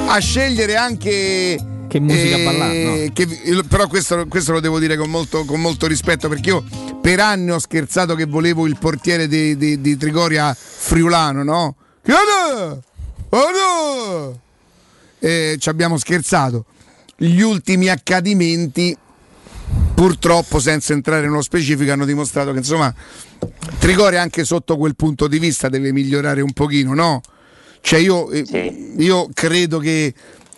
a scegliere anche Che musica ballare, no? che- però questo, questo lo devo dire con molto, con molto rispetto perché io per anni ho scherzato che volevo il portiere di, di- di Trigoria friulano no? Oh no! Eh, ci abbiamo scherzato gli ultimi accadimenti purtroppo senza entrare nello specifico hanno dimostrato che insomma Trigoria anche sotto quel punto di vista deve migliorare un pochino no? cioè io, eh, io credo che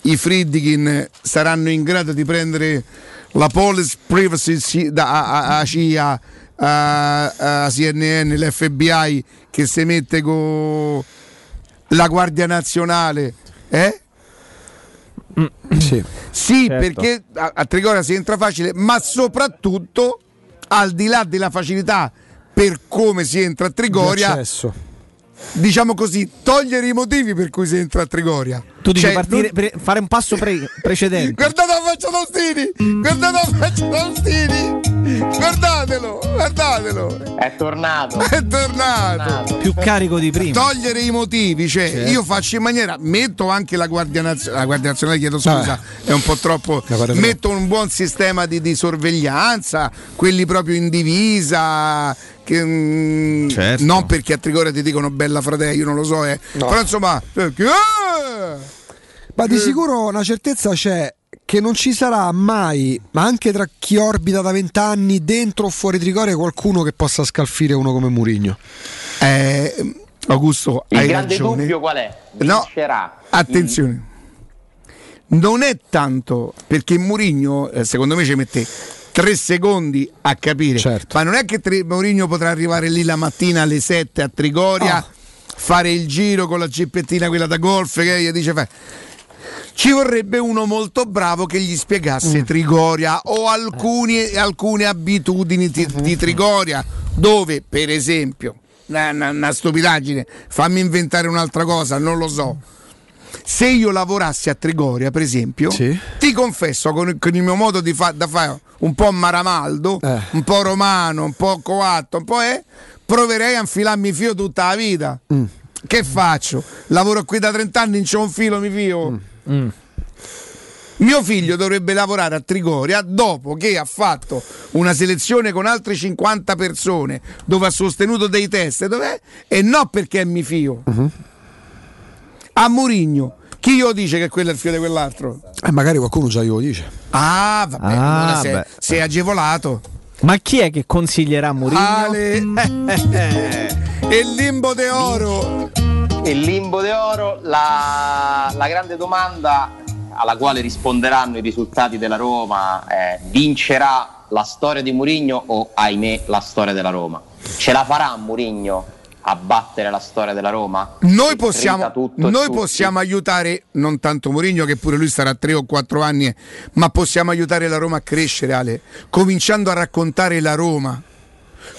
i Friedkin saranno in grado di prendere la Police Privacy da, a, CIA a, a CNN l'FBI che si mette con la Guardia Nazionale eh? Sì. Sì, Certo. perché a, a Trigoria si entra facile, ma soprattutto al di là della facilità per come si entra a Trigoria. Diciamo così, togliere i motivi per cui si entra a Trigoria. Tu dici Cioè, partire, non- pre- fare un passo pre- precedente. [LAUGHS] Guardate la faccia d'Austini! Guardate la faccia d'Austini! Guardatelo, guardatelo! È tornato. È tornato! Più carico di prima. Togliere i motivi, cioè Certo. io faccio in maniera, metto anche la Guardia Nazionale, la Guardia Nazionale chiedo scusa, è un po' troppo, metto un buon sistema di, di sorveglianza, quelli proprio in divisa, che, mm, Certo. non perché a Trigoria ti dicono bella fratello, io non lo so, eh. però insomma... eh, che- ah! Ma di sicuro una certezza c'è che non ci sarà mai, ma anche tra chi orbita da vent'anni dentro o fuori Trigoria, qualcuno che possa scalfire uno come Murigno. Eh, Augusto, Il hai grande ragione. dubbio qual è? No, Vincerà. Attenzione, non è tanto perché Mourinho, eh, secondo me, ci mette tre secondi a capire, Certo. ma non è che Tri- Mourinho potrà arrivare lì la mattina alle 7 a Trigoria, Ah. fare il giro con la gippettina quella da golf che gli dice fai. Ci vorrebbe uno molto bravo che gli Mm. spiegasse Trigoria o alcuni- alcune abitudini di, Mm-hmm. di Trigoria, dove per esempio, una, una- una stupidaggine, fammi inventare un'altra cosa, non lo so. Se io lavorassi a Trigoria, per esempio, ti confesso con, con il mio modo di da fare un po' Maramaldo, Eh. un po' romano, un po' coatto, un po' è, proverei a infilarmi fio tutta la vita. Mm. Che faccio? Lavoro qui da 30 anni, non c'ho un filo, mi fio. Mm. Mio figlio dovrebbe lavorare a Trigoria dopo che ha fatto una selezione con altre 50 persone dove ha sostenuto dei test dov'è? e non perché è mio figlio. Mhm. A Murigno, chi io dice che quello è il figlio di quell'altro? Eh, magari qualcuno già glielo dice. Ah, vabbè, Ah, allora sei, beh. sei agevolato. Ma chi è che consiglierà Mourinho? Ale, [LAUGHS] il limbo de oro. Il limbo d'oro, la, la grande domanda alla quale risponderanno i risultati della Roma è vincerà la storia di Mourinho o ahimè la storia della Roma? Ce la farà Mourinho a battere la storia della Roma? Noi Si possiamo, noi possiamo aiutare non tanto Mourinho che pure lui sarà 3 o 4 anni, eh, ma possiamo aiutare la Roma a crescere, Ale, cominciando a raccontare la Roma.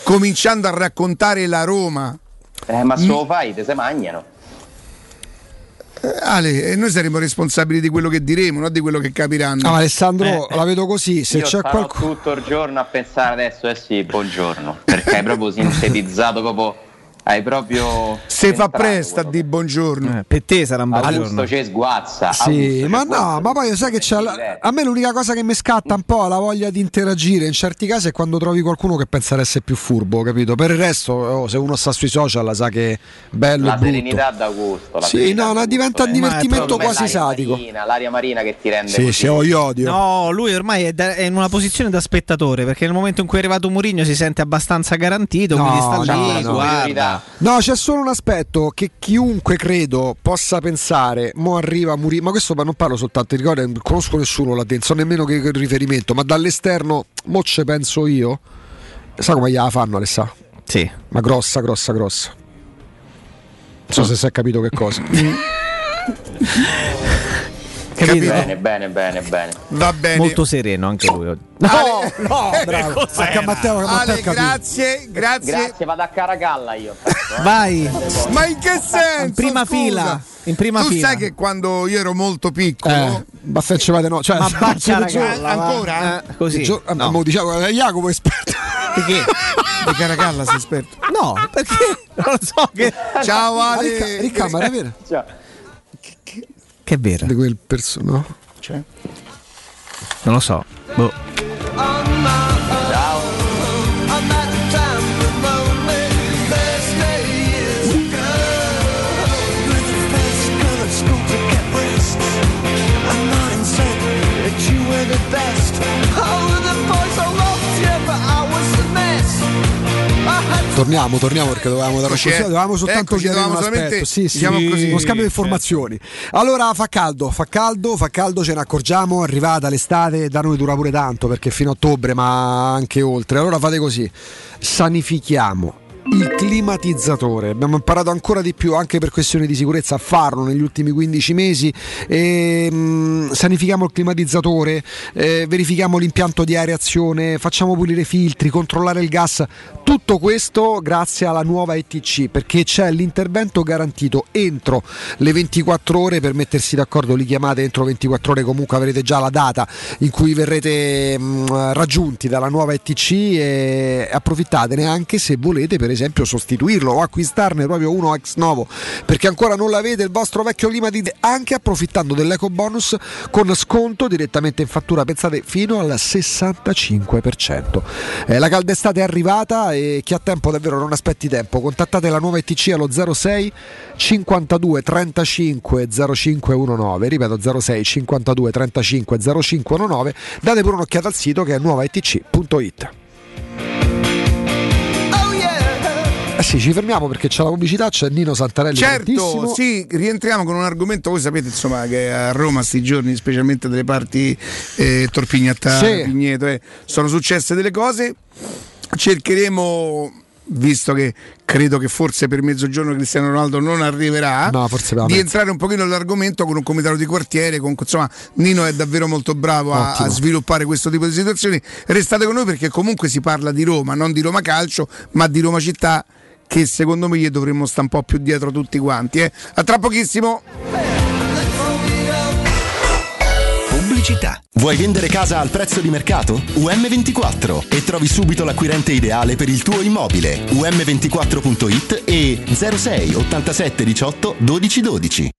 Cominciando a raccontare la Roma. Eh, ma se lo fai, te se magnano. Eh, Ale, e noi saremo responsabili di quello che diremo, non di quello che capiranno. Ah, ma Alessandro, la vedo così. Se Io c'è qualcuno. tutto il giorno a pensare adesso, eh sì, buongiorno, perché hai proprio sintetizzato proprio hai proprio. Se fa presto a di buongiorno. per te sarà un bel Augusto giorno. c'è sguazza. Sì, ma no, ma poi sai che c'è la- a me l'unica cosa che mi scatta un po' la voglia di interagire in certi casi è quando trovi qualcuno che pensa di essere più furbo, capito? Per il resto, oh, se uno sta sui social sa che è bello La e serenità d'Augusto. la Sì, no, no, diventa un Eh, divertimento quasi l'aria sadico. Marina, l'aria marina che ti rende Sì, così. sì, oh, io odio. No, lui ormai è, da- è in una posizione da spettatore perché nel momento in cui è arrivato Mourinho si sente abbastanza garantito, No, quindi sta no, lì, no. guarda. No, c'è solo un aspetto che chiunque credo possa pensare, mo arriva Mourinho, ma questo non parlo soltanto di ricordi, non conosco nessuno là dentro, so nemmeno che, che riferimento, ma dall'esterno, mo ce penso io, sa come gliela fanno Alessà? Sì. Ma grossa, grossa, grossa. Non so se si è capito che cosa. [LAUGHS] Capito? Bene, bene, bene, bene. Va bene. Molto sereno anche lui oggi. No, [LAUGHS] no, bravo. Anche a Matteo, Matteo Ale, grazie, grazie. Grazie, vado a Caracalla io. Vai. Ma in che senso? In prima scusa? fila, in prima tu fila. sai che quando io ero molto piccolo, Eh, baffeccevate no, cioè, Ma [LAUGHS] baccia, giovani. va. ancora? Eh, così. Gio- No. mo diciamo, eh, Jacopo è esperto. Perché? di Caracalla sei esperto. No, perché non lo so che, Ciao Ma Ale. Ricca- Ricca, ma era vero? Che è vero. Di quel perso- no? Cioè, Non lo so. Boh. Torniamo, torniamo perché dovevamo dare eh. dovevamo soltanto Eccoci, chiarire un aspetto. Sì, sì, diciamo così, uno scambio di informazioni. Allora fa caldo, fa caldo, fa caldo, ce ne accorgiamo, è arrivata l'estate, da noi dura pure tanto perché fino a ottobre, ma anche oltre. Allora fate così, sanifichiamo il climatizzatore. Abbiamo imparato ancora di più, anche per questioni di sicurezza, a farlo negli ultimi 15 mesi. E, mm, sanifichiamo il climatizzatore, eh, verifichiamo l'impianto di areazione, facciamo pulire i filtri, controllare il gas. Tutto questo grazie alla nuova ETC, perché c'è l'intervento garantito entro le 24 ore per mettersi d'accordo, li chiamate entro 24 ore, comunque avrete già la data in cui verrete mm, raggiunti dalla nuova ETC e approfittatene anche se volete per esempio sostituirlo o acquistarne proprio uno ex novo perché ancora non l'avete il vostro vecchio climatizzatore anche approfittando dell'eco bonus con sconto direttamente in fattura pensate fino al 65% Eh, la calda estate è arrivata e chi ha tempo davvero non aspetti tempo. Contattate la nuova ETC allo 06 52 35 0519 ripeto 06 52 35 0519 date pure un'occhiata al sito che è nuovaetc.it sì, ci fermiamo perché c'è la pubblicità, c'è Nino Santarelli. Certo, sì, rientriamo con un argomento, voi sapete insomma che a Roma sti giorni, specialmente delle parti eh, Torpignattara, Sì. Pigneto, eh, sono successe delle cose, cercheremo, visto che credo che forse per mezzogiorno Cristiano Ronaldo non arriverà, No, di entrare un pochino nell'argomento con un comitato di quartiere, con, insomma Nino è davvero molto bravo a, a sviluppare questo tipo di situazioni, restate con noi perché comunque si parla di Roma, non di Roma Calcio, ma di Roma Città che secondo me gli dovremmo stare un po' più dietro tutti quanti. Eh. A tra pochissimo. Pubblicità. Vuoi vendere casa al prezzo di mercato? UM24 e trovi subito l'acquirente ideale per il tuo immobile. UM24.it e 06 87 18 12 12.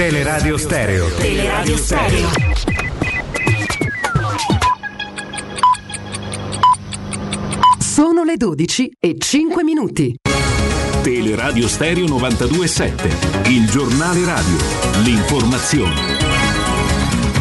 Teleradio Stereo. Teleradio Stereo. Sono le 12 e 5 minuti. Teleradio Stereo 927, il giornale radio, l'informazione.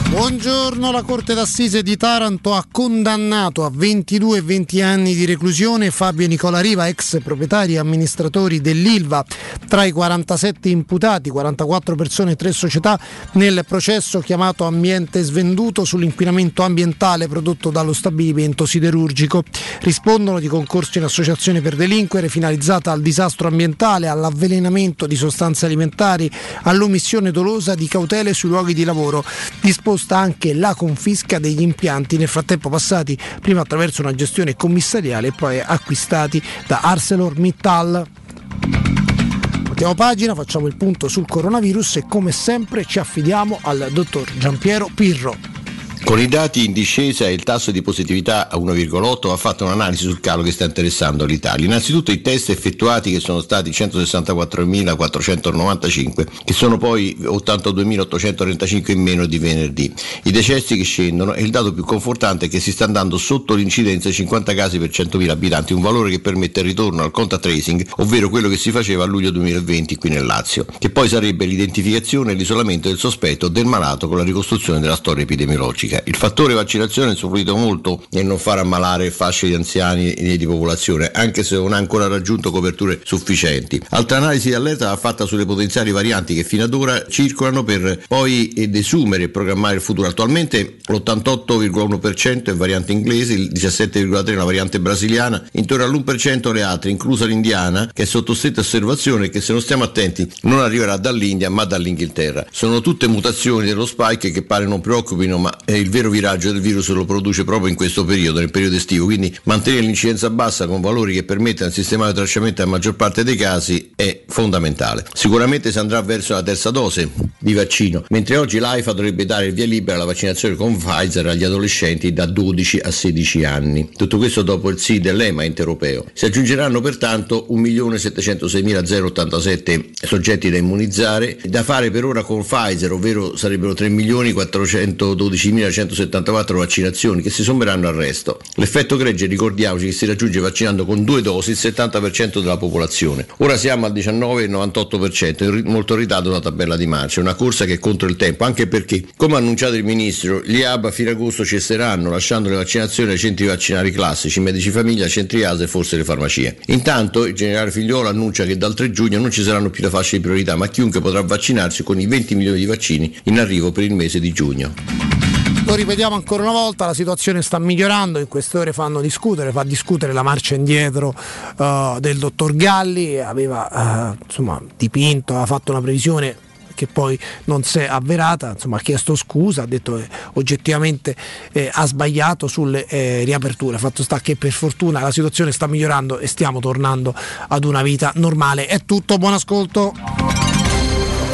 Buongiorno, la Corte d'Assise di Taranto ha condannato a 22 e 20 anni di reclusione Fabio Nicola Riva, ex proprietari e amministratori dell'Ilva. Tra i 47 imputati, 44 persone e 3 società nel processo chiamato Ambiente Svenduto sull'inquinamento ambientale prodotto dallo stabilimento siderurgico. Rispondono di concorso in associazione per delinquere finalizzata al disastro ambientale, all'avvelenamento di sostanze alimentari, all'omissione dolosa di cautele sui luoghi di lavoro. Disposta anche la confisca degli impianti nel frattempo passati prima attraverso una gestione commissariale e poi acquistati da ArcelorMittal. Mettiamo pagina, facciamo il punto sul coronavirus e come sempre ci affidiamo al dottor Giampiero Pirro. Con i dati in discesa e il tasso di positività a 1,8 va fatta un'analisi sul calo che sta interessando l'Italia. Innanzitutto i test effettuati che sono stati 164.495 che sono poi 82.835 in meno di venerdì. I decessi che scendono e il dato più confortante è che si sta andando sotto l'incidenza di 50 casi per 100.000 abitanti, un valore che permette il ritorno al contact tracing, ovvero quello che si faceva a luglio 2020 qui nel Lazio, che poi sarebbe l'identificazione e l'isolamento del sospetto del malato con la ricostruzione della storia epidemiologica. Psicologica. Il fattore vaccinazione è soffrito molto nel non far ammalare fasce di anziani e di popolazione, anche se non ha ancora raggiunto coperture sufficienti. Altra analisi di allerta va fatta sulle potenziali varianti che fino ad ora circolano per poi desumere e programmare il futuro. Attualmente l'88,1% è variante inglese, il 17,3% la variante brasiliana, intorno all'1% le altre, inclusa l'indiana, che è sotto stretta osservazione che se non stiamo attenti non arriverà dall'India ma dall'Inghilterra. Sono tutte mutazioni dello spike che pare non preoccupino, ma eh, il vero viraggio del virus lo produce proprio in questo periodo, nel periodo estivo. Quindi mantenere l'incidenza bassa con valori che permettano il sistema di tracciamento nella maggior parte dei casi è fondamentale. Sicuramente si andrà verso la terza dose di vaccino, mentre oggi l'AIFA dovrebbe dare il via libera alla vaccinazione con Pfizer agli adolescenti da 12 a 16 anni. Tutto questo dopo il sì dell'EMA europeo. Si aggiungeranno pertanto 1.706.087 soggetti da immunizzare, da fare per ora con Pfizer, ovvero sarebbero 3.412.174 vaccinazioni che si sommeranno al resto. L'effetto gregge ricordiamoci che si raggiunge vaccinando con due dosi il 70% della popolazione. Ora siamo al 19,98%, molto ritardo dalla tabella di marcia, una corsa che è contro il tempo, anche perché, come ha annunciato il Ministro, gli hub a fine agosto cesseranno lasciando le vaccinazioni ai centri vaccinari classici, medici famiglia, centri ASA e forse le farmacie. Intanto il generale Figliolo annuncia che dal 3 giugno non ci saranno più le fasce di priorità, ma chiunque potrà vaccinarsi con i 20 milioni di vaccini in arrivo per il mese di giugno. Lo ripetiamo ancora una volta, la situazione sta migliorando, in queste ore fanno discutere, fa discutere la marcia indietro uh, del dottor Galli, aveva uh, insomma, dipinto, aveva fatto una previsione che poi non si è avverata, insomma, ha chiesto scusa, ha detto che oggettivamente eh, ha sbagliato sulle eh, riaperture. Fatto sta che per fortuna la situazione sta migliorando e stiamo tornando ad una vita normale. È tutto, buon ascolto.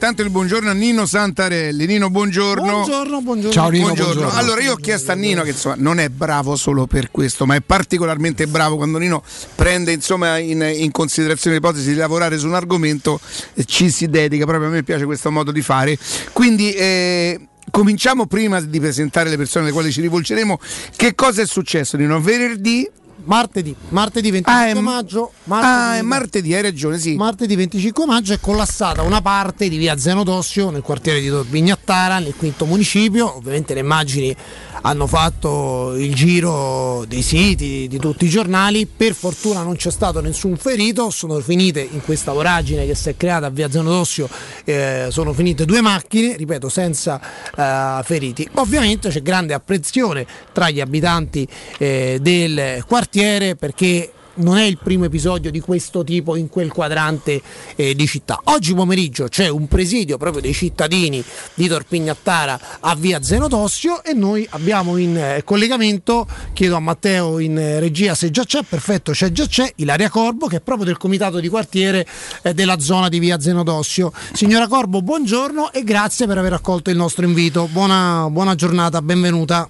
intanto il buongiorno a Nino Santarelli. Nino, buongiorno. Buongiorno, buongiorno. Ciao, Nino, buongiorno. Allora, io ho chiesto a Nino che insomma non è bravo solo per questo, ma è particolarmente bravo quando Nino prende insomma in, in considerazione l'ipotesi di lavorare su un argomento, eh, ci si dedica, proprio a me piace questo modo di fare. Quindi eh, cominciamo prima di presentare le persone alle quali ci rivolgeremo. Che cosa è successo Nino? Venerdì martedì, martedì 25 maggio. ah, è martedì, hai ragione, sì. Martedì 25 maggio è collassata una parte di via Zenodossio nel quartiere di Torbignattara, nel quinto municipio. Ovviamente le immagini hanno fatto il giro dei siti, di tutti i giornali. Per fortuna non c'è stato nessun ferito, sono finite in questa voragine che si è creata a via Zenodossio, eh, sono finite due macchine, ripeto, senza eh, feriti. Ovviamente c'è grande apprensione tra gli abitanti eh, del quartiere perché non è il primo episodio di questo tipo in quel quadrante eh, di città. Oggi pomeriggio c'è un presidio proprio dei cittadini di Torpignattara a via Zenotossio e noi abbiamo in eh, collegamento, chiedo a Matteo in eh, regia se già c'è, perfetto c'è già c'è, Ilaria Corbo che è proprio del comitato di quartiere eh, della zona di via Zenotossio. Signora Corbo, buongiorno e grazie per aver accolto il nostro invito. Buona, buona giornata, benvenuta.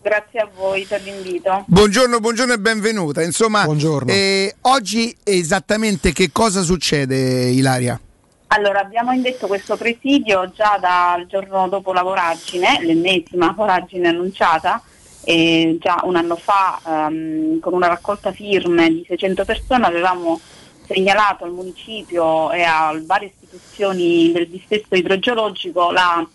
Grazie a voi per l'invito. Buongiorno, buongiorno e benvenuta. Insomma, Buongiorno. eh, oggi esattamente che cosa succede, Ilaria? Allora, abbiamo indetto questo presidio già dal giorno dopo la voragine, l'ennesima voragine annunciata, e già un anno fa ehm, con una raccolta firme di 600 persone avevamo segnalato al municipio e a varie istituzioni del dissesto idrogeologico la,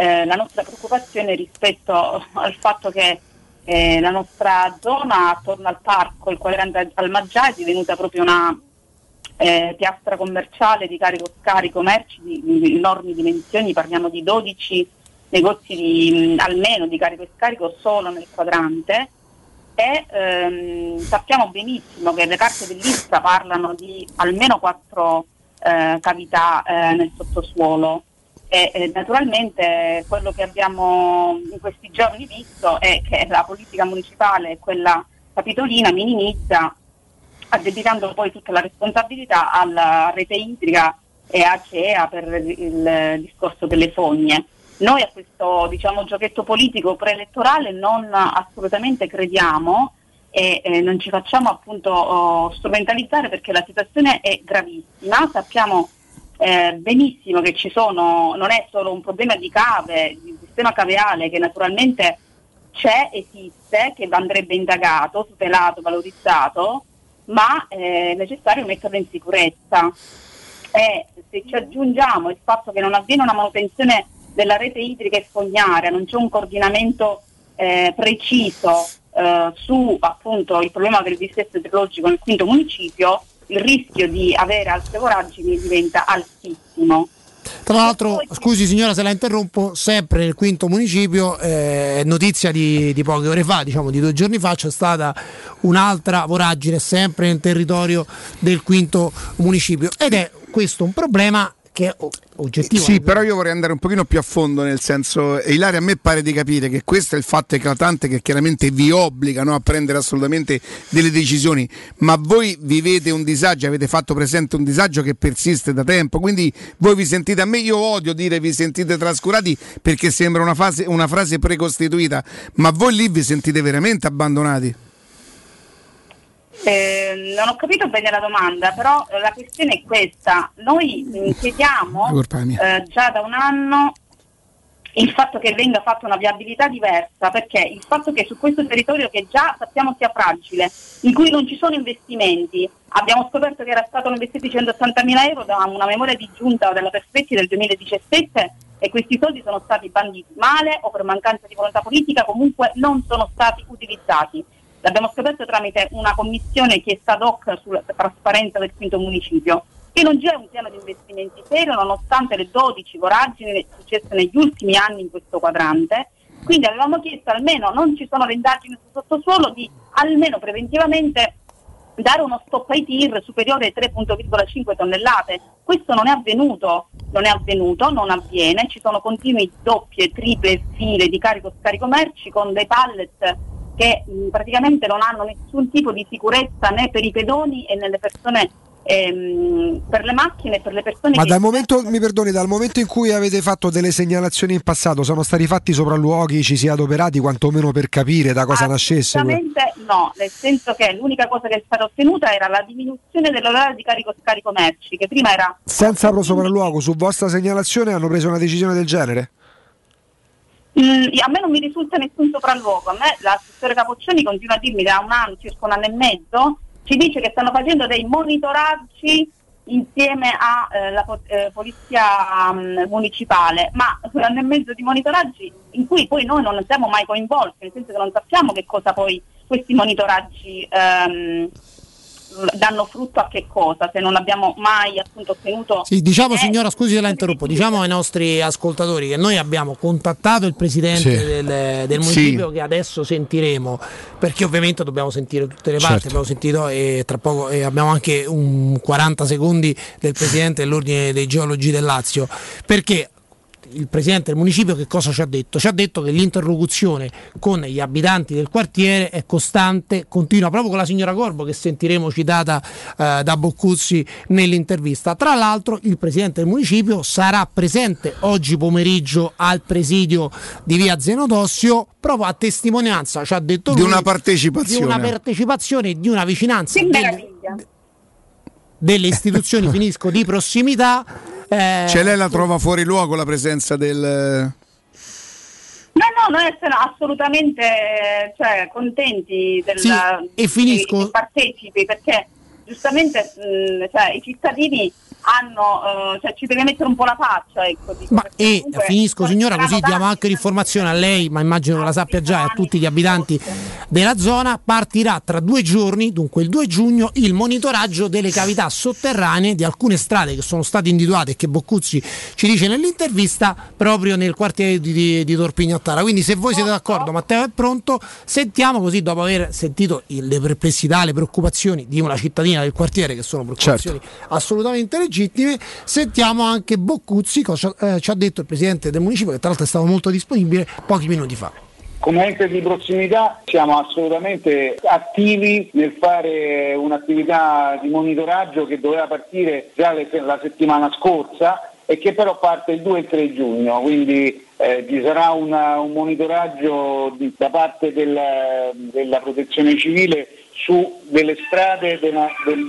eh, la nostra preoccupazione rispetto al fatto che eh, la nostra zona attorno al parco, il quadrante Almaggià, è divenuta proprio una eh, piastra commerciale di carico-scarico merci di, di enormi dimensioni, parliamo di 12 negozi di, almeno di carico scarico solo nel quadrante. E ehm, sappiamo benissimo che le carte dell'ISPRA parlano di almeno quattro eh, cavità eh, nel sottosuolo e eh, naturalmente quello che abbiamo in questi giorni visto è che la politica municipale quella capitolina minimizza addebitando poi tutta la responsabilità alla rete idrica e a CEA per il discorso delle fogne. Noi a questo diciamo, giochetto politico preelettorale non assolutamente crediamo e eh, non ci facciamo appunto oh, strumentalizzare perché la situazione è gravissima, sappiamo eh, benissimo che ci sono, non è solo un problema di cave, di sistema caveale che naturalmente c'è, esiste, che andrebbe indagato, tutelato, valorizzato, ma è necessario metterlo in sicurezza. E se ci aggiungiamo il fatto che non avviene una manutenzione della rete idrica e fognaria, non c'è un coordinamento eh, preciso eh, su appunto il problema del dissesto idrologico nel quinto municipio, il rischio di avere altre voragini diventa altissimo. Tra l'altro, scusi signora se la interrompo, sempre nel quinto municipio, eh, notizia di, di poche ore fa, diciamo di due giorni fa, c'è stata un'altra voragine sempre nel territorio del quinto municipio ed è questo un problema che è oggettivo. Sì, però io vorrei andare un pochino più a fondo, nel senso, Ilaria, a me pare di capire che questo è il fatto eclatante che chiaramente vi obbliga no, a prendere assolutamente delle decisioni, ma voi vivete un disagio, avete fatto presente un disagio che persiste da tempo, quindi voi vi sentite, a me io odio dire vi sentite trascurati perché sembra una, fase- una frase precostituita, ma voi lì vi sentite veramente abbandonati? Eh, non ho capito bene la domanda, però la questione è questa. Noi chiediamo È colpa mia. eh, già da un anno il fatto che venga fatta una viabilità diversa, perché il fatto che su questo territorio che già sappiamo sia fragile, in cui non ci sono investimenti, abbiamo scoperto che era stato investiti 180 mila euro da una memoria di giunta della Perfetti del 2017 e questi soldi sono stati banditi male o per mancanza di volontà politica, comunque non sono stati utilizzati. L'abbiamo scoperto tramite una commissione chiesta ad hoc sulla trasparenza del quinto municipio, che non c'è un piano di investimenti serio nonostante le 12 voragini successe negli ultimi anni in questo quadrante. Quindi avevamo chiesto almeno, non ci sono le indagini sul sottosuolo, di almeno preventivamente dare uno stop ai tir superiore ai 3,5 tonnellate. Questo non è avvenuto, non è avvenuto, non avviene, ci sono continui doppie, triple file di carico-scarico merci con dei pallet che mh, praticamente non hanno nessun tipo di sicurezza né per i pedoni e nelle persone ehm, per le macchine e per le persone Ma dal momento, mi perdoni, dal momento in cui avete fatto delle segnalazioni in passato, sono stati fatti sopralluoghi, ci si è adoperati quantomeno per capire da cosa nascesse? Assolutamente no, nel senso che l'unica cosa che è stata ottenuta era la diminuzione dell'orario di carico-scarico merci, che prima era Senza [LAUGHS] sopralluogo, su vostra segnalazione hanno preso una decisione del genere? Mm, a me non mi risulta nessun sopralluogo, a me l'assessore Capoccioni continua a dirmi da un anno, circa un anno e mezzo, ci dice che stanno facendo dei monitoraggi insieme alla polizia mm, municipale, ma un anno e mezzo di monitoraggi in cui poi noi non siamo mai coinvolti, nel senso che non sappiamo che cosa poi questi monitoraggi ehm, danno frutto a che cosa, se non abbiamo mai appunto ottenuto Sì, diciamo eh, signora, scusi se la interrompo, diciamo ai nostri ascoltatori che noi abbiamo contattato il presidente Sì. del, del Sì. municipio che adesso sentiremo, perché ovviamente dobbiamo sentire tutte le parti, Certo. abbiamo sentito e tra poco e abbiamo anche un 40 secondi del presidente dell'ordine dei geologi del Lazio, perché il presidente del municipio che cosa ci ha detto? Ci ha detto che l'interlocuzione con gli abitanti del quartiere è costante, continua proprio con la signora Corbo che sentiremo citata eh, da Boccuzzi nell'intervista. Tra l'altro il presidente del municipio sarà presente oggi pomeriggio al presidio di via Zenodossio proprio a testimonianza, ci ha detto Di lui, una partecipazione. di una partecipazione e di una vicinanza che delle, delle istituzioni [LAUGHS] finisco di prossimità. Eh, Cioè lei la trova fuori luogo la presenza del... No, no, noi siamo assolutamente cioè, contenti del, Sì, e finisco- dei partecipi perché giustamente mh, cioè, i cittadini hanno, eh, cioè, ci deve mettere un po' la faccia. Ecco, Ma e comunque finisco signora così diamo tanti anche l'informazione a lei, ma immagino che la sappia già e a tutti gli abitanti della zona, partirà tra due giorni, dunque il 2 giugno, il monitoraggio delle cavità sotterranee di alcune strade che sono state individuate e che Boccuzzi ci dice nell'intervista proprio nel quartiere di, di, di Torpignattara. Quindi se voi siete d'accordo, Matteo è pronto, sentiamo così dopo aver sentito le perplessità, le preoccupazioni di una cittadina del quartiere che sono preoccupazioni assolutamente legittime. Sentiamo anche Boccuzzi, cosa eh, ci ha detto il presidente del municipio, che tra l'altro è stato molto disponibile pochi minuti fa. Come ente di prossimità siamo assolutamente attivi nel fare un'attività di monitoraggio che doveva partire già le- la settimana scorsa e che però parte il 2 e il 3 giugno, quindi eh, ci sarà una- un monitoraggio di- da parte del- della protezione civile su delle strade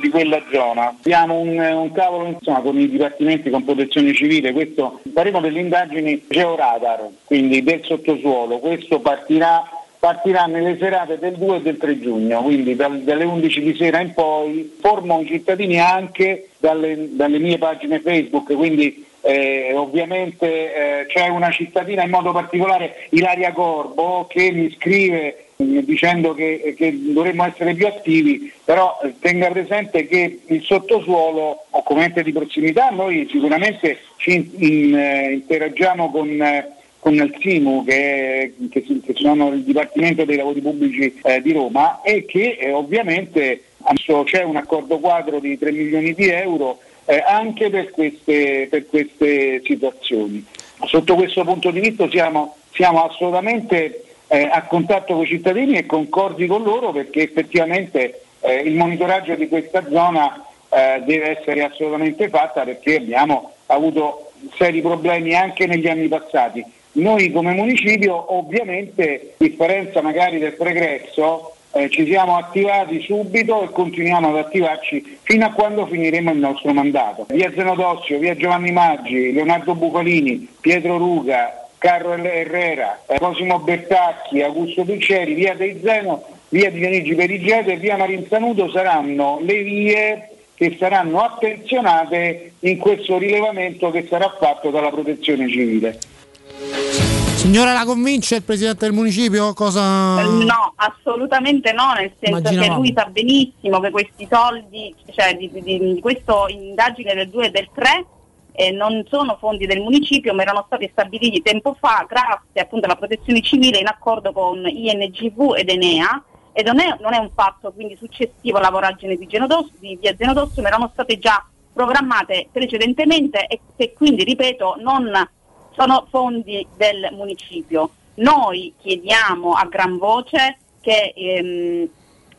di quella zona. Abbiamo un, un tavolo insomma, con i dipartimenti con protezione civile, questo faremo delle indagini georadar, quindi del sottosuolo, questo partirà, partirà nelle serate del 2 e del 3 giugno, quindi dal- dalle 11 di sera in poi formano i cittadini anche dalle, dalle mie pagine Facebook, quindi eh, ovviamente eh, c'è una cittadina in modo particolare, Ilaria Corbo, che mi scrive dicendo che, che dovremmo essere più attivi, però eh, tenga presente che il sottosuolo o come ente di prossimità noi sicuramente ci in- in- eh, interagiamo con, eh, con il SIMU che, che, che sono il Dipartimento dei Lavori Pubblici eh, di Roma e che eh, ovviamente adesso c'è un accordo quadro di 3 milioni di euro eh, anche per queste, per queste situazioni. Sotto questo punto di vista siamo, siamo assolutamente eh, a contatto con i cittadini e concordi con loro perché effettivamente eh, il monitoraggio di questa zona eh, deve essere assolutamente fatta perché abbiamo avuto seri problemi anche negli anni passati. Noi come municipio ovviamente, a differenza magari del pregresso, eh, ci siamo attivati subito e continuiamo ad attivarci fino a quando finiremo il nostro mandato. Via Zenodossio, via Giovanni Maggi, Leonardo Bucolini, Pietro Ruga, Carlo Herrera, Cosimo Bertacchi, Augusto Picceri, via dei Zeno, via di Pianigi Perigete e via Marinzanuto saranno le vie che saranno attenzionate in questo rilevamento che sarà fatto dalla protezione civile. Signora la convince il presidente del municipio? Cosa... No, assolutamente no, nel senso che Immaginavamo. lui sa benissimo che questi soldi, cioè di, di, di questa indagine del 2 e del 3 eh, non sono fondi del municipio ma erano stati stabiliti tempo fa grazie appunto alla protezione civile in accordo con INGV ed Enea e non è, non è un fatto quindi successivo alla voragine di, di via Zenodossio ma erano state già programmate precedentemente e che quindi ripeto non sono fondi del municipio. Noi chiediamo a gran voce che ehm,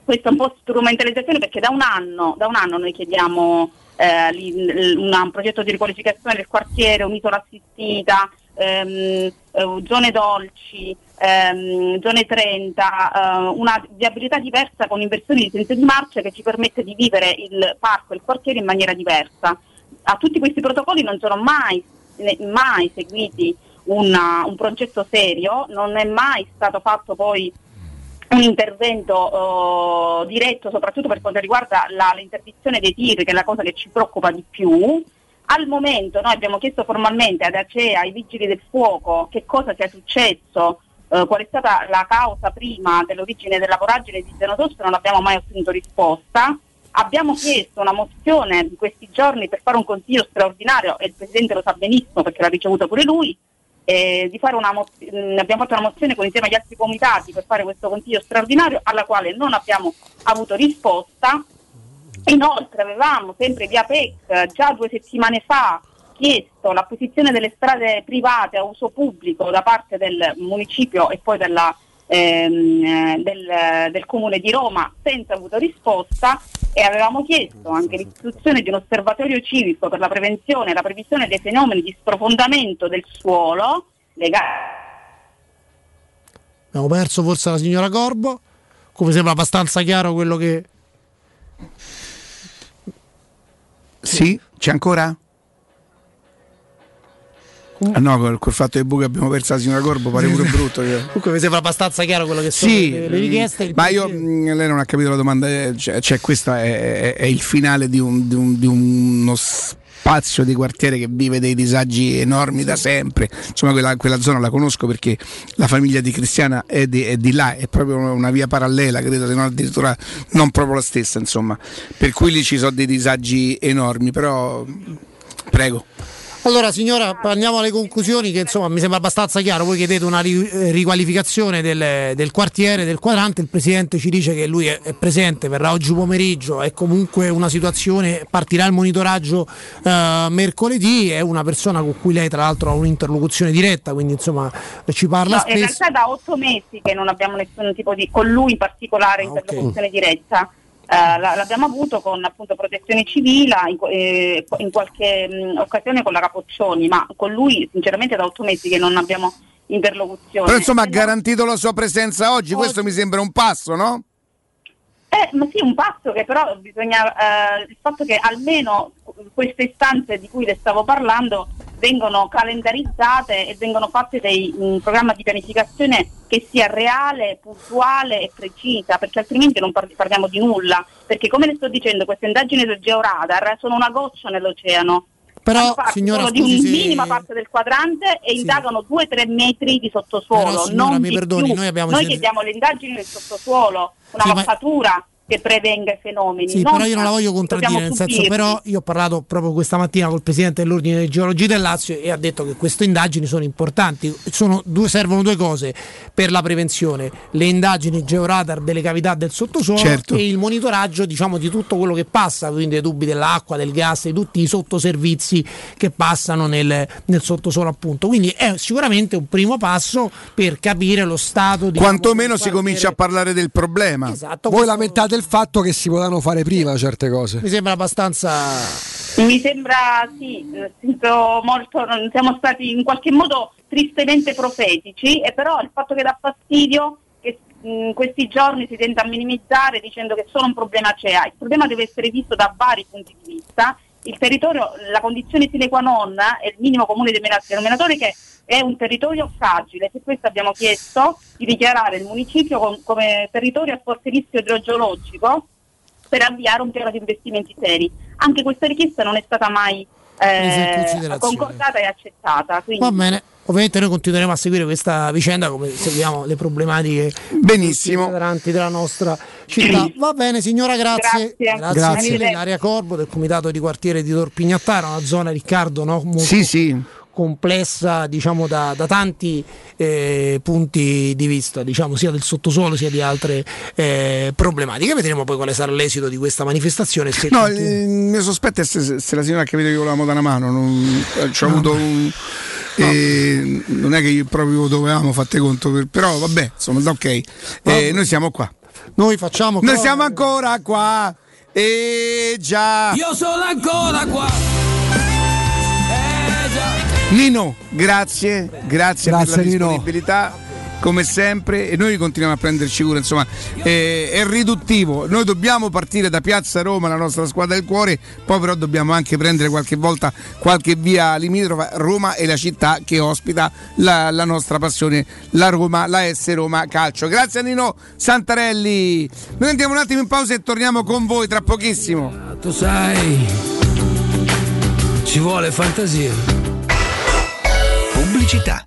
questa è un po' strumentalizzazione perché da un anno, da un anno noi chiediamo eh, una- un progetto di riqualificazione del quartiere, un'isola assistita, ehm, eh, zone dolci, ehm, zone 30, eh, una viabilità diversa con inversioni di senso di marcia che ci permette di vivere il parco e il quartiere in maniera diversa. A tutti questi protocolli non sono mai, ne- mai seguiti una- un progetto serio, non è mai stato fatto poi un intervento eh, diretto soprattutto per quanto riguarda la- l'interdizione dei tir, che è la cosa che ci preoccupa di più. Al momento noi abbiamo chiesto formalmente ad Acea, ai vigili del fuoco, che cosa sia successo, eh, qual è stata la causa prima dell'origine della voragine di Zenotosto, non abbiamo mai ottenuto risposta. Abbiamo chiesto una mozione in questi giorni per fare un consiglio straordinario e il Presidente lo sa benissimo perché l'ha ricevuta pure lui, eh, di fare una mo- mh, abbiamo fatto una mozione con insieme agli altri comitati per fare questo consiglio straordinario alla quale non abbiamo avuto risposta. Inoltre avevamo sempre via PEC già due settimane fa chiesto l'acquisizione delle strade private a uso pubblico da parte del municipio e poi della, ehm, eh, del, del comune di Roma senza avuto risposta e avevamo chiesto anche l'istituzione di un osservatorio civico per la prevenzione e la previsione dei fenomeni di sprofondamento del suolo legati Abbiamo perso forse la signora Corbo. Come sembra abbastanza chiaro quello che. Sì, c'è ancora? Ah no, quel, quel fatto che buco abbiamo perso la signora Corbo pare pure brutto. che- [LAUGHS] Comunque mi sembra abbastanza chiaro quello che sono Sì, le, le richieste. ma io mh, lei non ha capito la domanda, eh, cioè, cioè, questo è, è- è il finale di, un- di un- di uno spazio di quartiere che vive dei disagi enormi da sempre. Insomma, quella, quella zona la conosco perché la famiglia di Cristiana è di, è di là, è proprio una via parallela, credo, se non addirittura non proprio la stessa, insomma. Per cui lì ci sono dei disagi enormi, però prego. Allora signora, andiamo alle conclusioni che insomma mi sembra abbastanza chiaro, voi chiedete una eh, riqualificazione del, del quartiere, del quadrante, il Presidente ci dice che lui è, è presente, verrà oggi pomeriggio, è comunque una situazione, partirà il monitoraggio eh, mercoledì, è una persona con cui lei tra l'altro ha un'interlocuzione diretta, quindi insomma ci parla No, in spesso. realtà è da otto mesi che non abbiamo nessun tipo di, con lui in Ah, particolare, interlocuzione diretta. Eh, la- l'abbiamo avuto con appunto protezione civile, in, eh, in qualche mh, occasione con la Capoccioni, ma con lui sinceramente da otto mesi che non abbiamo interlocuzione. Però insomma ha garantito la sua presenza oggi, questo mi sembra un passo, no? Eh, ma sì, un passo che però bisogna, eh, il fatto che almeno queste istanze di cui le stavo parlando vengono calendarizzate e vengono fatte dei, un programma di pianificazione che sia reale, puntuale e precisa, perché altrimenti non par- parliamo di nulla, perché come le sto dicendo queste indagini del georadar sono una goccia nell'oceano. Però, parte signora, solo scusi di una minima parte del quadrante e indagano 2-3 metri di sottosuolo. Però, signora, non mi perdoni, più. noi abbiamo Noi chiediamo le indagini del sottosuolo, una Sì, ma- mappatura che prevenga i fenomeni. Sì, però io non la voglio contraddire, nel senso, però io ho parlato proprio questa mattina col presidente dell'ordine dei geologi del Lazio e ha detto che queste indagini sono importanti, Sono due- servono due cose per la prevenzione, le indagini georadar delle cavità del sottosuolo Certo. e il monitoraggio diciamo, di tutto quello che passa, quindi dei tubi dell'acqua, del gas, di tutti i sottoservizi che passano nel, nel sottosuolo appunto. Quindi è sicuramente un primo passo per capire lo stato di... Quantomeno si comincia a parlare del problema. Esatto, Voi lamentate il fatto che si potevano fare prima certe cose. Mi sembra abbastanza Mi sembra sì, molto, siamo stati in qualche modo tristemente profetici, e però il fatto che dà fastidio che in questi giorni si tenta a minimizzare dicendo che solo un problema CEA. Il problema deve essere visto da vari punti di vista. Il territorio, la condizione sine qua non è il minimo comune denominatore che è un territorio fragile, per questo abbiamo chiesto di dichiarare il municipio com- come territorio a forte rischio idrogeologico per avviare un piano di investimenti seri. Anche questa richiesta non è stata mai eh, concordata e accettata. Quindi, Va bene, ovviamente noi continueremo a seguire questa vicenda come seguiamo le problematiche Benissimo. della nostra città. Va bene signora, grazie. Grazie. Grazie, Grazie. Ilaria Corbo del comitato di quartiere di Torpignattara, una zona Riccardo no? molto Sì, sì. complessa diciamo da, da tanti eh, punti di vista, diciamo sia del sottosuolo sia di altre eh, problematiche. Vedremo poi quale sarà l'esito di questa manifestazione. Se No, il mio sospetto è se, se la signora ha capito che volevamo dare una mano, non, eh, ci ho avuto un... eh, non è che io proprio dovevamo fatte conto, per- però vabbè, insomma, ok. Eh, noi siamo qua. Noi facciamo Noi cose- siamo ancora qua. E già. Io sono ancora qua. Nino, grazie, grazie, per Grazie, la Nino. disponibilità. Come sempre e noi continuiamo a prenderci cura, insomma eh, è riduttivo, noi dobbiamo partire da Piazza Roma, la nostra squadra del cuore, poi però dobbiamo anche prendere qualche volta qualche via limitrofa, Roma è la città che ospita la, la nostra passione, la Roma, la S Roma Calcio. Grazie a Nino Santarelli, noi andiamo un attimo in pausa e torniamo con voi tra pochissimo. Tu sai, ci vuole fantasia. Pubblicità.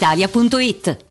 brispalitalia.it.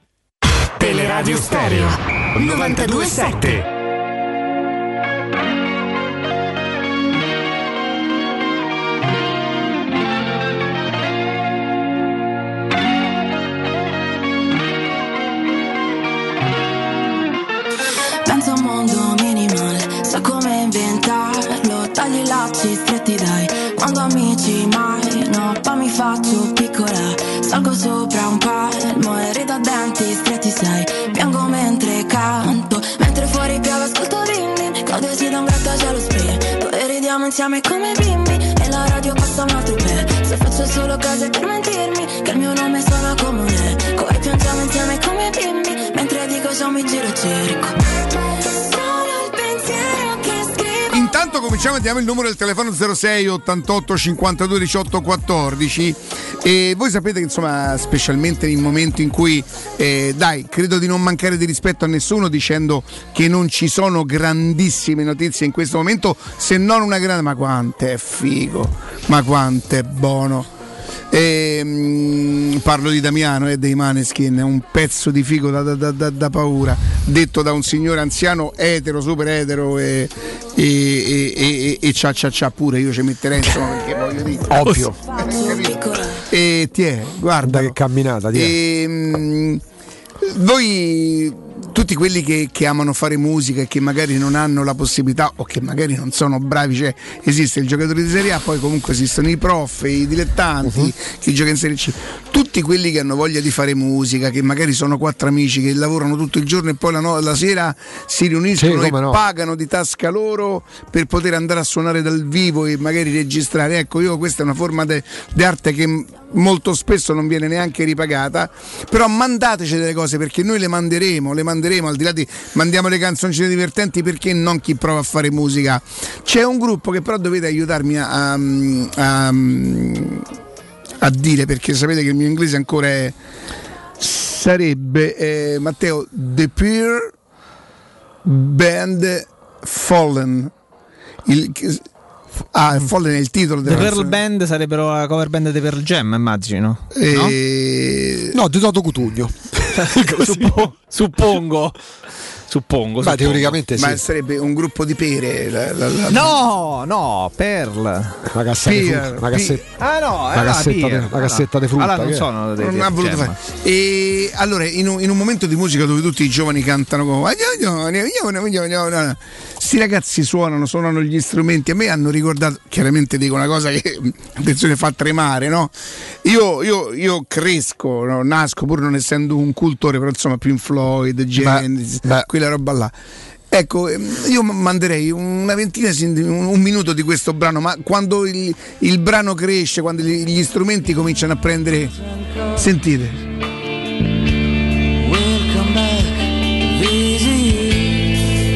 Teleradio Stereo 927 Penso a un mondo minimale, so come inventarlo. Tagli i lacci stretti dai, quando amici mai. No, poi mi faccio piccola, salgo sopra un palmo E rido a denti stretti sai, piango mentre canto Mentre fuori piove ascolto din din, godesi da un grattacielo spray Dove ridiamo insieme come bimbi, e la radio passa un altro per Se faccio solo cose per mentirmi, che il mio nome suona come un eco E piangiamo insieme come bimbi, mentre dico ciao mi giro e cerco Intanto cominciamo, diamo il numero del telefono 06 88 52 18 14 E voi sapete che insomma, specialmente nel momento in cui, eh, dai, credo di non mancare di rispetto a nessuno dicendo che non ci sono grandissime notizie in questo momento, se non una grande, ma quanto è figo, ma quanto è buono. E, mm, parlo di Damiano e dei Maneskin, un pezzo di figo da, da- da- da paura, detto da un signore anziano etero, super etero e, e, e, e, e cia cia cia pure, io ci metterei insomma perché voglio dire. Ovvio. E ti è, guarda che camminata, ti è. E, mm, voi tutti quelli che, che amano fare musica e che magari non hanno la possibilità o che magari non sono bravi, cioè esiste il giocatore di Serie A, poi comunque esistono i prof, i dilettanti, Mhm. chi gioca in Serie C, tutti quelli che hanno voglia di fare musica, che magari sono quattro amici che lavorano tutto il giorno e poi la, no- la sera si riuniscono Sì, e no. pagano di tasca loro per poter andare a suonare dal vivo e magari registrare. Ecco, io questa è una forma di arte che molto spesso non viene neanche ripagata, però mandateci delle cose perché noi le manderemo, le manderemo al di là di mandiamo le canzoncine divertenti perché non chi prova a fare musica. C'è un gruppo che però dovete aiutarmi a, a- a dire perché sapete che il mio inglese ancora è sarebbe eh, Matteo The Peer Band Fallen il, ah, Fallen è il titolo The della Pearl canzone. Band sarebbero la cover band dei Pearl Jam, immagino. E- No, di Toto Cutugno. [LAUGHS] Suppo- suppongo. Suppongo. Suppongo. teoricamente sì. ma sarebbe un gruppo di pere la- la- la- No, no, Peer, frutta, una Peer. cassetta. Ah no, Una eh, no, cassetta de- una cassetta di frutta, Allora non che è? sono dei non ha voluto fare. E allora, in un, in un momento di musica dove tutti i giovani cantano come sti ragazzi suonano, suonano gli strumenti. A me hanno ricordato, chiaramente dico una cosa che [LAUGHS] attenzione fa tremare, no? Io, io- io cresco, no? nasco pur non essendo un cultore, però insomma Pink Floyd, Genesis, quella roba là. Ecco, ehm, io manderei una ventina, un, minuto di questo brano, ma quando il, il brano cresce, quando gli, strumenti cominciano a prendere... Sentite.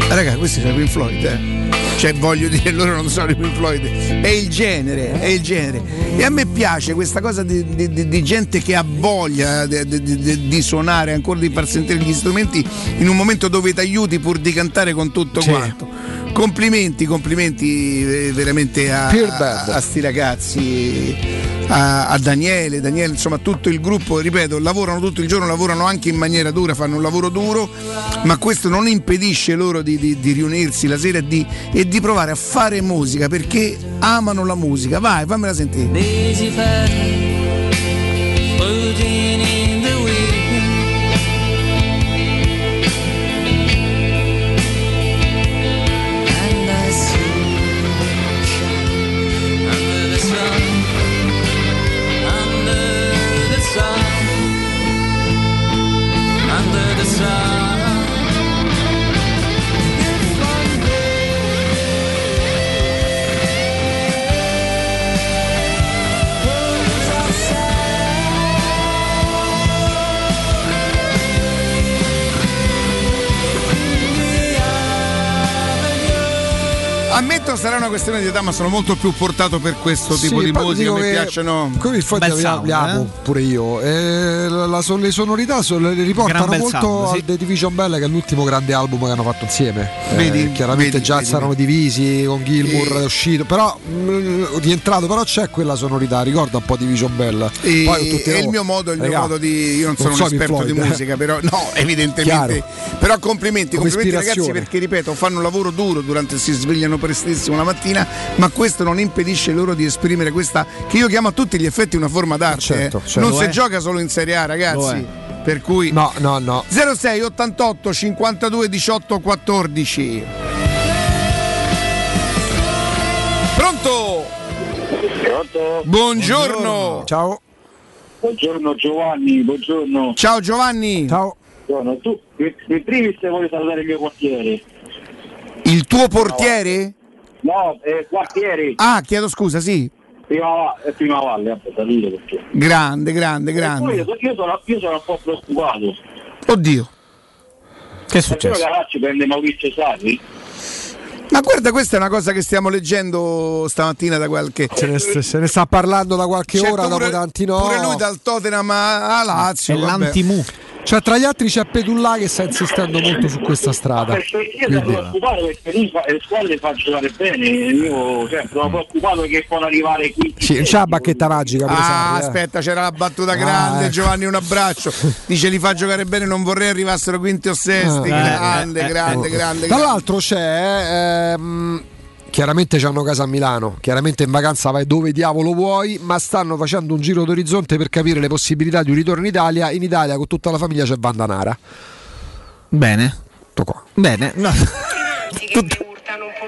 Raga, questi sono i Pink Floyd, eh. Cioè, voglio dire, loro non sono i Pink Floyd, è il genere, è il genere. E a me piace questa cosa di, di- di- gente che ha voglia di, di- suonare, ancora di far sentire gli strumenti in un momento dove ti aiuti pur di cantare con tutto quanto. Complimenti, complimenti eh, veramente a, a, a sti ragazzi, a, a Daniele, Daniele, insomma tutto il gruppo, ripeto, lavorano tutto il giorno, lavorano anche in maniera dura, fanno un lavoro duro, ma questo non impedisce loro di, di- di riunirsi la sera e di, e di provare a fare musica perché amano la musica. Vai, fammela sentire. I'm. Ammetto sarà una questione di età, ma sono molto più portato per questo tipo Sì, di musica. Mi che piacciono. Come infatti sound, abbiamo eh? pure io. Eh, la- la- le sonorità so- le riportano molto sound, sì. al The Division Bell, che è l'ultimo grande album che hanno fatto insieme. Eh, Vedi, chiaramente vedi, già vedi, saranno divisi con Gilmour E- è uscito, però mh, rientrato, però c'è quella sonorità, ricorda un po' Division Bell. E- Poi tutti è loro- il mio modo, il mio Regà, modo di. Io non sono un so Pink esperto di Floyd, eh. musica, però no, [LAUGHS] evidentemente. Chiaro. Però complimenti, Come complimenti ragazzi perché ripeto, fanno un lavoro duro durante si svegliano prestissimo la mattina, ma questo non impedisce loro di esprimere questa che io chiamo a tutti gli effetti una forma d'arte. Certo, eh. certo. Non Lo si è. gioca solo in Serie A, ragazzi. Per cui No, no, no. 06 88 52 18 14. Pronto? Pronto? Buongiorno. Ciao. Buongiorno Giovanni, buongiorno. Ciao Giovanni. Ciao. Buongiorno. Tu, in primis voglio salutare il mio quartiere. Il tuo portiere? No, eh, quartiere, Ah, chiedo scusa, sì. prima, Va- eh, prima valle, salute perché. Grande, grande, E poi grande. io, io sono, io sono un po' preoccupato. Oddio. Che è successo? Caracci prende Maurizio Sarri? Ma guarda, questa è una cosa che stiamo leggendo stamattina da qualche. Se ne, se ne sta parlando da qualche Certo, ora, pure- dopo tanti no. Pure lui dal Tottenham a Lazio. È l'antimu. Cioè, tra gli altri c'è Pedulla che sta insistendo molto su questa strada. Perché io sono preoccupato perché lui fa, le squadre fa giocare bene, io cioè, sono preoccupato che può arrivare qui. Sì, non c'è la bacchetta magica. Ah, Sarri, eh. aspetta, c'era la battuta grande. ecco. Giovanni, un abbraccio. [LAUGHS] Dice li fa giocare bene, non vorrei arrivassero quinti o sesti. Ah. grande, Eh, eh, grande, eh. grande, Tra grande. l'altro c'è. ehm, chiaramente c'hanno casa a Milano, chiaramente in vacanza vai dove diavolo vuoi, ma stanno facendo un giro d'orizzonte per capire le possibilità di un ritorno in Italia. In Italia con tutta la famiglia c'è Vandanara. Bene. Bene. No. [LAUGHS]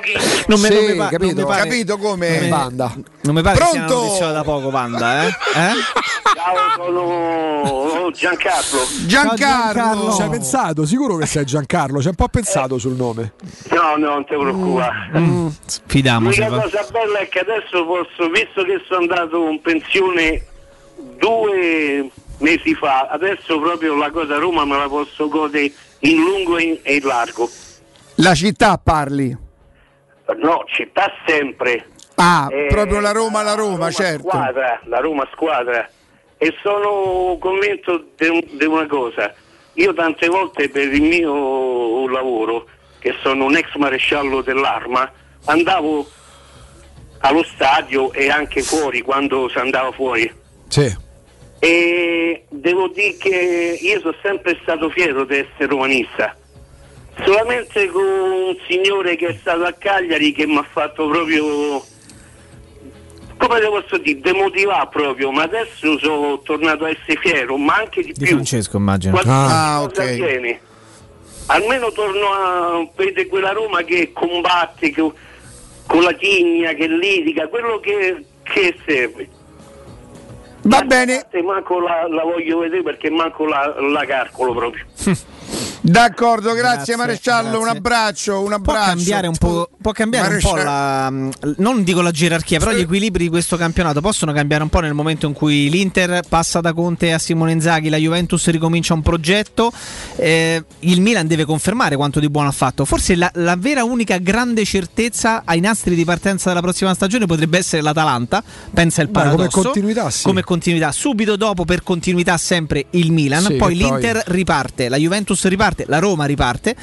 [LAUGHS] Non mi, Sì, non mi pa- capito. non mi pare- Capito come? non mi- Banda. Non mi pare che sia Pronto? da poco, Vanda, eh? Eh? Ciao, sono Giancarlo. Giancarlo. Ci hai pensato? Sicuro che sei Giancarlo? Ci hai un po' pensato sul nome. No, no, non ti preoccupare. Mm, Fidamoci. L'unica va. cosa bella è che adesso posso, visto che sono andato in pensione due mesi fa, adesso proprio la cosa a Roma me la posso godere in lungo e in largo. La città parli. No, città sempre. Ah, Eh, proprio la Roma, la Roma, certo. Squadra, la Roma squadra. E sono convinto di una cosa. Io tante volte per il mio lavoro, che sono un ex maresciallo dell'arma, andavo allo stadio e anche fuori quando si andava fuori. Sì. E devo dire che io sono sempre stato fiero di essere romanista. Solamente con un signore che è stato a Cagliari che mi ha fatto proprio come te posso dire, demotivare proprio, ma adesso sono tornato a essere fiero, ma anche di Di più. Francesco, immagino. Qualsiasi Ah, ok. Almeno torno a vedere quella Roma che combatte che- con la tigna, che litiga, quello che, che serve. Va bene. Manco la, la voglio vedere perché manco la, la calcolo proprio. [LAUGHS] D'accordo, grazie, Grazie, maresciallo. Un grazie. abbraccio, un Può abbraccio. cambiare un po', può cambiare un po' la, non dico la gerarchia, però gli equilibri di questo campionato possono cambiare un po' nel momento in cui l'Inter passa da Conte a Simone Inzaghi, la Juventus ricomincia un progetto, eh, il Milan deve confermare quanto di buono ha fatto. Forse la, la vera unica grande certezza ai nastri di partenza della prossima stagione potrebbe essere l'Atalanta, pensa il Beh, come paradosso. continuità, sì. Come continuità. Subito dopo per continuità sempre il Milan, Sì, poi che poi- l'Inter riparte, la Juventus riparte, la Roma riparte.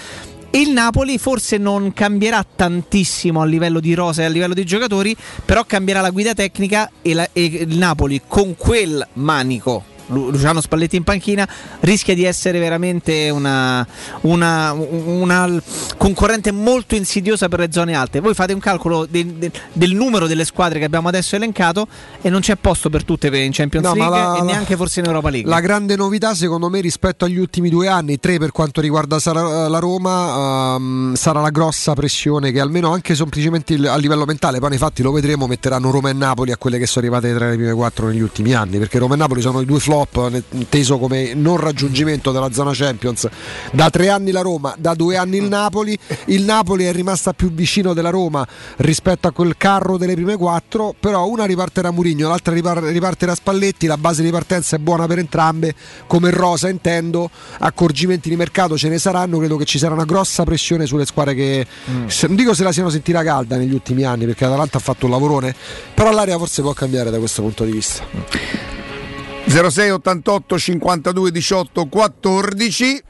E il Napoli forse non cambierà tantissimo a livello di rosa e a livello di giocatori, però cambierà la guida tecnica e, la- e il Napoli con quel manico. Lu- Luciano Spalletti in panchina rischia di essere veramente una, una- una concorrente molto insidiosa per le zone alte. Voi fate un calcolo de- de- del numero delle squadre che abbiamo adesso elencato e non c'è posto per tutte in Champions No, League la- e neanche forse in Europa League. La grande novità, secondo me, rispetto agli ultimi due anni, tre per quanto riguarda la Roma, ehm, sarà la grossa pressione che almeno anche semplicemente a livello mentale, poi nei fatti lo vedremo, metteranno Roma e Napoli a quelle che sono arrivate tra le prime quattro negli ultimi anni, perché Roma e Napoli sono i due flop, ne- inteso come non raggiungimento della zona Champions. Da tre anni la Roma, da due anni il Napoli, il Napoli è rimasta più vicino della Roma rispetto a quel carro delle prime quattro, però una riparterà Murigno, l'altra ripar- riparterà Spalletti, la base di partenza è buona per entrambe, come rosa intendo, accorgimenti di mercato ce ne saranno, credo che ci sarà una grossa pressione sulle squadre che se- non dico se la siano sentita calda negli ultimi anni, perché l'Atalanta ha fatto un lavorone, però l'aria forse può cambiare da questo punto di vista. 06 88 52 18 14.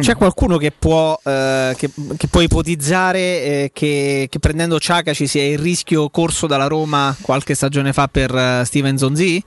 C'è qualcuno che può, eh, che, che può ipotizzare eh, che, che prendendo Ciaca ci sia il rischio corso dalla Roma qualche stagione fa per eh, Steven Zonzi?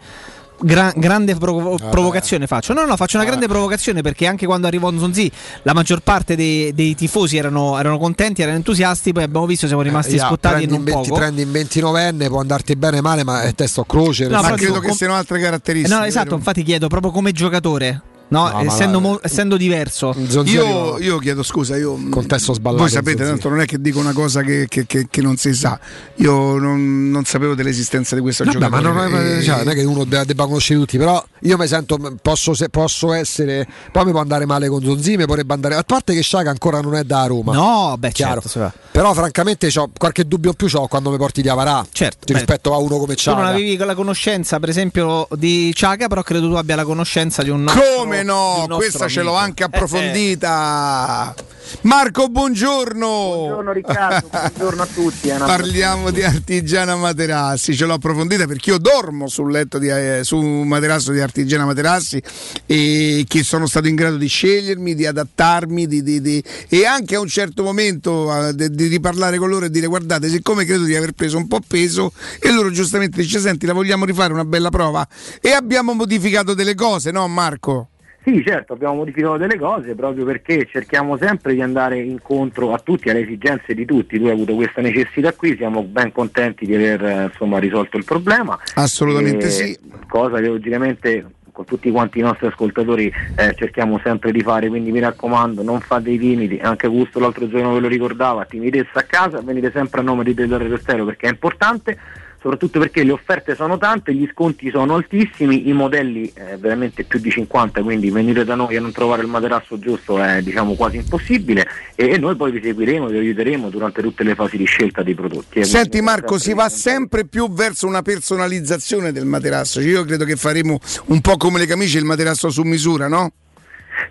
Gra- grande provo- provocazione faccio. No, no, faccio una grande provocazione perché anche quando arrivò Zonzi la maggior parte dei, dei tifosi erano, erano contenti, erano entusiasti, poi abbiamo visto siamo rimasti Eh, ja, scottati prendi, non in 20 poco. prendi in 29enne, può andarti bene male, ma è testo croce. No, però senso- dico, com- siano altre Eh, caratteristiche. No, esatto, infatti chiedo proprio come giocatore, no? No, ma essendo, la- mo- essendo diverso. Io, io chiedo scusa, io contesto sballato. Voi sapete, tanto non è che dico una cosa che, che- che- che non si sa. Io non, non sapevo dell'esistenza di questo Vabbè, ma giocatore. non è, e- cioè, non è che uno de- debba conoscere tutti, però io mi sento, posso, se- posso essere, poi mi può andare male con Zonzi, mi potrebbe andare, a parte che Sciaga ancora non è da Roma. No, beh, Chiaro. certo, si va. Però francamente c'ho qualche dubbio in più c'ho quando mi porti di Avarà Certo, rispetto a uno come Tu non avevi la conoscenza, per esempio, di Ciaga, però credo tu abbia la conoscenza di un nostro Come no? Questa ce l'ho amico. anche Eh, eh. approfondita. Marco, buongiorno. Buongiorno Riccardo, buongiorno a tutti. Una- Parliamo di Artigiana Materassi, ce l'ho approfondita perché io dormo sul letto di, eh, su un materasso di Artigiana Materassi e che sono stato in grado di scegliermi, di adattarmi di- di- di- e anche a un certo momento eh, di, di riparlare con loro e dire guardate siccome credo di aver preso un po' peso e loro giustamente dice senti la vogliamo rifare una bella prova e abbiamo modificato delle cose, no Marco? Sì, certo, abbiamo modificato delle cose proprio perché cerchiamo sempre di andare incontro a tutti, alle esigenze di tutti. Tu hai avuto questa necessità qui, siamo ben contenti di aver eh, insomma, risolto il problema. Assolutamente E- sì. Cosa che logicamente con tutti quanti i nostri ascoltatori eh, cerchiamo sempre di fare, quindi mi raccomando non fate i timidi, anche Gusto l'altro giorno ve lo ricordava, timidezza a casa, venite sempre a nome di Teleradio Stereo perché è importante, soprattutto perché le offerte sono tante, gli sconti sono altissimi, i modelli eh, veramente più di 50, quindi venire da noi a non trovare il materasso giusto è diciamo quasi impossibile e, e noi poi vi seguiremo, vi aiuteremo durante tutte le fasi di scelta dei prodotti. eh, Senti Marco, si va sempre più verso una personalizzazione del materasso. Io credo che faremo un po' come le camicie il materasso su misura, no?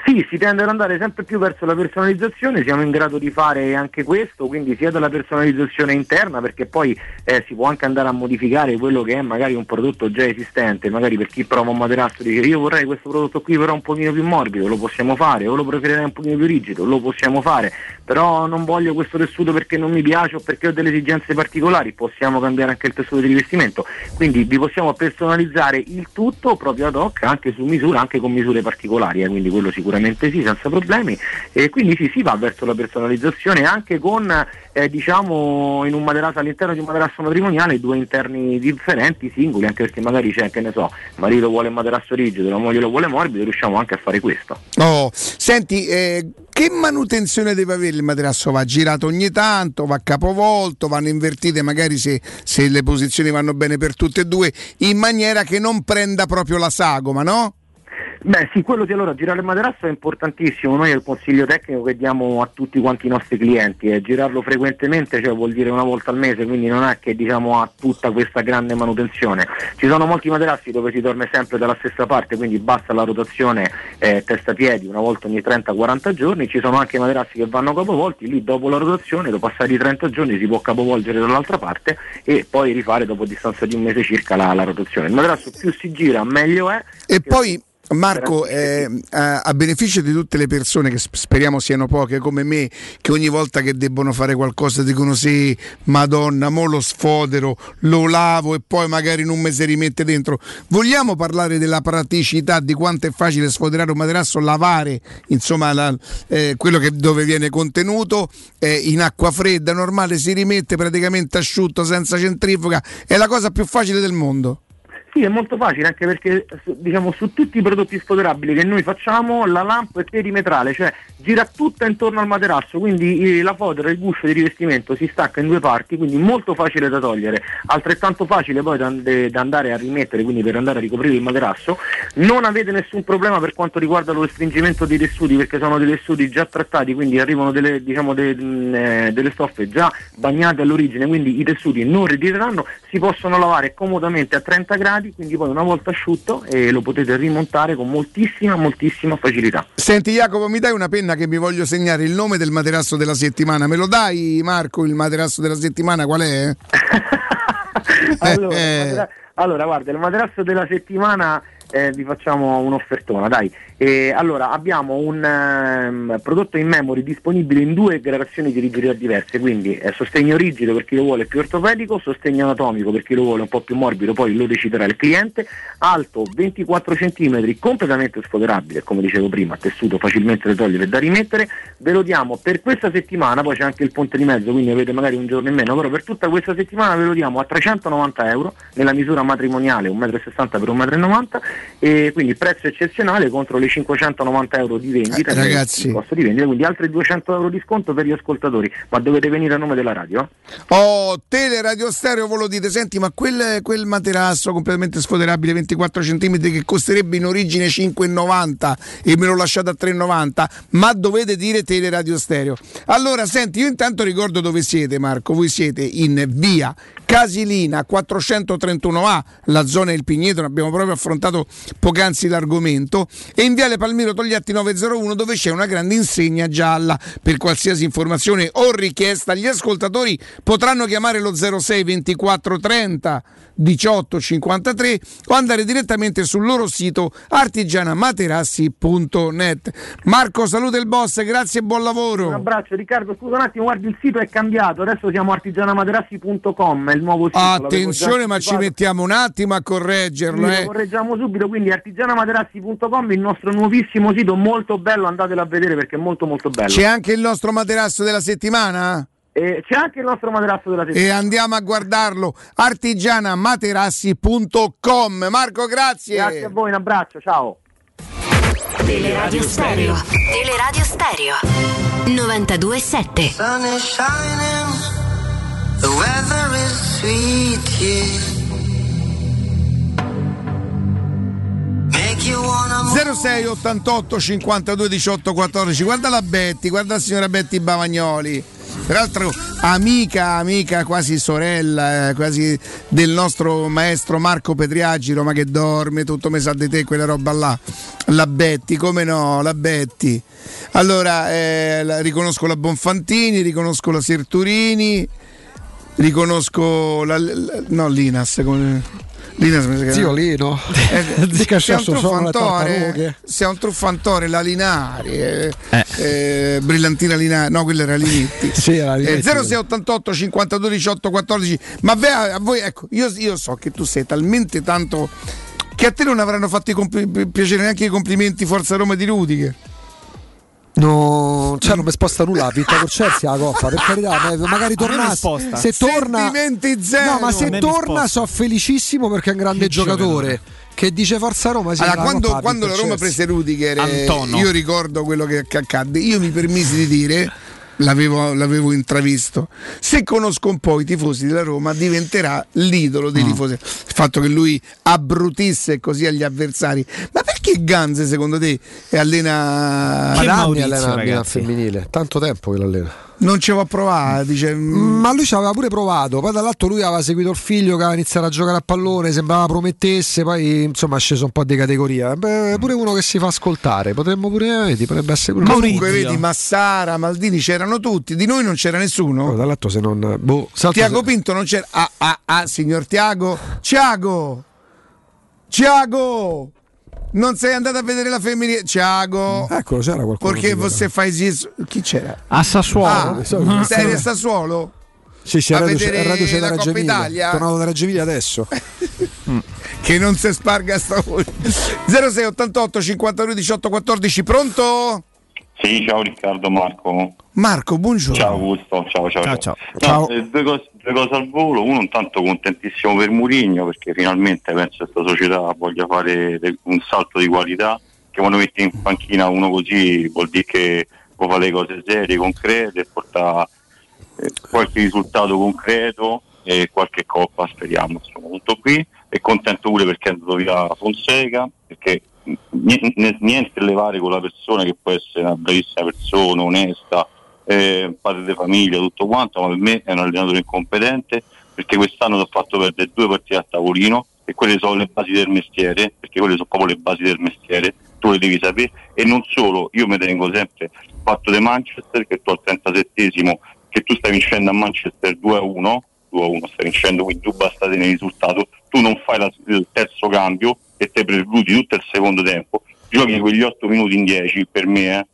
Sì, si tende ad andare sempre più verso la personalizzazione, siamo in grado di fare anche questo, quindi sia dalla personalizzazione interna, perché poi eh, si può anche andare a modificare quello che è magari un prodotto già esistente, magari per chi prova un materasso dice io vorrei questo prodotto qui però un pochino più morbido, lo possiamo fare, o lo preferirei un pochino più rigido, lo possiamo fare, però non voglio questo tessuto perché non mi piace o perché ho delle esigenze particolari, possiamo cambiare anche il tessuto di rivestimento, quindi vi possiamo personalizzare il tutto proprio ad hoc, anche su misura, anche con misure particolari, eh, quindi quello sicuramente sì, senza problemi, e quindi sì, si va verso la personalizzazione anche con eh, diciamo in un materasso all'interno di un materasso matrimoniale due interni differenti, singoli, anche perché magari c'è, che ne so, il marito vuole il materasso rigido, la moglie lo vuole morbido, riusciamo anche a fare questo. Oh, senti, eh, che manutenzione deve avere il materasso? Va girato ogni tanto, va capovolto, vanno invertite magari se, se le posizioni vanno bene per tutte e due, in maniera che non prenda proprio la sagoma, no? Beh sì, quello sì, allora girare il materasso è importantissimo, noi è il consiglio tecnico che diamo a tutti quanti i nostri clienti, è girarlo frequentemente, cioè vuol dire una volta al mese, quindi non è che diciamo ha tutta questa grande manutenzione. Ci sono molti materassi dove si dorme sempre dalla stessa parte, quindi basta la rotazione eh, testa-piedi una volta ogni 30-40 giorni, ci sono anche materassi che vanno capovolti, lì dopo la rotazione, dopo passati i 30 giorni si può capovolgere dall'altra parte e poi rifare dopo distanza di un mese circa la, la rotazione. Il materasso più si gira meglio è. E poi Marco, eh, a, a beneficio di tutte le persone che sp- speriamo siano poche come me, che ogni volta che debbono fare qualcosa dicono sì, madonna, mo lo sfodero, lo lavo e poi magari in un mese rimette dentro. Vogliamo parlare della praticità, di quanto è facile sfoderare un materasso, lavare insomma la- eh, quello che, dove viene contenuto eh, in acqua fredda, normale, si rimette praticamente asciutto senza centrifuga, è la cosa più facile del mondo. Sì, è molto facile anche perché diciamo, su tutti i prodotti sfoderabili che noi facciamo la lampa è perimetrale, cioè gira tutta intorno al materasso, quindi la fodera, il guscio di rivestimento si stacca in due parti, quindi molto facile da togliere, altrettanto facile poi da, da andare a rimettere, quindi per andare a ricoprire il materasso. Non avete nessun problema per quanto riguarda lo stringimento dei tessuti, perché sono dei tessuti già trattati, quindi arrivano delle, diciamo, de- mh, eh, delle stoffe già bagnate all'origine, quindi i tessuti non ritireranno, si possono lavare comodamente a 30 gradi, quindi poi una volta asciutto eh, lo potete rimontare con moltissima, moltissima facilità. Senti Jacopo, mi dai una penna che mi voglio segnare il nome del materasso della settimana? Me lo dai Marco il materasso della settimana qual è? [LAUGHS] allora, Eh. il matera- allora, guarda, il materasso della settimana eh, vi facciamo un'offertona, dai. Eh, allora, abbiamo un ehm, prodotto in memory disponibile in due gradazioni di rigidità diverse, quindi eh, sostegno rigido per chi lo vuole più ortopedico, sostegno anatomico per chi lo vuole un po' più morbido, poi lo deciderà il cliente, alto 24 cm, completamente sfoderabile, come dicevo prima, tessuto facilmente da togliere e da rimettere, ve lo diamo per questa settimana, poi c'è anche il ponte di mezzo, quindi avete magari un giorno in meno, però per tutta questa settimana ve lo diamo a 390 euro nella misura matrimoniale 1,60 m per 1,90 m e quindi prezzo eccezionale contro le 590 euro di vendita, Eh, ragazzi. costo di vendita, quindi altri 200 euro di sconto per gli ascoltatori, ma dovete venire a nome della radio. Oh, tele radio stereo, voi lo dite, senti, ma quel, quel materasso completamente sfoderabile 24 cm che costerebbe in origine 5,90 e me lo lasciate a 3,90, ma dovete dire tele radio stereo. Allora, senti, io intanto ricordo dove siete, Marco. Voi siete in via Casilina 431A, la zona del Pigneto, ne abbiamo proprio affrontato poc'anzi l'argomento, e in Viale Palmiro Togliatti 901 dove c'è una grande insegna gialla. Per qualsiasi informazione o richiesta gli ascoltatori potranno chiamare lo 06 24 30 18 53 o andare direttamente sul loro sito artigianamaterassi.net. Marco, saluta il boss, grazie e buon lavoro. Un abbraccio Riccardo, scusa un attimo, guardi il sito è cambiato, adesso siamo artigianamaterassi.com, il nuovo già Attenzione, ma ci mettiamo un attimo a correggerlo. Sì, eh. lo correggiamo subito, quindi artigianamaterassi.com, il nostro nuovissimo sito, molto bello, andatelo a vedere perché è molto molto bello. C'è anche il nostro materasso della settimana? Eh, c'è anche il nostro materasso della settimana. E andiamo a guardarlo artigianamaterassi.com. Marco, grazie. Grazie a voi, un abbraccio, ciao. Teleradio Stereo. Teleradio Stereo 927 sweet move. 06 88 52 18 14 guarda la Betty guarda la signora Betty Bavagnoli. Peraltro amica amica quasi sorella eh, quasi del nostro maestro Marco Petriaggi Roma che dorme tutto me sa di te quella roba là. La Betty come no la Betty. Allora eh, la- riconosco la Bonfantini riconosco la Serturini riconosco la, la- no Linas come Linas mi sa che- Zio Lino. eh, [LAUGHS] sei un truffantore, sei un truffantore, la Linari, eh, eh, Brillantina Linari, no, quella era Linetti. [LAUGHS] Sì, era Eh, Linetti. 0688 52 18 14. Ma beh, a voi, ecco, io, io so che tu sei talmente tanto che a te non avranno fatto i compli- piacere neanche i complimenti Forza Roma di Rudiger. No, cioè non mi sposta nulla, ha vinto con Chelsea la coppa, per carità, ma- [LAUGHS] magari torna sposta. se torna. No, ma se torna so felicissimo perché è un grande Che giocatore. Che dice Forza Roma, sì, allora, la quando, quando la Roma prese Rudiger, eh, Antonio. io ricordo quello che, che accadde. Io mi permisi di dire, l'avevo, l'avevo intravisto, se conosco un po' i tifosi della Roma diventerà l'idolo Mm. dei tifosi. Il fatto che lui abbrutisse così agli avversari. Ma perché Ganze secondo te allena... Ma da anni allena Milan femminile, tanto tempo che l'allena. Non ci va a provare, dice... Mm, Ma lui ci aveva pure provato, poi dall'altro lui aveva seguito il figlio che aveva iniziato a giocare a pallone, sembrava promettesse, poi insomma è sceso un po' di categoria. Beh, pure uno che si fa ascoltare, potremmo pure, vedi, potrebbe essere pure Comunque vedi Massara, Maldini c'erano tutti, di noi non c'era nessuno. dall'altro se non... Boh, Tiago se- Pinto non c'era. Ah, ah, ah, signor Tiago. Tiago! Tiago! Non sei andato a vedere la femminile? Tiago! Eccolo, c'era qualcuno. Perché você faz isso? Chi c'era? A Sassuolo. Ah, sei a Sassuolo? Sì, sì, a Reggio, vedere a Reggio c'è la da Reggio Coppa Emilia. Italia? Tornato da Reggio Emilia adesso. [LAUGHS] Che non si sparga sta voce. 06 88 52 18 14, pronto? Sì, ciao Riccardo, Marco. Marco, buongiorno. Ciao Augusto, ciao ciao. Ciao, ciao. ciao. No, eh, due, cose, due cose al volo, uno intanto contentissimo per Murigno perché finalmente penso che questa società voglia fare un salto di qualità, che quando metti in panchina uno così vuol dire che può fare le cose serie, concrete e porta eh, qualche risultato concreto e qualche coppa speriamo a questo punto qui. E contento pure perché è andato via Fonseca perché niente, niente levare con la persona che può essere una bravissima persona, onesta, eh, padre di famiglia, tutto quanto, ma per me è un allenatore incompetente perché quest'anno ti ha fatto perdere due partite a tavolino e quelle sono le basi del mestiere, perché quelle sono proprio le basi del mestiere, tu le devi sapere e non solo, io mi tengo sempre fatto di Manchester che tu al 37esimo che tu stai vincendo a Manchester 2 a 1, 2 a 1 stai vincendo, quindi tu basta tenere il risultato, tu non fai la- il terzo cambio e te precludi tutto il secondo tempo, giochi quegli 8 minuti in 10 per me eh,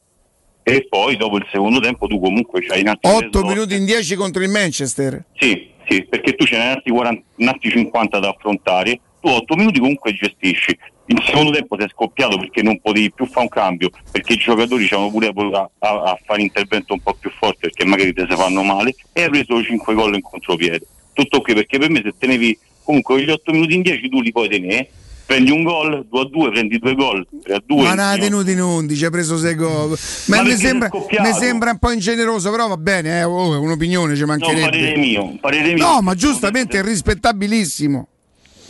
e poi dopo il secondo tempo tu comunque c'hai in altri 8 minuti in 10 contro il Manchester. sì, sì, perché tu ce altri, 40, un altri 50 da affrontare, tu 8 minuti comunque gestisci. Il secondo tempo sei scoppiato perché non potevi più fare un cambio, perché i giocatori c'erano pure a, a- a fare intervento un po' più forte perché magari te si fanno male e hai preso 5 gol in contropiede. Tutto qui perché per me se tenevi comunque quegli 8 minuti in 10 tu li puoi tenere, prendi un gol, 2 a 2, prendi due gol, 3 a 2. Ma ne ha tenuti in 11, ha preso 6 gol. Ma, Ma mi, sembra, mi sembra un po' ingeneroso, però va bene, eh, oh, è un'opinione, ci No, mancherebbe. parere mio, parere mio. No, ma giustamente è rispettabilissimo.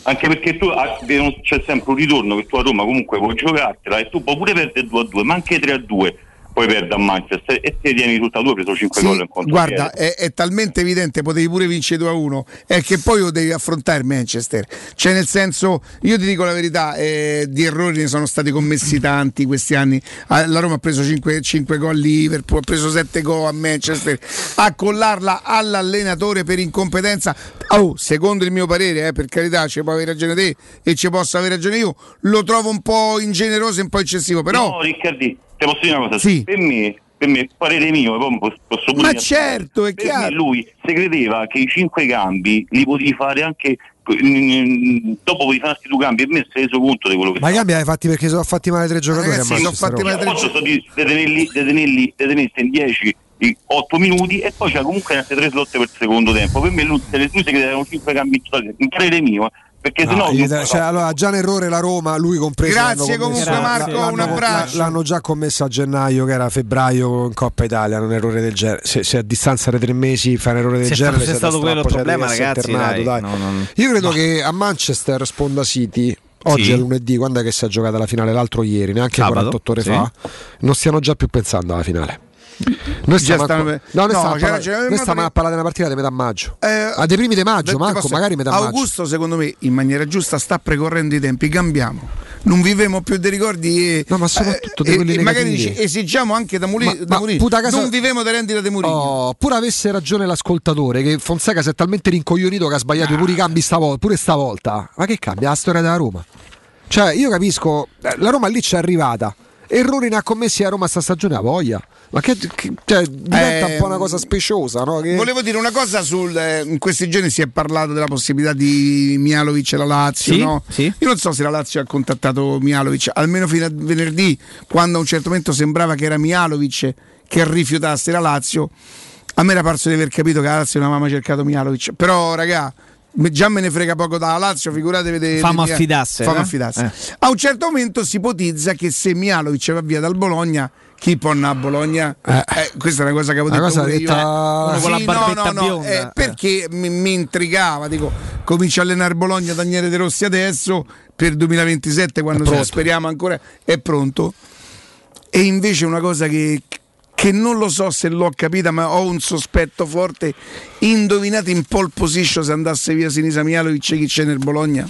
Anche perché tu ah, c'è sempre un ritorno che tu a Roma comunque puoi giocartela e tu puoi pure perdere 2 a 2, ma anche 3 a 2. Poi perde a Manchester e te tieni tutta due, hai preso 5 Sì, gol in contropiede. guarda, è, è talmente evidente, potevi pure vincere 2 a 1, è che poi lo devi affrontare Manchester. Cioè, nel senso, io ti dico la verità, eh, di errori ne sono stati commessi tanti questi anni. Ah, La Roma ha preso 5, 5 gol a Liverpool, ha preso 7 gol a Manchester. A collarla all'allenatore per incompetenza, oh, secondo il mio parere, eh, per carità, ci può avere ragione te e ci posso avere ragione io, lo trovo un po' ingeneroso e un po' eccessivo, però... No, Riccardi, ti posso dire una cosa? Sì. Per me, per me, parere mio, posso, posso pure Ma dire- certo, è per chiaro. lui se credeva che i cinque cambi li potevi fare anche dopo potevi fare questi due cambi e me si è reso conto di quello che Ma i cambi hai fatti perché sono fatti male tre giocatori. Ragazzi, sono fatti male tre posso sto di di tenerli, di tenerli, di tenerli in 10 8 minuti e poi c'è comunque altre tre slot per il secondo tempo per me lui, se lui si credeva erano 5 cambi in totale in parere mio perché No, sennò gli dai- fa- cioè, allora, già un errore la Roma, lui compreso. Grazie l'hanno commesso- comunque, Marco, l'hanno- un abbraccio. L'hanno già commesso a gennaio, che era febbraio in Coppa Italia, un errore del genere. Se, se a distanza di tre mesi fai un errore del Se genere, se è stato quello il problema, ragazzi, internato, dai, no, non- Io credo che a Manchester Sponda City. Oggi Sì. è lunedì, quando è che si è giocata la finale? L'altro ieri, neanche Sabato, 48 ore sì. fa. Non stiano già più pensando alla finale. Noi stiamo, stanno- a, no, noi no, stiamo a parlare- noi stiamo a parlare di una partita di metà maggio. Eh, a dei primi di maggio, manco, posso- magari metà maggio. Augusto, secondo me, in maniera giusta, sta precorrendo i tempi. Cambiamo. Non vivemo più dei ricordi e, No, ma soprattutto di e- e magari dici, esigiamo anche da, Muri- Ma- da puta casa- Non vivemo da rendita di Mourinho. Oh, pure avesse ragione l'ascoltatore che Fonseca si è talmente rincoglionito che ha sbagliato pure i cambi stavolta, pure stavolta. Ma che cambia la storia della Roma? Cioè, io capisco, eh, la Roma lì c'è arrivata. Errori ne ha commessi a Roma sta stagione a voglia. Ma che, che- cioè, diventa Eh, un po' una cosa speciosa, no? Che- Volevo dire una cosa sul. eh, in questi giorni si è parlato della possibilità di Mialovic e la Lazio. Sì, no? sì. Io non so se la Lazio ha contattato Mialovic, almeno fino a venerdì, quando a un certo momento sembrava che era Mialovic che rifiutasse la Lazio. A me era parso di aver capito che la Lazio non aveva mai cercato Mialovic. Però, raga. Già me ne frega poco dalla Lazio, figuratevi de- Fammo de- affidasse, fammo eh? affidasse. Eh. A un certo momento si ipotizza che se Mialovic va via dal Bologna, andare a Bologna? Eh, questa è una cosa che avevo detto cosa detta- io. La Sì, no, no, no, eh, eh. perché mi, mi intrigava, dico, comincia a allenare Bologna Daniele De Rossi adesso per 2027 quando pronto. speriamo ancora è pronto. E invece una cosa che, che non lo so se l'ho capita, ma ho un sospetto forte. Indovinate in pole position se andasse via Sinisa Mialovic chi c'è nel Bologna?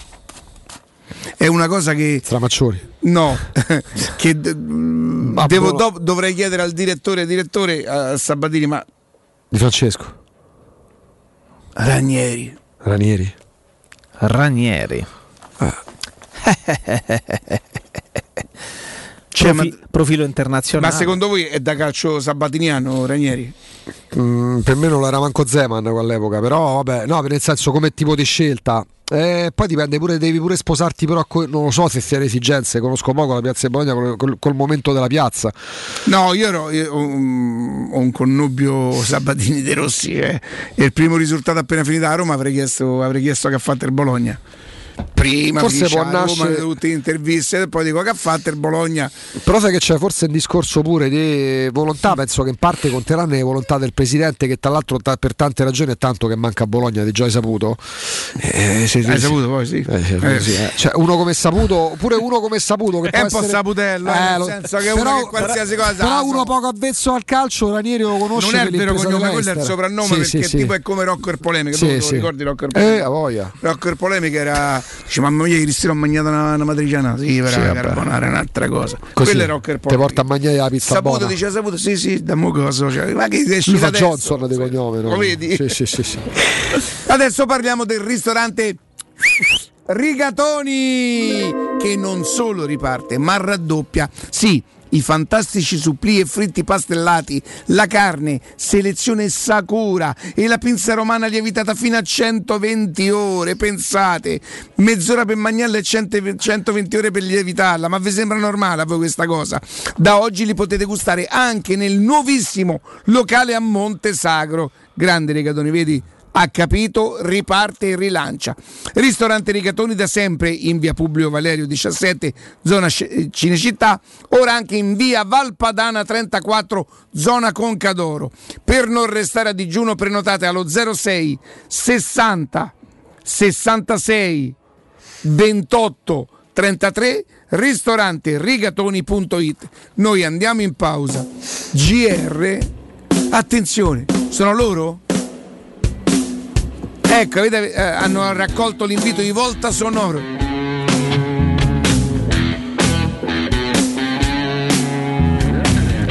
È una cosa che Stramaccioni. No, [LAUGHS] che devo- dov- dovrei chiedere al direttore, direttore a Sabatini, ma Di Francesco. Ranieri, Ranieri. Ranieri. Cioè, [LAUGHS] Profi- ma- profilo internazionale. ma secondo voi è da calcio sabatiniano Ranieri? Mm, per me non era manco Zeman all'epoca, però vabbè, no, nel senso come tipo di scelta. Eh, poi dipende pure, devi pure sposarti, però co- non lo so se sia le esigenze. Conosco poco la piazza di Bologna col, col- col momento della piazza. No, io, ero, io ho, un, ho un connubio Sabatini De Rossi eh, e il primo risultato appena finito a Roma avrei chiesto, avrei chiesto che ha fatto il Bologna. Prima Forse può a Roma, nascere- tutte le interviste e poi dico che ha fatto il Bologna. Però sai che c'è forse un discorso pure di volontà, penso che in parte conteranno le volontà del presidente che tra l'altro per tante ragioni è tanto che manca a Bologna, di già hai saputo. Eh, se- Hai saputo poi sì. Eh, Eh. sì, eh. Cioè, uno come saputo, pure uno come saputo che È un po' essere- saputello, eh, nel lo- senso che uno che qualsiasi cosa Però uno poco avvezzo al calcio, Ranieri lo conosce. Non è il vero cognome, quello è il soprannome Sì, perché sì, tipo è come Rocco il Polemica. Tu sì. ricordi Rocco il Eh, Polemica? voglia. Rocco il Polemica era. Dice, mamma mia, ieri sera ho mangiato una, una matriciana. Sì, però Sì, la carbonara è un'altra cosa. Così, Quello è Ti Polemica. porta a mangiare la pizza Saputo buona. dice saputo, sì, sì, da mo cosa. Cioè, ma che esci Lui fa adesso? Johnson di cognome, no? Lo vedi? Sì, sì, sì, sì. [LAUGHS] Adesso parliamo del ristorante Rigatoni che non solo riparte ma raddoppia. Sì, i fantastici supplì e fritti pastellati, la carne, selezione Sakura e la pinza romana lievitata fino a 120 ore. Pensate, mezz'ora per mangiarla e 100 120 ore per lievitarla. Ma vi sembra normale a voi questa cosa? Da oggi li potete gustare anche nel nuovissimo locale a Monte Sacro. Grande Rigatoni, vedi? Ha capito, riparte e rilancia. Ristorante Rigatoni da sempre in via Publio Valerio 17, zona Sce- Cinecittà, ora anche in via Valpadana 34, zona Concadoro. Per non restare a digiuno prenotate allo 06 60 66 28 33 ristorante rigatoni.it. Noi andiamo in pausa. GR, attenzione, sono loro? Ecco, avete- eh, hanno raccolto l'invito di volta sonoro.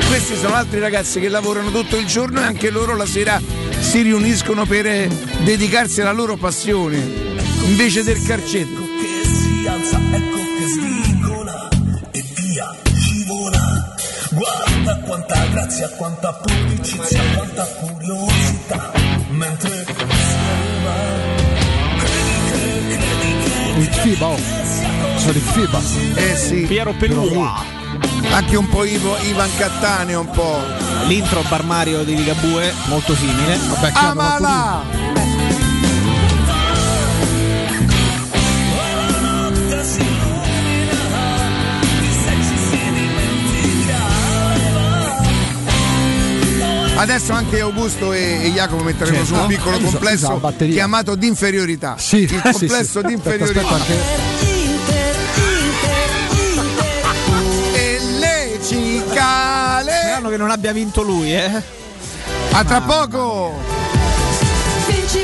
Questi sono altri ragazzi che lavorano tutto il giorno e anche loro la sera si riuniscono per eh, dedicarsi alla loro passione, invece del carcetto. ecco e. Guarda quanta grazia, quanta pulizia, quanta curiosità. Mentre Il FIBA, oh. sono il FIBA. Eh sì. Piero Pelua. Anche un po' Ivo, Ivan Cattaneo, un po'. L'intro Barmario di Ligabue, molto simile. Vabbè, Amala! Adesso anche Augusto e, e Jacopo metteremo Certo. su un piccolo Eh, complesso chiamato d'inferiorità. Sì, Il sì, complesso sì. d'inferiorità. Aspetta, aspetta, E le cicale. Sperano che non abbia vinto lui, eh. A tra poco! Vinci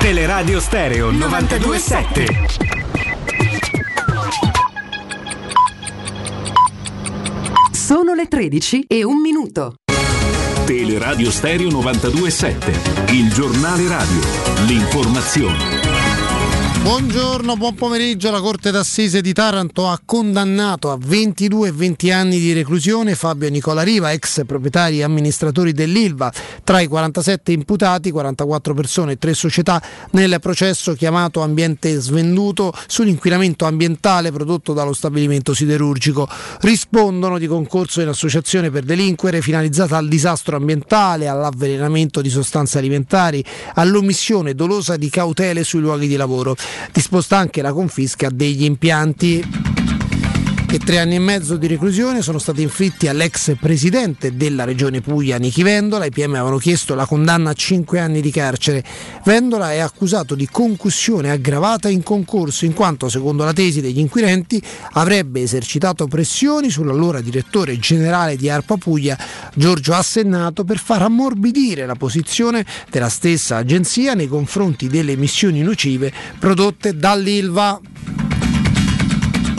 Teleradio Stereo 927. Sono le 13 e un minuto. Teleradio Stereo 927. Il giornale radio. L'informazione. Buongiorno, buon pomeriggio. La Corte d'Assise di Taranto ha condannato a 22 e 20 anni di reclusione Fabio Nicola Riva, ex proprietari e amministratori dell'Ilva. Tra i 47 imputati, 44 persone e 3 società nel processo chiamato Ambiente Svenduto sull'inquinamento ambientale prodotto dallo stabilimento siderurgico. Rispondono di concorso in associazione per delinquere finalizzata al disastro ambientale, all'avvelenamento di sostanze alimentari, all'omissione dolosa di cautele sui luoghi di lavoro disposta anche la confisca degli impianti. E tre anni e mezzo di reclusione sono stati inflitti all'ex presidente della regione Puglia, Nichi Vendola. I PM avevano chiesto la condanna a cinque anni di carcere. Vendola è accusato di concussione aggravata in concorso, in quanto, secondo la tesi degli inquirenti, avrebbe esercitato pressioni sull'allora direttore generale di Arpa Puglia, Giorgio Assennato, per far ammorbidire la posizione della stessa agenzia nei confronti delle emissioni nocive prodotte dall'Ilva.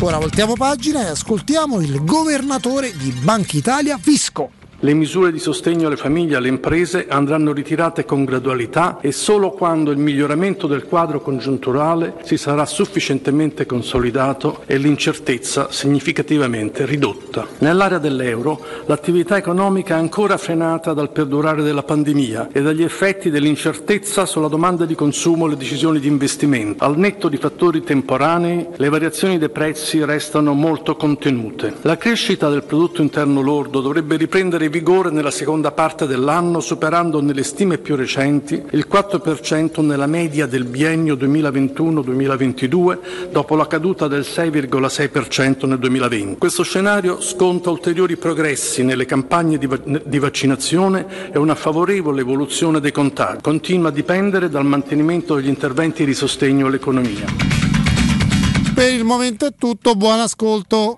Ora voltiamo pagina e ascoltiamo il governatore di Banca Italia, Visco. Le misure di sostegno alle famiglie e alle imprese andranno ritirate con gradualità e solo quando il miglioramento del quadro congiunturale si sarà sufficientemente consolidato e l'incertezza significativamente ridotta. Nell'area dell'euro l'attività economica è ancora frenata dal perdurare della pandemia e dagli effetti dell'incertezza sulla domanda di consumo e le decisioni di investimento. Al netto di fattori temporanei, le variazioni dei prezzi restano molto contenute. La crescita del prodotto interno lordo dovrebbe riprendere vigore nella seconda parte dell'anno, superando nelle stime più recenti il 4% nella media del biennio 2021-2022, dopo la caduta del 6,6% nel 2020. Questo scenario sconta ulteriori progressi nelle campagne di, va- di vaccinazione e una favorevole evoluzione dei contagi. Continua a dipendere dal mantenimento degli interventi di sostegno all'economia. Per il momento è tutto, buon ascolto.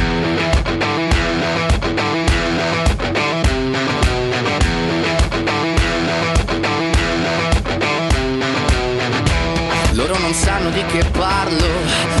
Non sanno di che parlo,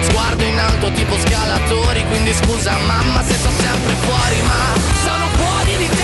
sguardo in alto tipo scalatori, quindi scusa mamma se sto sempre fuori, ma sono fuori di testa,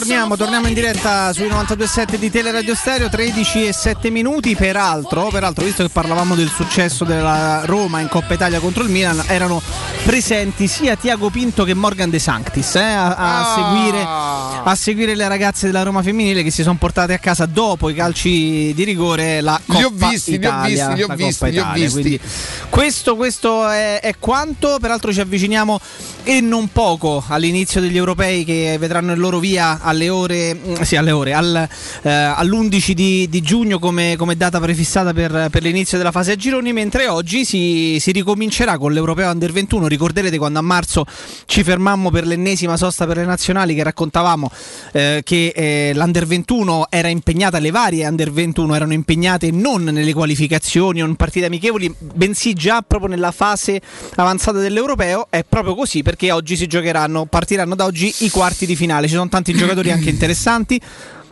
Torniamo, torniamo in diretta sui 92.7 di Teleradio Stereo, 13 e 7 minuti. Peraltro, peraltro, visto che parlavamo del successo della Roma in Coppa Italia contro il Milan, erano presenti sia Tiago Pinto che Morgan De Sanctis eh, a, a seguire, a seguire le ragazze della Roma femminile che si sono portate a casa dopo i calci di rigore la Coppa Li ho visti, li ho Italia. visti, li ho visti, li ho Italia, visti. quindi questo, questo è, è quanto, peraltro ci avviciniamo e non poco all'inizio degli europei che vedranno il loro via alle ore, mm, sì, alle ore al, eh, all'11 di, di giugno come, come data prefissata per, per l'inizio della fase a gironi, mentre oggi si, si ricomincerà con l'Europeo Under 21. Ricorderete quando a marzo ci fermammo per l'ennesima sosta per le nazionali che raccontavamo eh, che eh, l'Under 21 era impegnata, le varie Under 21 erano impegnate non nelle qualificazioni o in partite amichevoli, bensì già proprio nella fase avanzata dell'Europeo. È proprio così perché oggi si giocheranno, partiranno da oggi i quarti di finale. Ci sono tanti giocatori anche interessanti.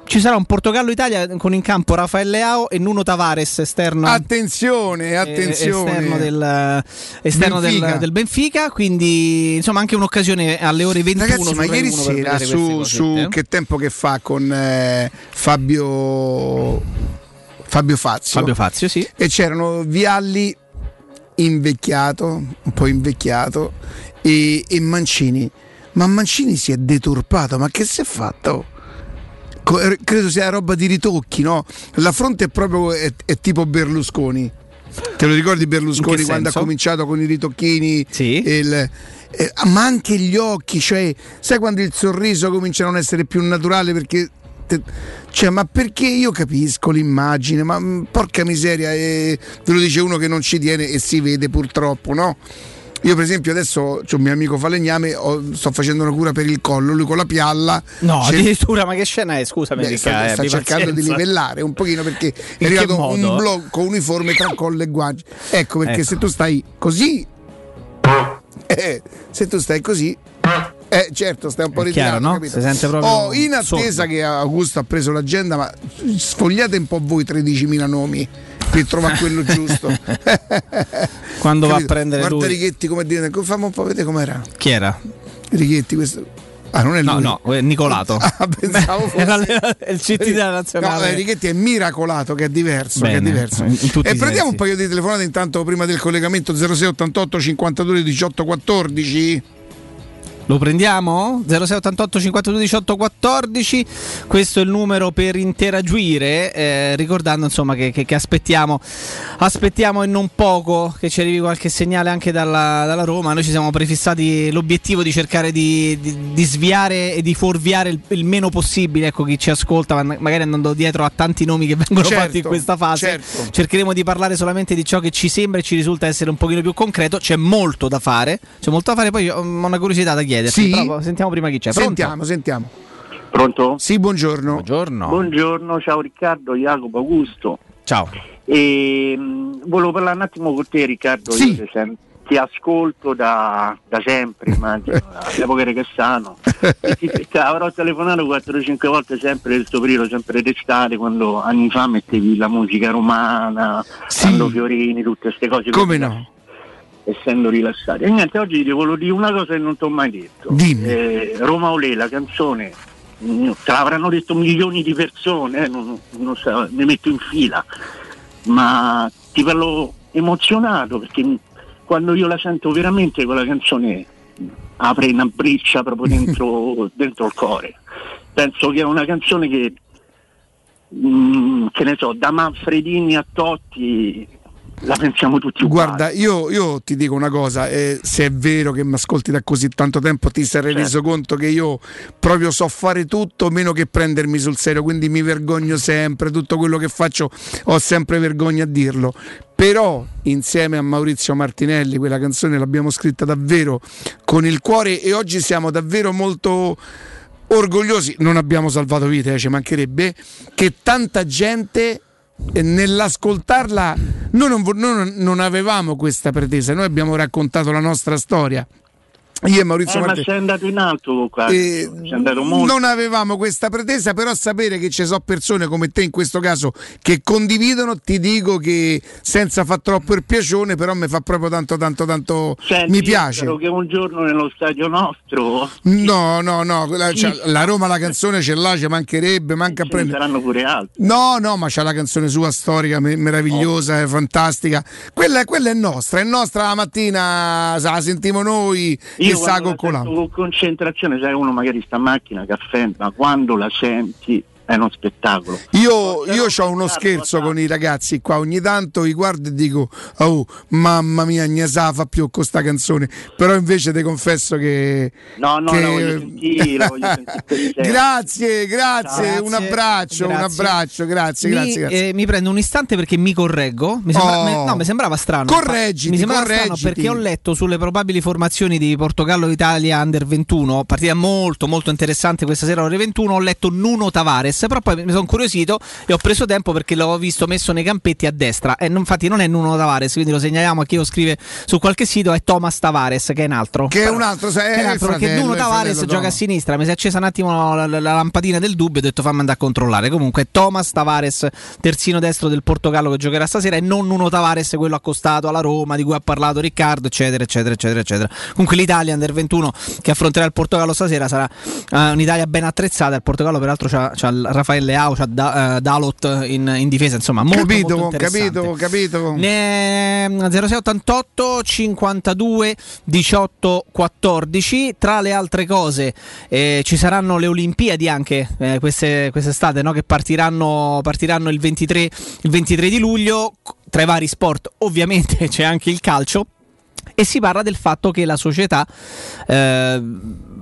Ci sarà un Portogallo-Italia con in campo Rafael Leao e Nuno Tavares, esterno, Attenzione, eh, attenzione. esterno, del, esterno del- Benfica. Del, Benfica. Quindi insomma anche un'occasione alle ore 21 Ragazzi, ma ieri 1 per sera su, su cosette. che tempo che fa con eh, Fabio Fabio Fazio. Fabio Fazio, sì. E c'erano Vialli invecchiato, un po' invecchiato, e, e Mancini. Ma Mancini si è deturpato, ma che si è fatto? Eh, Credo sia roba di ritocchi, no? La fronte è proprio è, è tipo Berlusconi. Te lo ricordi Berlusconi quando ha cominciato con i ritocchini? Sì. il- eh, ma anche gli occhi, cioè, sai quando il sorriso comincia a non essere più naturale perché. cioè, ma perché io capisco l'immagine, ma mm, porca miseria, eh, te lo dice uno che non ci tiene e si vede purtroppo, no? Io per esempio adesso c'ho un mio amico falegname, ho- sto facendo una cura per il collo, lui con la pialla No, c'è- addirittura, ma che scena è? Scusami, Beh, sta, eh, sta cercando di livellare un pochino perché è arrivato un blocco uniforme tra collo e guance. Ecco perché Ecco. se tu stai così, eh, se tu stai così, eh, certo, stai un po' ritirato. no? Si sente proprio Oh, in attesa sordo. che Augusto ha preso l'agenda, ma sfogliate un po' voi 13.000 nomi per trovare quello giusto. [LAUGHS] Quando va a Capito? prendere Guarda lui. Righetti come dire, fammi un po' vedere com'era. Chi era? Righetti, questo. Ah, non è No, lui. no, è Nicolato. [LAUGHS] Ah, pensavo fosse... Era l- è il CT della nazionale. No, eh, Righetti è miracolato, che è diverso. che è Bene, diverso. e prendiamo un paio di telefonate intanto prima del collegamento 0688 52 18 14. Lo prendiamo? 0688 52 18 14 questo è il numero per interagire eh, ricordando insomma che, che- che aspettiamo aspettiamo e non poco che ci arrivi qualche segnale anche dalla, dalla Roma. Noi ci siamo prefissati l'obiettivo di cercare di, di- di sviare e di fuorviare il, il meno possibile. Ecco chi ci ascolta ma- magari andando dietro a tanti nomi che vengono Certo, fatti in questa fase certo. cercheremo di parlare solamente di ciò che ci sembra e ci risulta essere un pochino più concreto. C'è molto da fare c'è molto da fare. Poi ho una curiosità da chiederti Sì? però sentiamo prima chi c'è Pronto? Sentiamo, sentiamo. Pronto? Sì, buongiorno. Buongiorno. Buongiorno, ciao Riccardo, Jacopo, Augusto. Ciao. E, mh, volevo parlare un attimo con te Riccardo, Sì. io ti, sem- ti ascolto da, da sempre, immagino, [LAUGHS] dall'epoca di Cassano. E ti, ti avrò telefonato 4-5 volte sempre nel tuo periodo, sempre d'estate, quando anni fa mettevi la musica romana, Sando Fiorini, tutte queste cose. Come no? Essendo rilassati. E niente, oggi ti volevo dire una cosa che non ti ho mai detto. Dimmi. Eh, Roma Olè, la canzone, mm, te l'avranno detto milioni di persone, eh, non, non so, ne metto in fila, ma ti parlo emozionato perché quando io la sento veramente quella canzone apre una briccia proprio [LAUGHS] dentro, dentro il cuore. Penso che è una canzone che, mm, che ne so, da Manfredini a Totti la pensiamo tutti uguali. Guarda, io, io ti dico una cosa, eh, se è vero che mi ascolti da così tanto tempo ti sarai Certo. reso conto che io proprio so fare tutto meno che prendermi sul serio, quindi mi vergogno sempre, tutto quello che faccio ho sempre vergogna a dirlo. Però insieme a Maurizio Martinelli quella canzone l'abbiamo scritta davvero con il cuore e oggi siamo davvero molto orgogliosi, non abbiamo salvato vite, eh, ci mancherebbe, che tanta gente nell'ascoltarla noi non, noi non avevamo questa pretesa, noi abbiamo raccontato la nostra storia. Io e Maurizio Eh, ma Martelli. sei andato in alto qua. Eh, andato molto. Non avevamo questa pretesa, però sapere che ci sono persone come te in questo caso che condividono, ti dico che senza far troppo il piacione, però mi fa proprio tanto tanto tanto Senti, mi piace. spero che un giorno nello stadio nostro No, no, no, la, la Roma la canzone ce l'ha, ci mancherebbe, manca ce prendere. saranno pure altri. No, no, ma c'ha la canzone sua storica, me- meravigliosa, è fantastica. Quella, quella è nostra, è nostra la mattina, sa, la sentiamo noi Io che sa quando la coccolamo. sento con concentrazione, sai, uno magari sta in macchina, caffè, ma quando la senti è uno spettacolo. Io, io ho uno scherzo con i ragazzi qua, ogni tanto li guardo e dico, oh mamma mia, ne sa fa più con sta canzone, però invece ti confesso che... No, no, che- la voglio sentire, la voglio sentire [LAUGHS] grazie, grazie, Grazie, un abbraccio, un grazie. abbraccio, grazie, mi, grazie, grazie. eh, mi prendo un istante perché mi correggo. Mi, sembra- Oh. me- no, mi sembrava strano. Correggiti, mi sembrava strano correggiti. perché ho letto sulle probabili formazioni di Portogallo-Italia Under 21, partita molto molto interessante questa sera ore 21, ho letto Nuno Tavares, però poi mi sono incuriosito e ho preso tempo perché l'ho visto messo nei campetti a destra. E non- infatti non è Nuno Tavares, quindi lo segnaliamo a chi lo scrive su qualche sito, è Thomas Tavares che è un altro. Che è un altro, Che è è un altro, perché fratello, Nuno il Tavares fratello gioca a Thomas. sinistra, mi si è accesa un attimo la, la- la lampadina del dubbio, ho detto fammi andare a controllare. Comunque Thomas Tavares, terzino destro del Portogallo che giocherà stasera e non Nuno Tavares, quello accostato alla Roma di cui ha parlato Riccardo, eccetera, eccetera, eccetera, eccetera. Comunque l'Italia under 21 che affronterà il Portogallo stasera sarà eh, un'Italia ben attrezzata. Il Portogallo peraltro c'ha, c'ha il Rafael Leao, c'ha da- eh, Dalot in, in difesa, insomma, molto, capito, molto capito, capito. Ne- 0688 52 18 14 tra le altre cose eh, ci saranno le Olimpiadi anche eh, queste, quest'estate no? che partiranno, partiranno il, 23, il 23 di luglio tra i vari sport ovviamente [LAUGHS] c'è anche il calcio e si parla del fatto che la società eh,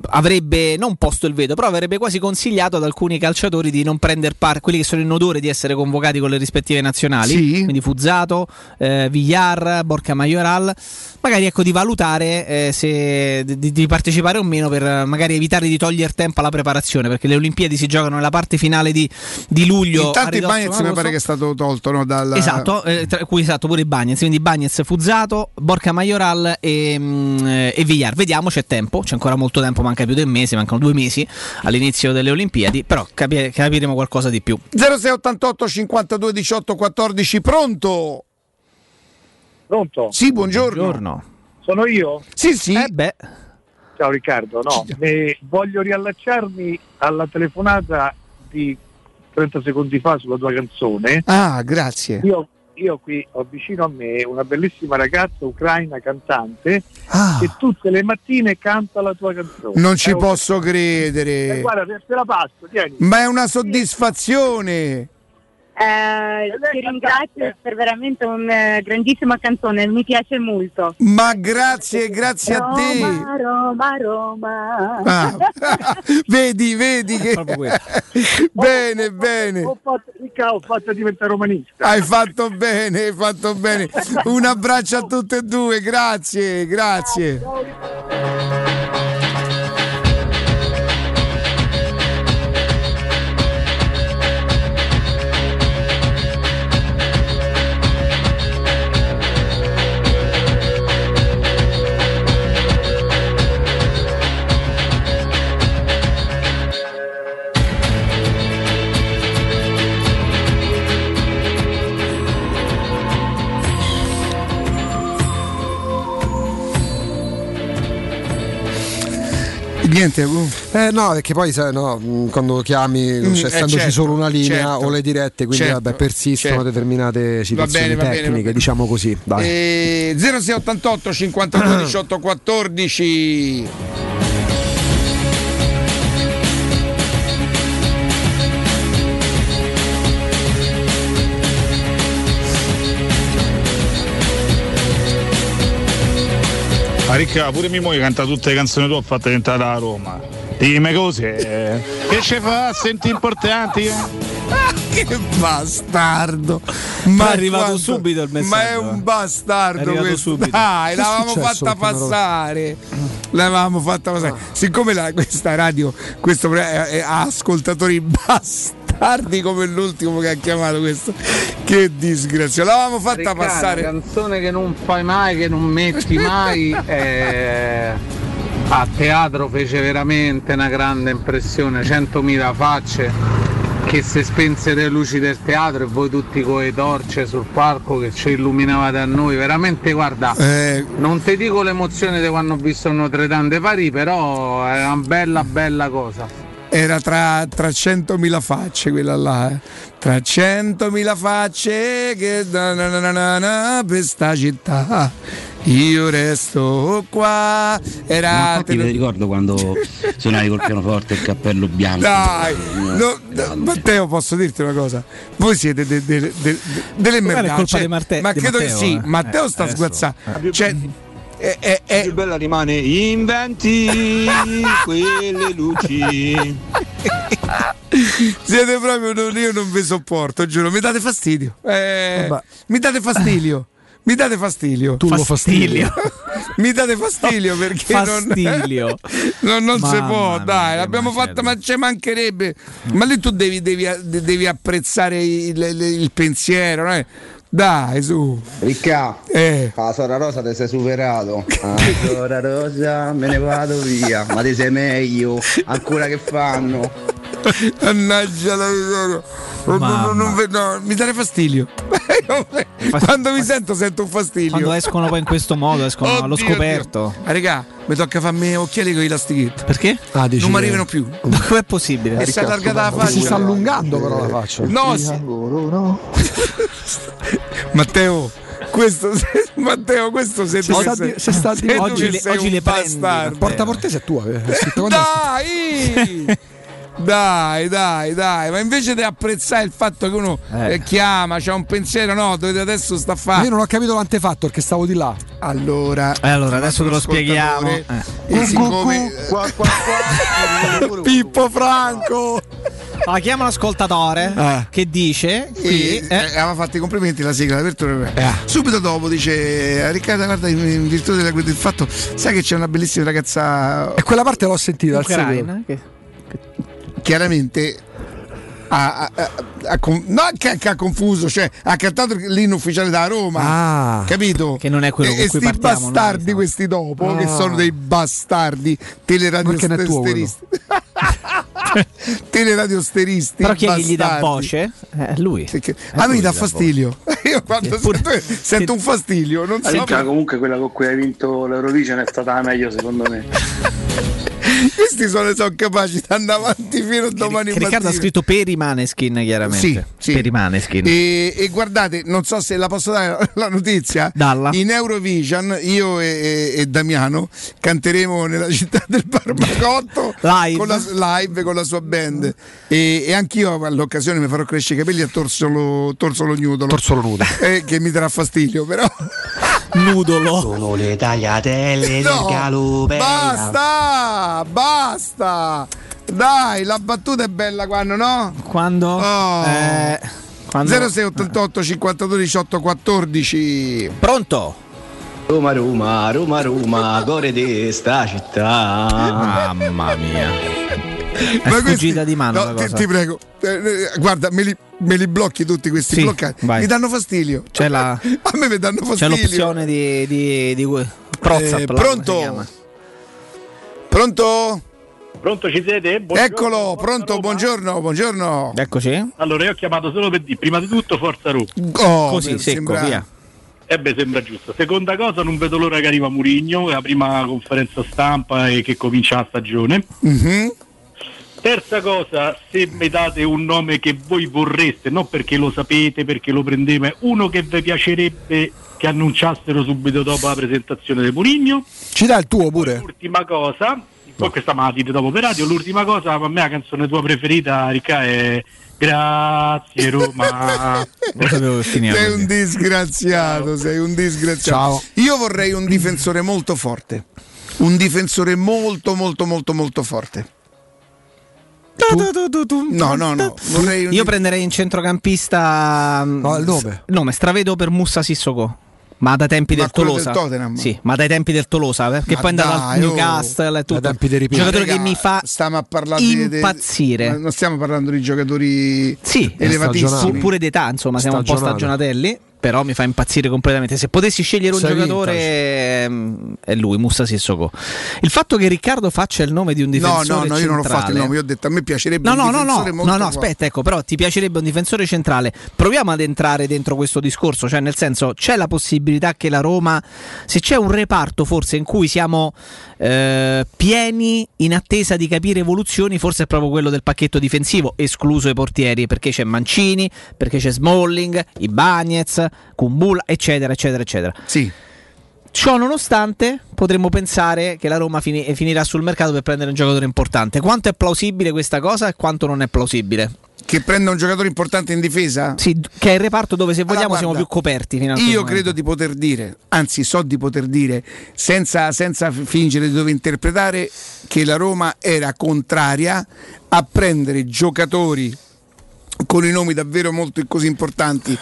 avrebbe non posto il veto, però avrebbe quasi consigliato ad alcuni calciatori di non prendere parte, quelli che sono in odore di essere convocati con le rispettive nazionali, Sì. quindi Fuzzato, eh, Villar, Borca Majoral, magari ecco di valutare eh, se, di, di partecipare o meno per magari evitare di togliere tempo alla preparazione, perché le Olimpiadi si giocano nella parte finale di, di luglio. Intanto Bagnets mi pare che è stato tolto no, dal... Esatto, eh, tra cui esatto pure i Bagnets, quindi Bagnets, Fuzzato, Borca Majoral e, mm, e Villar. Vediamo, c'è tempo, c'è ancora molto tempo, manca più di un mese, mancano due mesi all'inizio delle Olimpiadi, però capi- capiremo qualcosa di più. 0688 52 18 14 pronto? Pronto? Sì, buongiorno. Buongiorno. Sono io? Sì, sì. Eh beh. Ciao Riccardo, no, eh, voglio riallacciarmi alla telefonata di 30 secondi fa sulla tua canzone. Ah, grazie. Io, io qui ho vicino a me una bellissima ragazza ucraina cantante Ah. che tutte le mattine canta la tua canzone. Non ci un- posso Eh, credere. guarda, te, te la passo, tieni. Ma è una soddisfazione. Eh, ti ringrazio per veramente una grandissima canzone, mi piace molto. Ma grazie, grazie a te. Roma, Roma, Roma. Ah. [LAUGHS] vedi, vedi che... bene, [LAUGHS] bene. Ho fatto, Ricca, ho fatto diventare romanista. Hai fatto bene, hai fatto bene. Un abbraccio a tutte e due, grazie, grazie. Niente, uh. Eh no, perché poi sai, no, mh, quando chiami, Mm, cioè, eh, essendoci certo, solo una linea certo, o le dirette, quindi certo, vabbè, persistono certo. determinate situazioni bene, tecniche, bene. diciamo così. Dai. Eh, 0688 52 18 14 Ma Ricca, pure mia moglie canta tutte le canzoni tue, ho fatto diventare a Roma. Dimmi cose. Che ci fa? Senti importanti? che bastardo! Ma è arrivato subito il messaggio, Ma è un eh. È bastardo arrivato questo. subito. Dai, è l'avevamo fatta passare. L'avevamo fatta passare. Siccome la- questa radio, questo è- è- ha ascoltatori bastardi come l'ultimo che ha chiamato questo. Che disgrazia. L'avevamo fatta Riccardo, passare. canzone che non fai mai, che non metti mai. [LAUGHS] eh, a teatro fece veramente una grande impressione, 100.000 facce che si spense le luci del teatro e voi tutti con le torce sul palco che ci illuminavate a noi, veramente guarda, Eh, non ti dico l'emozione di quando ho visto Notre Dame de Paris, però è una bella bella cosa. Era tra, tra 100.000 facce quella là, eh. tra 100.000 facce che da na na na na per sta città io resto qua. Era Ma infatti mi ricordo quando [LAUGHS] suonavi col pianoforte e il cappello bianco. Dai, no, no, Matteo, posso dirti una cosa? Voi siete de- de- de- de- delle merdacce. Marte- ma credo Matteo, che sì. eh. Matteo Eh, sta adesso. sguazzando. Cioè, è, è- è- più bella rimane inventi quelle luci. [LAUGHS] Siete proprio non- io non vi sopporto, giuro, mi date fastidio. Eh, mi date fastidio. Mi date fastidio. Tu lo fastidio. [LAUGHS] mi date fastidio perché Fastidio. non, [LAUGHS] non, non si può, dai, l'abbiamo fatta, ma ci mancherebbe. Ma lì tu devi, devi- devi apprezzare il, il- il pensiero, no? Dai, su. Ricca, Eh. la Sora Rosa ti sei superato. Ah, [LAUGHS] Sora Rosa, me ne vado via. Ma ti sei meglio. Ancora che fanno? Mannaggia la miseria. Ve- no, mi date fastidio. [LAUGHS] Quando mi sento, sento un fastidio. Quando escono poi in questo modo, escono allo Oddio, scoperto. Ah, regà, mi tocca farmi occhiali con i lastichetti. Perché? Ah, non mi arrivano più. Ma [LAUGHS] com'è possibile? E si è allargata la faccia. si sta allungando però la faccia. No, si- Matteo, questo Matteo, questo sei Se tu sta sei- di- se sta di- sei tu oggi le- sei oggi un le prendi, bastardo. Porta portese è tua. eh, è è- Dai! Dai, dai, dai, ma invece di apprezzare il fatto che uno Eh. eh, chiama, c'ha un pensiero, no, dovete adesso sta a io non ho capito l'antefatto perché stavo di là. Allora, Eh, allora adesso te lo spieghiamo. ascoltatore, Eh. e siccome [LAUGHS] Pippo Franco. Allora, chiama l'ascoltatore Ah. che dice qui, E, eh, aveva fatto i complimenti la sigla d'apertura. Eh. Subito dopo dice Riccardo guarda in, in virtù della- del fatto sai che c'è una bellissima ragazza E quella parte l'ho sentita al seguito. Ucraina, che- chiaramente ha, ha- ha- non che, che ha confuso cioè ha cantato l'inno ufficiale da Roma Ah. capito? Che non è quello e, con e cui sti partiamo noi, bastardi questi dopo che Ah. sono dei bastardi è teleradiosteristi teleradiosteristi Però chi è che gli dà bastardi. voce? Eh, lui. Perché- a me dà fastidio [LAUGHS] io quando Pure- sento, sento un fastidio non so Ricca, comunque quella con cui hai vinto l'Eurovision è stata la meglio secondo me. [LAUGHS] questi sono, sono capaci di andare avanti fino a domani Che Riccardo ha mattina. scritto per i Maneskin, chiaramente. Sì, sì. Per i Maneskin. E, e guardate, non so se la posso dare [LAUGHS] la notizia. Dalla. In Eurovision io e, e- e Damiano canteremo nella città del Barbacotto [LAUGHS] Live. Con la, live con la sua band. E, e anch'io all'occasione mi farò crescere i capelli a torsolo, torsolo nudolo. Torsolo nudo. Eh, che mi darà fastidio, però. [LAUGHS] Nudolo. Sono le tagliatelle No, basta, basta. Dai, la battuta è bella quando, no? Quando? Oh. Eh, quando- 0688 52 18 14 Pronto? Roma, Roma, Roma, Roma, [LAUGHS] cuore di sta città. Mamma mia. È Ma sfuggita di mano no, ti, cosa. ti prego, eh, eh, guarda, me li, me li blocchi tutti questi Sì, bloccati. vai. Mi danno fastidio. C'è la- [LAUGHS] A me mi danno C'è fastidio. l'opzione di, di, di Prozzap, Eh, pronto? Pronto? Pronto ci siete? Buongiorno, Eccolo, pronto, Roma. buongiorno, buongiorno. Eccoci. Allora io ho chiamato solo per dire, prima di tutto Forza Roma. Oh, Così, secco, sembra- via. Eh beh, sembra giusto. Seconda cosa, non vedo l'ora che arriva Murigno, è la prima conferenza stampa e che comincia la stagione. Mhm. Terza cosa, se mi date un nome che voi vorreste, non perché lo sapete, perché lo prendete, uno che vi piacerebbe che annunciassero subito dopo la presentazione di Murigno. Ci dai il tuo pure? L'ultima cosa, poi questa me la dite dopo per radio, l'ultima cosa, a me la canzone tua preferita, Ricca, è Grazie Roma. [LAUGHS] Sei un disgraziato, sei un disgraziato. Ciao. Io vorrei un difensore molto forte. Un difensore molto, molto, molto, molto forte. No, no, no. Vorrei un Io prenderei in centrocampista. No, il nome. s- nome, stravedo per Mussa Sissoko. Ma dai tempi Ma del Tolosa. del? Sì, ma dai tempi del Tolosa, perché Ma poi è andato al oh. Newcastle e tutto. Dai tempi dei. Giocatore che mi fa stiamo a parlare di- di- impazzire. ma non stiamo parlando di giocatori Sì, elevatissimi. pu- pure d'età, insomma, siamo un po' stagionatelli. Però mi fa impazzire completamente. Se potessi scegliere un Sei giocatore ehm, è lui, Musa Sissoko. Il fatto che Riccardo faccia il nome di un No, difensore no, no, io non ho centrale- fatto il nome, io ho detto a me piacerebbe No, un no, no, no, difensore no, no, forte. aspetta, ecco, però ti piacerebbe un difensore centrale. Proviamo ad entrare dentro questo discorso, cioè nel senso c'è la possibilità che la Roma, se c'è un reparto forse in cui siamo eh, pieni in attesa di capire evoluzioni, forse è proprio quello del pacchetto difensivo, escluso i portieri, perché c'è Mancini, perché c'è Smalling, Ibagnez, Kumbula, eccetera, eccetera, eccetera. Sì. Ciò nonostante, potremmo pensare che la Roma fini- finirà sul mercato per prendere un giocatore importante. Quanto è plausibile questa cosa e quanto non è plausibile? Che prenda un giocatore importante in difesa? Sì, che è il reparto dove se vogliamo Allora, siamo guarda, più coperti fino Io momento. credo di poter dire, anzi so di poter dire, senza, senza fingere di dover interpretare, che la Roma era contraria a prendere giocatori con i nomi davvero molto così importanti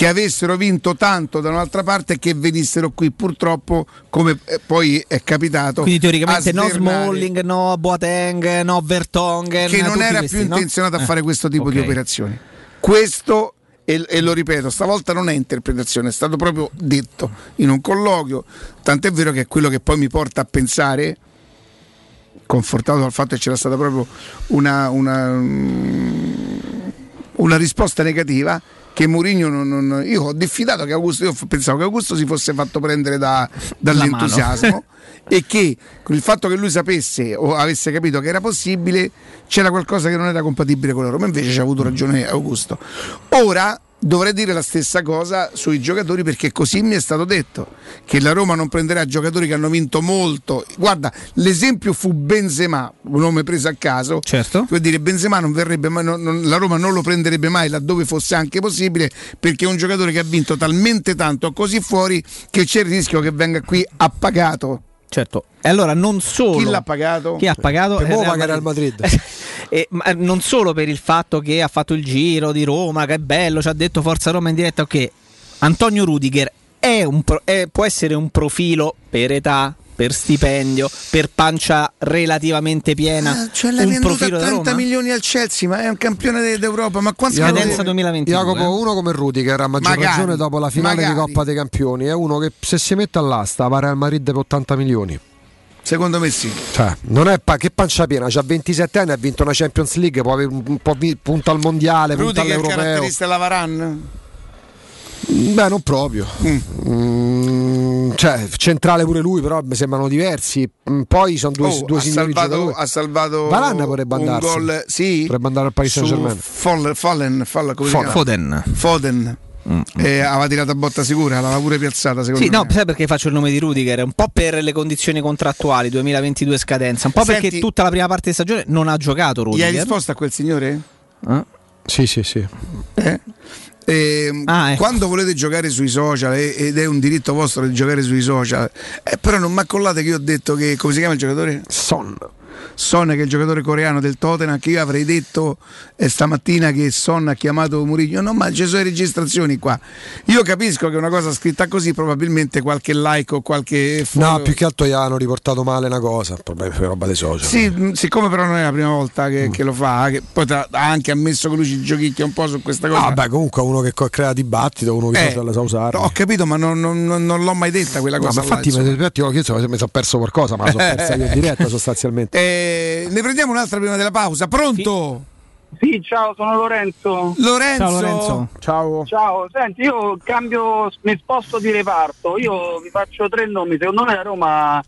che avessero vinto tanto da un'altra parte e che venissero qui purtroppo come eh, poi è capitato Quindi teoricamente no Smalling, no Boateng, no Vertonghen. che non era questi, più no? intenzionato a Eh, fare questo tipo di ok. operazioni questo e, e lo ripeto, stavolta non è interpretazione, è stato proprio detto in un colloquio, tant'è vero che è quello che poi mi porta a pensare, confortato dal fatto che c'era stata proprio una, una, mm, una risposta negativa, che Mourinho non, non- io ho diffidato che Augusto, io pensavo che Augusto si fosse fatto prendere da- dall'entusiasmo [LAUGHS] e che con il fatto che lui sapesse o avesse capito che era possibile c'era qualcosa che non era compatibile con la Roma invece ci ha avuto ragione Augusto. Ora dovrei dire la stessa cosa sui giocatori perché così mi è stato detto che la Roma non prenderà giocatori che hanno vinto molto. Guarda l'esempio fu Benzema un nome preso a caso certo. vuol dire Benzema non verrebbe mai, non- non- la Roma non lo prenderebbe mai laddove fosse anche possibile perché è un giocatore che ha vinto talmente tanto così fuori che c'è il rischio che venga qui appagato Certo, e allora non solo chi l'ha pagato? Chi ha pagato? Eh, mo' Real pagare al Madrid. [LAUGHS] E, ma eh, non solo per il fatto che ha fatto il giro di Roma, che è bello, ci ha detto Forza Roma in diretta, ok. Antonio Rudiger è un pro- è- può essere un profilo per età, per stipendio, per pancia relativamente piena. Ah, cioè l'hai un venduto a profilo da 30 Roma? milioni al Chelsea ma è un campione de- d'Europa ma quanto Scadenza 2022. Jacopo, uno come Rudiger, a maggior Magari, ragione dopo la finale magari. di Coppa dei Campioni, è uno che se si mette all'asta va al Madrid per 80 milioni. Secondo me sì. Cioè, non è pa- che pancia piena, ha 27 anni, ha vinto una Champions League, può avere un, po' vi- punta al mondiale, punta Rudiger all'europeo. caratterista la Varan Beh, non proprio. Mm, cioè, centrale pure lui, però mi sembrano diversi. Mm, Poi sono due, Oh, due ha, salvato, ha salvato Varane potrebbe un andarsi. gol sì Potrebbe andare al Paris Saint-Germain. Foll- Fallen, Fall-? Foden. Foden Eh, aveva tirato a botta sicura l'aveva pure piazzata secondo Sì, me no, sai perché faccio il nome di Rudiger? Un po' per le condizioni contrattuali 2022 scadenza, un po' perché Senti- tutta la prima parte di stagione non ha giocato gli Rudiger. hai risposto a quel signore? Sì, sì, sì. Eh? Ehm, Ah, ecco. Quando volete giocare sui social ed è un diritto vostro di giocare sui social, eh, però non mi accollate che io ho detto che come si chiama il giocatore? Son. Son che è il giocatore coreano del Tottenham che io avrei detto eh, stamattina che Son ha chiamato Mourinho no ma ci sono le registrazioni qua io capisco che una cosa scritta così probabilmente qualche like o qualche No, più che altro gli hanno riportato male una cosa, problemi per roba dei social. Sì, siccome però non è la prima volta che, che lo fa, che poi ha anche ammesso che lui ci giochicchia un po' su questa cosa. Ah, beh, comunque uno che crea dibattito, uno che Eh, sa usare. Ho capito, ma non, non- non- l'ho mai detta quella No, cosa. ma là, infatti insomma. mi, infatti, mi sono perso qualcosa, ma sono persa io in diretta [LAUGHS] sostanzialmente. Eh, ne prendiamo un'altra prima della pausa. Pronto? Sì, ciao, sono Lorenzo. Lorenzo. Ciao, Lorenzo. Ciao. Ciao, senti, io cambio, mi sposto di reparto, io vi faccio tre nomi, secondo me la Roma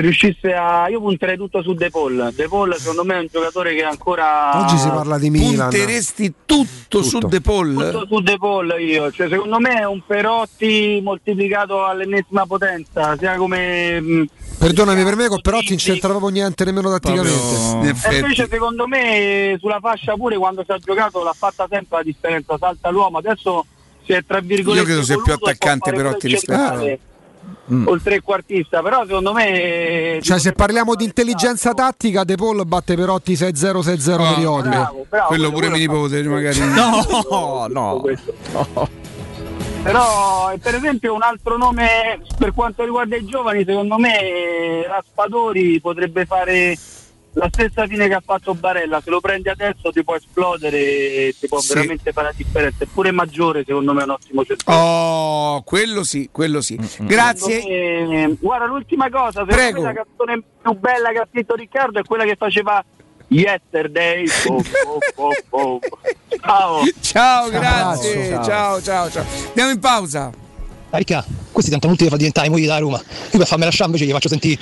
riuscisse a... io punterei tutto su De Paul, De Paul secondo me è un giocatore che ancora... Oggi si parla di Milan. Punteresti tutto, su De Paul? Tutto su De Paul io, cioè secondo me è un Perotti moltiplicato all'ennesima potenza, sia come... mh, Perdonami, per me con Perotti non c'entra proprio niente nemmeno tatticamente. E invece secondo me sulla fascia pure quando si è giocato l'ha fatta sempre la differenza, salta l'uomo, adesso si è tra virgolette Io credo sia più attaccante Perotti rispetto a- Mm. O il trequartista, però secondo me Cioè, se parliamo di intelligenza tattica, De Paul batte Perotti 6-0, 6-0 Ah, periodico. bravo, bravo, Quello pure mio nipote, magari. [LAUGHS] No, no. Però eh, per esempio un altro nome per quanto riguarda i giovani, secondo me Raspadori potrebbe fare la stessa fine che ha fatto Barella, se lo prendi adesso ti può esplodere e ti può Sì. veramente fare la differenza. È pure maggiore, secondo me, è un ottimo centrale. Oh, quello sì, quello sì. Grazie. Secondo me- guarda, l'ultima cosa, Prego. la canzone più bella che ha scritto Riccardo è quella che faceva Yesterday. Boh, boh, boh, boh. Ciao. Ciao, grazie. Ciao, ciao, ciao. Andiamo in pausa. Ricca, questi tentano tutti di far diventare i mogli da Roma. Io per farmi lasciare invece gli faccio sentire.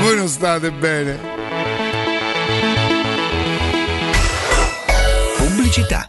Voi non state bene. Pubblicità.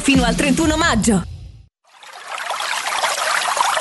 fino al 31 maggio.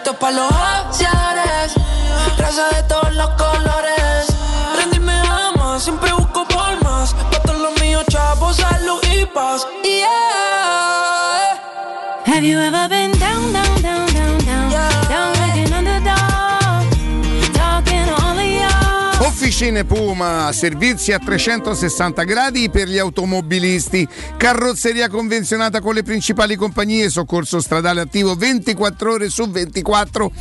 Esto es para los boxeadores, raza de todos los colores. Rendirme ama, siempre busco por más. Pa' todos los míos, chavos, salud y paz. Yeah. Have you ever been Officine Puma, servizi a 360 gradi per gli automobilisti, carrozzeria convenzionata con le principali compagnie, soccorso stradale attivo 24 ore su 24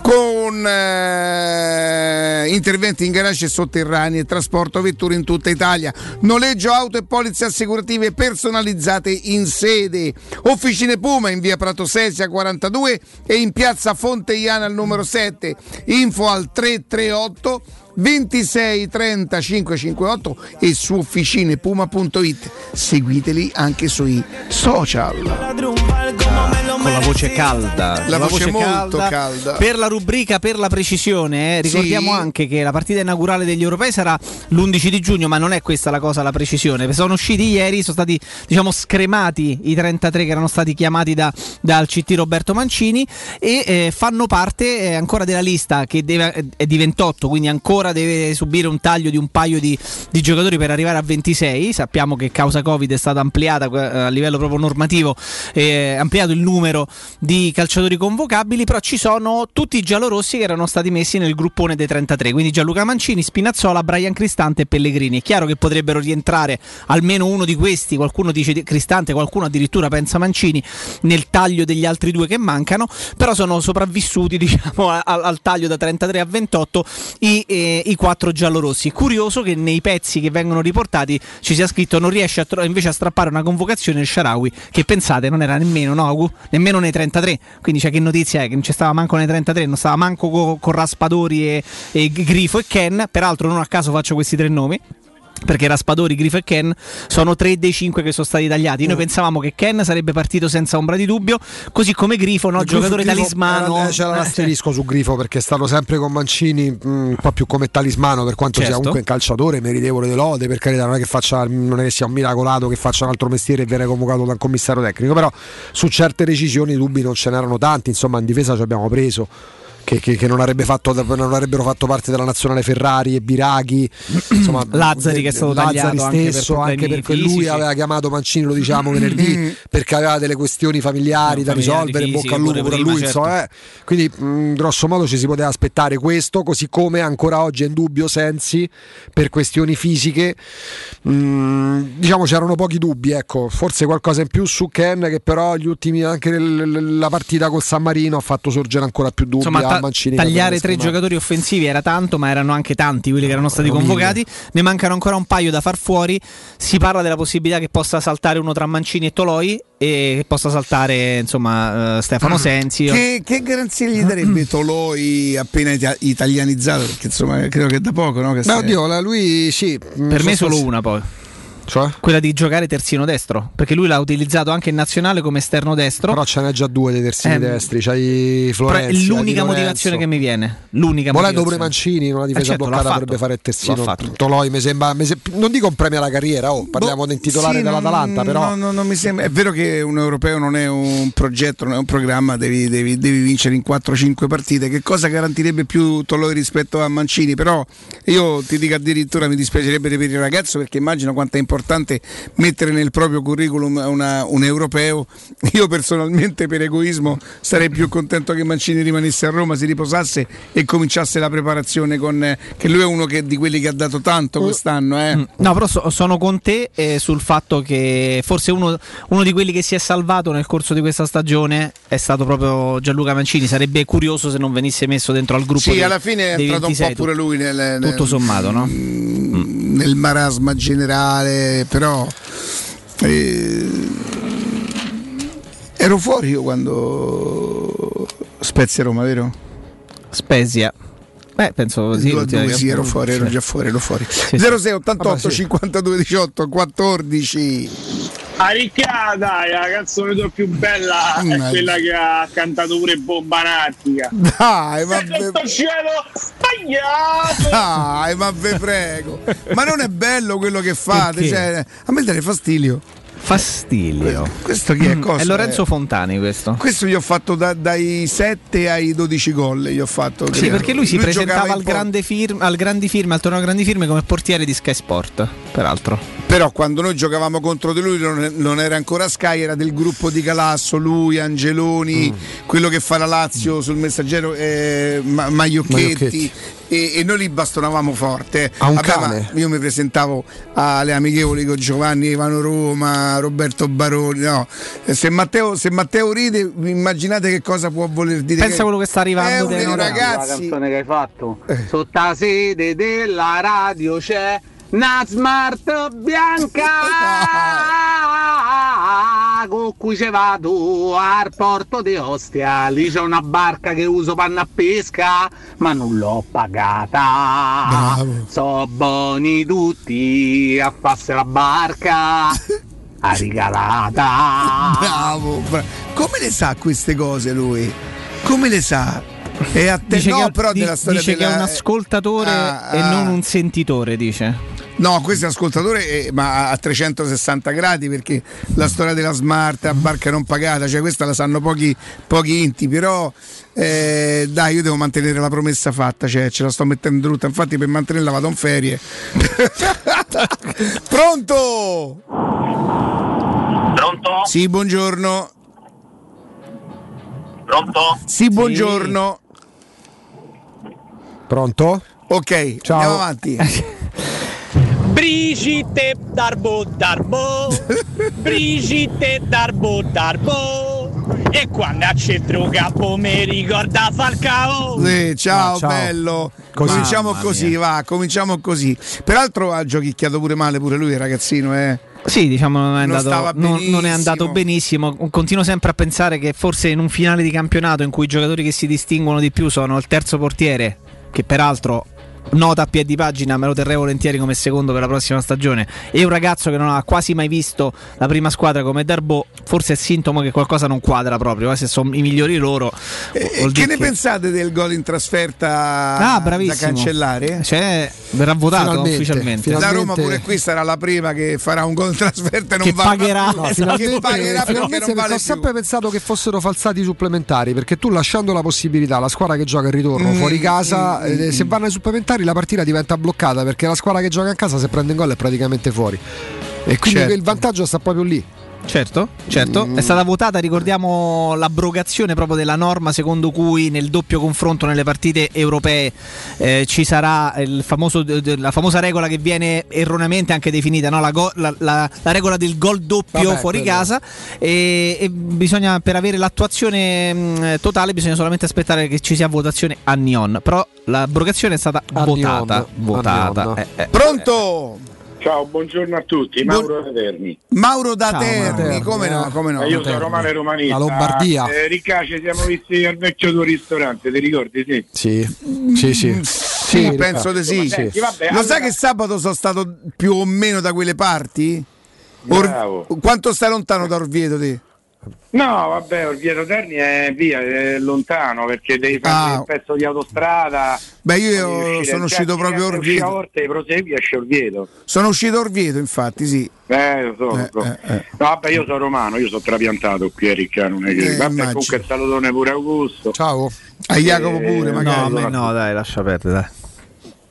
con eh, interventi in garage e sotterranei trasporto vetture in tutta Italia, noleggio auto e polizze assicurative personalizzate in sede. Officine Puma in via Prato Sesia 42 e in piazza Fonteiana al numero 7. Info al 338 26 30 558 e su officinepuma.it. Seguiteli anche sui social. Con la voce calda. La Con voce molto calda. Per la rubrica per la precisione, eh, ricordiamo Sì. anche che la partita inaugurale degli europei sarà l'11 di giugno, ma non è questa la cosa, la precisione. Sono usciti ieri, sono stati diciamo scremati i 33 che erano stati chiamati da- dal CT Roberto Mancini e eh, fanno parte eh, ancora della lista che deve- è di 28, quindi ancora deve subire un taglio di un paio di, di giocatori per arrivare a 26. Sappiamo che causa Covid è stata ampliata eh, a livello proprio normativo, eh, ampliato il numero di calciatori convocabili, però ci sono tutti i giallorossi che erano stati messi nel gruppone dei 33, quindi Gianluca Mancini, Spinazzola, Brian Cristante e Pellegrini. È chiaro che potrebbero rientrare almeno uno di questi, qualcuno dice di- Cristante, qualcuno addirittura pensa Mancini nel taglio degli altri due che mancano, però sono sopravvissuti [LAUGHS] diciamo al, al taglio da 33 a 28 i, eh, i quattro giallorossi. Curioso che nei pezzi che vengono riportati ci sia scritto non riesce a tro- invece a strappare una convocazione il Sharawi, che pensate non era nemmeno, no, Agu? Nemmeno nei 33, quindi c'è che notizia è che non ci stava manco nei 33, non stava manco co- con Raspadori e, e Grifo e Ken, peraltro non a caso faccio questi tre nomi. Perché Raspadori, Grifo e Ken sono tre dei cinque che sono stati tagliati. Noi pensavamo che Ken sarebbe partito senza ombra di dubbio, così come Grifo, no? giocatore Grifo- talismano. era- C'era Eh, l'asterisco su Grifo perché è stato sempre con Mancini mh, un po' più come talismano per quanto sia Certo. comunque un calciatore meritevole di lode per carità non è che faccia non è che sia un miracolato che faccia un altro mestiere e viene convocato dal commissario tecnico però su certe decisioni dubbi non ce n'erano tanti insomma in difesa ci abbiamo preso che, che- che non, fatto, non avrebbero fatto parte della nazionale Ferrari e Biraghi [CLEARS THROAT] insomma Lazzari che è stato Lazzari tagliato anche per stesso anche perché lui fisici. aveva chiamato Mancini lo diciamo venerdì [CLEARS THROAT] perché aveva delle questioni familiari da Familiari, risolvere in bocca al lupo pure a lui certo. insomma, eh. quindi mh, grosso modo ci si poteva aspettare questo così come ancora oggi è in dubbio Sensi per questioni fisiche Mh, diciamo c'erano pochi dubbi ecco forse qualcosa in più su Ken che però gli ultimi anche nel- la partita col San Marino ha fatto sorgere ancora più dubbi Insomma, ta- Mancini tagliare tre giocatori offensivi era tanto, ma erano anche tanti quelli che erano stati convocati. Ne mancano ancora un paio da far fuori. Si parla della possibilità che possa saltare uno tra Mancini e Toloi e che possa saltare insomma eh, Stefano Sensi. Che, che garanzia gli darebbe Toloi appena ita- italianizzato? Perché insomma credo che da poco, no? Che Beh, stai- oddio, la- lui sì. Per me solo una poi. Cioè? Quella di giocare terzino destro, perché lui l'ha utilizzato anche in nazionale come esterno destro. Però ce n'è già due dei terzini Eh, destri, c'hai Florenzi. è l'unica motivazione che mi viene. L'unica Volendo pure. Mancini in una difesa Eh, certo, bloccata dovrebbe fare il terzino. Toloi mi sembra, mi se- non dico un premio alla carriera, oh, parliamo del titolare Sì, dell'Atalanta, però no, no, non mi sembra. È vero che un europeo non è un progetto, non è un programma, devi, devi- devi vincere in 4-5 partite. Che cosa garantirebbe più Toloi rispetto a Mancini? Però io ti dico addirittura mi dispiacerebbe per il ragazzo perché immagino quanto è importante mettere nel proprio curriculum una- un europeo. [LAUGHS] Io personalmente per egoismo sarei più contento che Mancini rimanesse a Roma, si riposasse e cominciasse la preparazione con... che lui è uno che- di quelli che ha dato tanto quest'anno. Eh. Mm. No, però so- sono con te eh, sul fatto che forse uno, uno di quelli che si è salvato nel corso di questa stagione è stato proprio Gianluca Mancini. Sarebbe curioso se non venisse messo dentro al gruppo. Sì, dei- alla fine è entrato un 26, po' pure lui nel, nel- Tutto sommato, no? Nel marasma generale, però eh, ero fuori io quando Spezia Roma, vero? Spezia. Beh, penso sì. Due due, sì, ero fuori, ero già fuori, ero fuori. sì. 06 88 Vabbè, sì. 52 18 14 A ricca, dai, la canzone tua più bella è Mannaggia. quella che ha cantato pure Bomba Nattica. Dai, ma ve- cielo sbagliato! Dai, ma ve prego. Ma non è bello quello che fate, cioè, a me dà fastidio. Fastidio. Questo chi è? Mm, Cosa è Lorenzo è? Fontani questo. Questo gli ho fatto da- dai 7 ai 12 gol. Gli ho fatto, Sì, credo. perché lui si giocava presentava al, grande firma, al grandi firme, al torneo grandi firme come portiere di Sky Sport, peraltro. Però quando noi giocavamo contro di lui non, non era ancora Sky, era del gruppo di Calasso, lui, Angeloni, Mm. quello che fa la Lazio sul messaggero, eh, Ma- Maiocchetti. Maiocchetti. E, e noi li bastonavamo forte. A un Vabbè, cane. io mi presentavo alle amichevoli con Giovanni Ivano Roma, Roberto Baroni. No. E Se, Matteo, se Matteo ride, vi immaginate che cosa può voler dire? Pensa quello che sta arrivando È un nostri- La ragazzi. canzone che hai fatto. Sotto la sede della radio c'è una smart bianca con cui ci vado al porto di Ostia. Lì c'è una barca che uso panna a pesca, ma non l'ho pagata. So buoni tutti a farsi la barca. [LAUGHS] A rigalata. Bravo, bra- come le sa queste cose lui? Come le sa? E a te Dice, no, che, però di- della storia dice che della- è un ascoltatore Ah, e ah. non un sentitore, dice. No, questo è ascoltatore, eh, ma a 360 gradi perché la storia della smart a barca non pagata, cioè questa la sanno pochi, pochi inti, però eh, dai, io devo mantenere la promessa fatta, cioè ce la sto mettendo brutta, infatti per mantenerla vado in ferie. [LAUGHS] Pronto? Pronto? Sì, buongiorno. Pronto? Sì, buongiorno. Pronto? Ok, Ciao. andiamo avanti. [LAUGHS] Brigitte Darbo Darbo [LAUGHS] Brigitte Darbo Darbo E quando a centro capo mi ricorda Falcao Sì, ciao, Ah, ciao. bello. Così. Cominciamo Mamma così, mia. va, cominciamo così. Peraltro ha giochicchiato pure male pure lui, il ragazzino, eh. Sì, diciamo non è, Non andato, non- non è benissimo. andato benissimo. Continuo sempre a pensare che forse in un finale di campionato in cui i giocatori che si distinguono di più sono il terzo portiere, che peraltro nota a piedi pagina, me lo terrei volentieri come secondo per la prossima stagione, e un ragazzo che non ha quasi mai visto la prima squadra come Darbo, forse è sintomo che qualcosa non quadra proprio, eh, se sono i migliori loro. E vuol che dire ne pensate del gol in trasferta Ah, da cancellare? Cioè, verrà votato Finalmente, ufficialmente. Da finalmente- Roma pure qui sarà la prima che farà un gol in trasferta e non Che va pagherà. No, [LAUGHS] che pagherà perché finalmente non perché vale ho più. sempre pensato che fossero falsati supplementari perché tu lasciando la possibilità alla squadra che gioca il ritorno Mm, fuori casa mm, eh, mm, se vanno ai supplementari la partita diventa bloccata perché la squadra che gioca in casa se prende in gol è praticamente fuori e quindi Certo. il vantaggio sta proprio lì Certo, certo. Mm. È stata votata, ricordiamo l'abrogazione proprio della norma secondo cui nel doppio confronto nelle partite europee eh, ci sarà il famoso- la famosa regola che viene erroneamente anche definita, no? la, go- la- la- la regola del gol doppio Vabbè, fuori quello. casa e, e bisogna, per avere l'attuazione mh, totale bisogna solamente aspettare che ci sia votazione a Nion, però l'abrogazione è stata A votata. Nion, votata. Eh, eh. Pronto? Ciao, buongiorno a tutti, Mauro Terni. Mauro da Ciao, Terni, come no, come no. Eh, io sono romano e romanista. La Lombardia. Eh, Ricca, ci siamo visti al vecchio tuo ristorante, ti ricordi? Sì. sì sì sì, Mm, Sì, penso di sì. Senti, vabbè, Lo allora- sai che sabato sono stato più o meno da quelle parti? Bravo. Quanto stai lontano da Orvieto te? No, vabbè, Orvieto Terni è via, è lontano perché devi fare Ah. un pezzo di autostrada. Beh, io sono Cioè, uscito proprio se usci Orvieto. a Orte, prosegui esce Orvieto. Sono uscito Orvieto, infatti, sì. Eh, lo so, Eh, so. eh, eh. No, vabbè, io sono romano, io sono trapiantato qui a Ricca, non è che... Eh, vabbè, comunque il salutone pure Augusto. ciao A Jacopo pure, Eh, magari. No, a me no, dai, lascia perdere.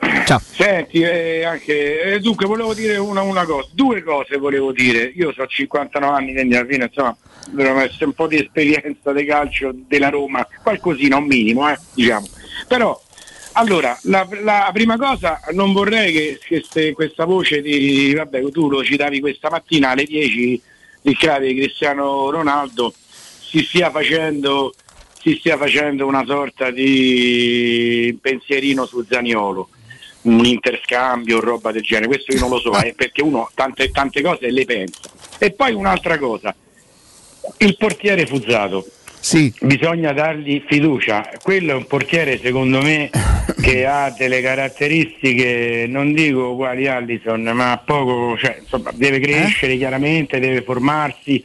Dai. Ciao. Senti, eh, anche, eh, dunque volevo dire una, una cosa, due cose volevo dire. Io ho 59 anni, quindi alla fine insomma dovremmo essere un po' di esperienza di calcio della Roma, qualcosina, un minimo, eh, diciamo. Però, allora, la, la prima cosa, non vorrei che, che ste- questa voce di, vabbè, tu lo citavi questa mattina alle 10, il crave di Cristiano Ronaldo, si stia facendo si stia facendo una sorta di pensierino su Zaniolo un interscambio, roba del genere, questo io non lo so, eh, perché uno tante, tante cose le pensa. E poi un'altra cosa, il portiere Fuzzato. Sì. Bisogna dargli fiducia. Quello è un portiere, secondo me, che [COUGHS] ha delle caratteristiche, non dico uguali a Allison, ma poco, cioè, insomma, deve crescere chiaramente, deve formarsi.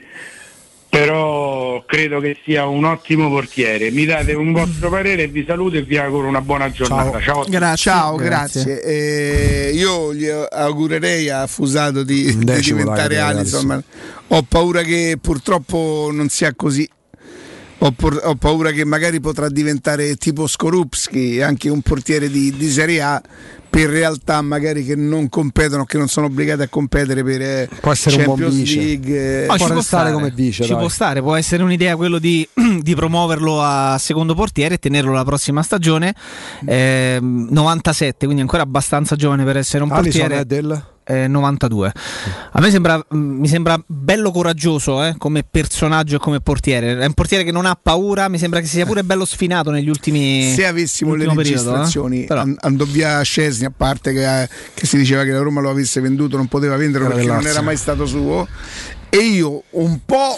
Però credo che sia un ottimo portiere. Mi date un vostro parere vi saluto e vi auguro una buona giornata. Ciao, a tutti. Ciao, grazie. Eh, io gli augurerei a Fusato di, di diventare ma ho paura che purtroppo non sia così. Ho, por- ho paura che magari potrà diventare tipo Skorupski, anche un portiere di, di Serie A, per realtà magari che non competono, che non sono obbligati a competere per eh, Può essere un buon Champions vice. League. eh, No, ci può restare stare come vice, Ci dai. può stare, può essere un'idea quello di, [CLEARS THROAT] di promuoverlo a secondo portiere e tenerlo la prossima stagione. Ehm, 97, quindi ancora abbastanza giovane per essere un Alisson portiere. è del eh, 92. A me sembra, mh, mi sembra bello coraggioso eh, come personaggio e come portiere. È un portiere che non ha paura. Mi sembra che sia pure bello sfinato negli ultimi. se avessimo le ultimo periodo, eh. registrazioni andò via Scesni a parte che, che si diceva che la Roma lo avesse venduto non poteva venderlo perché non era mai stato suo e io un po'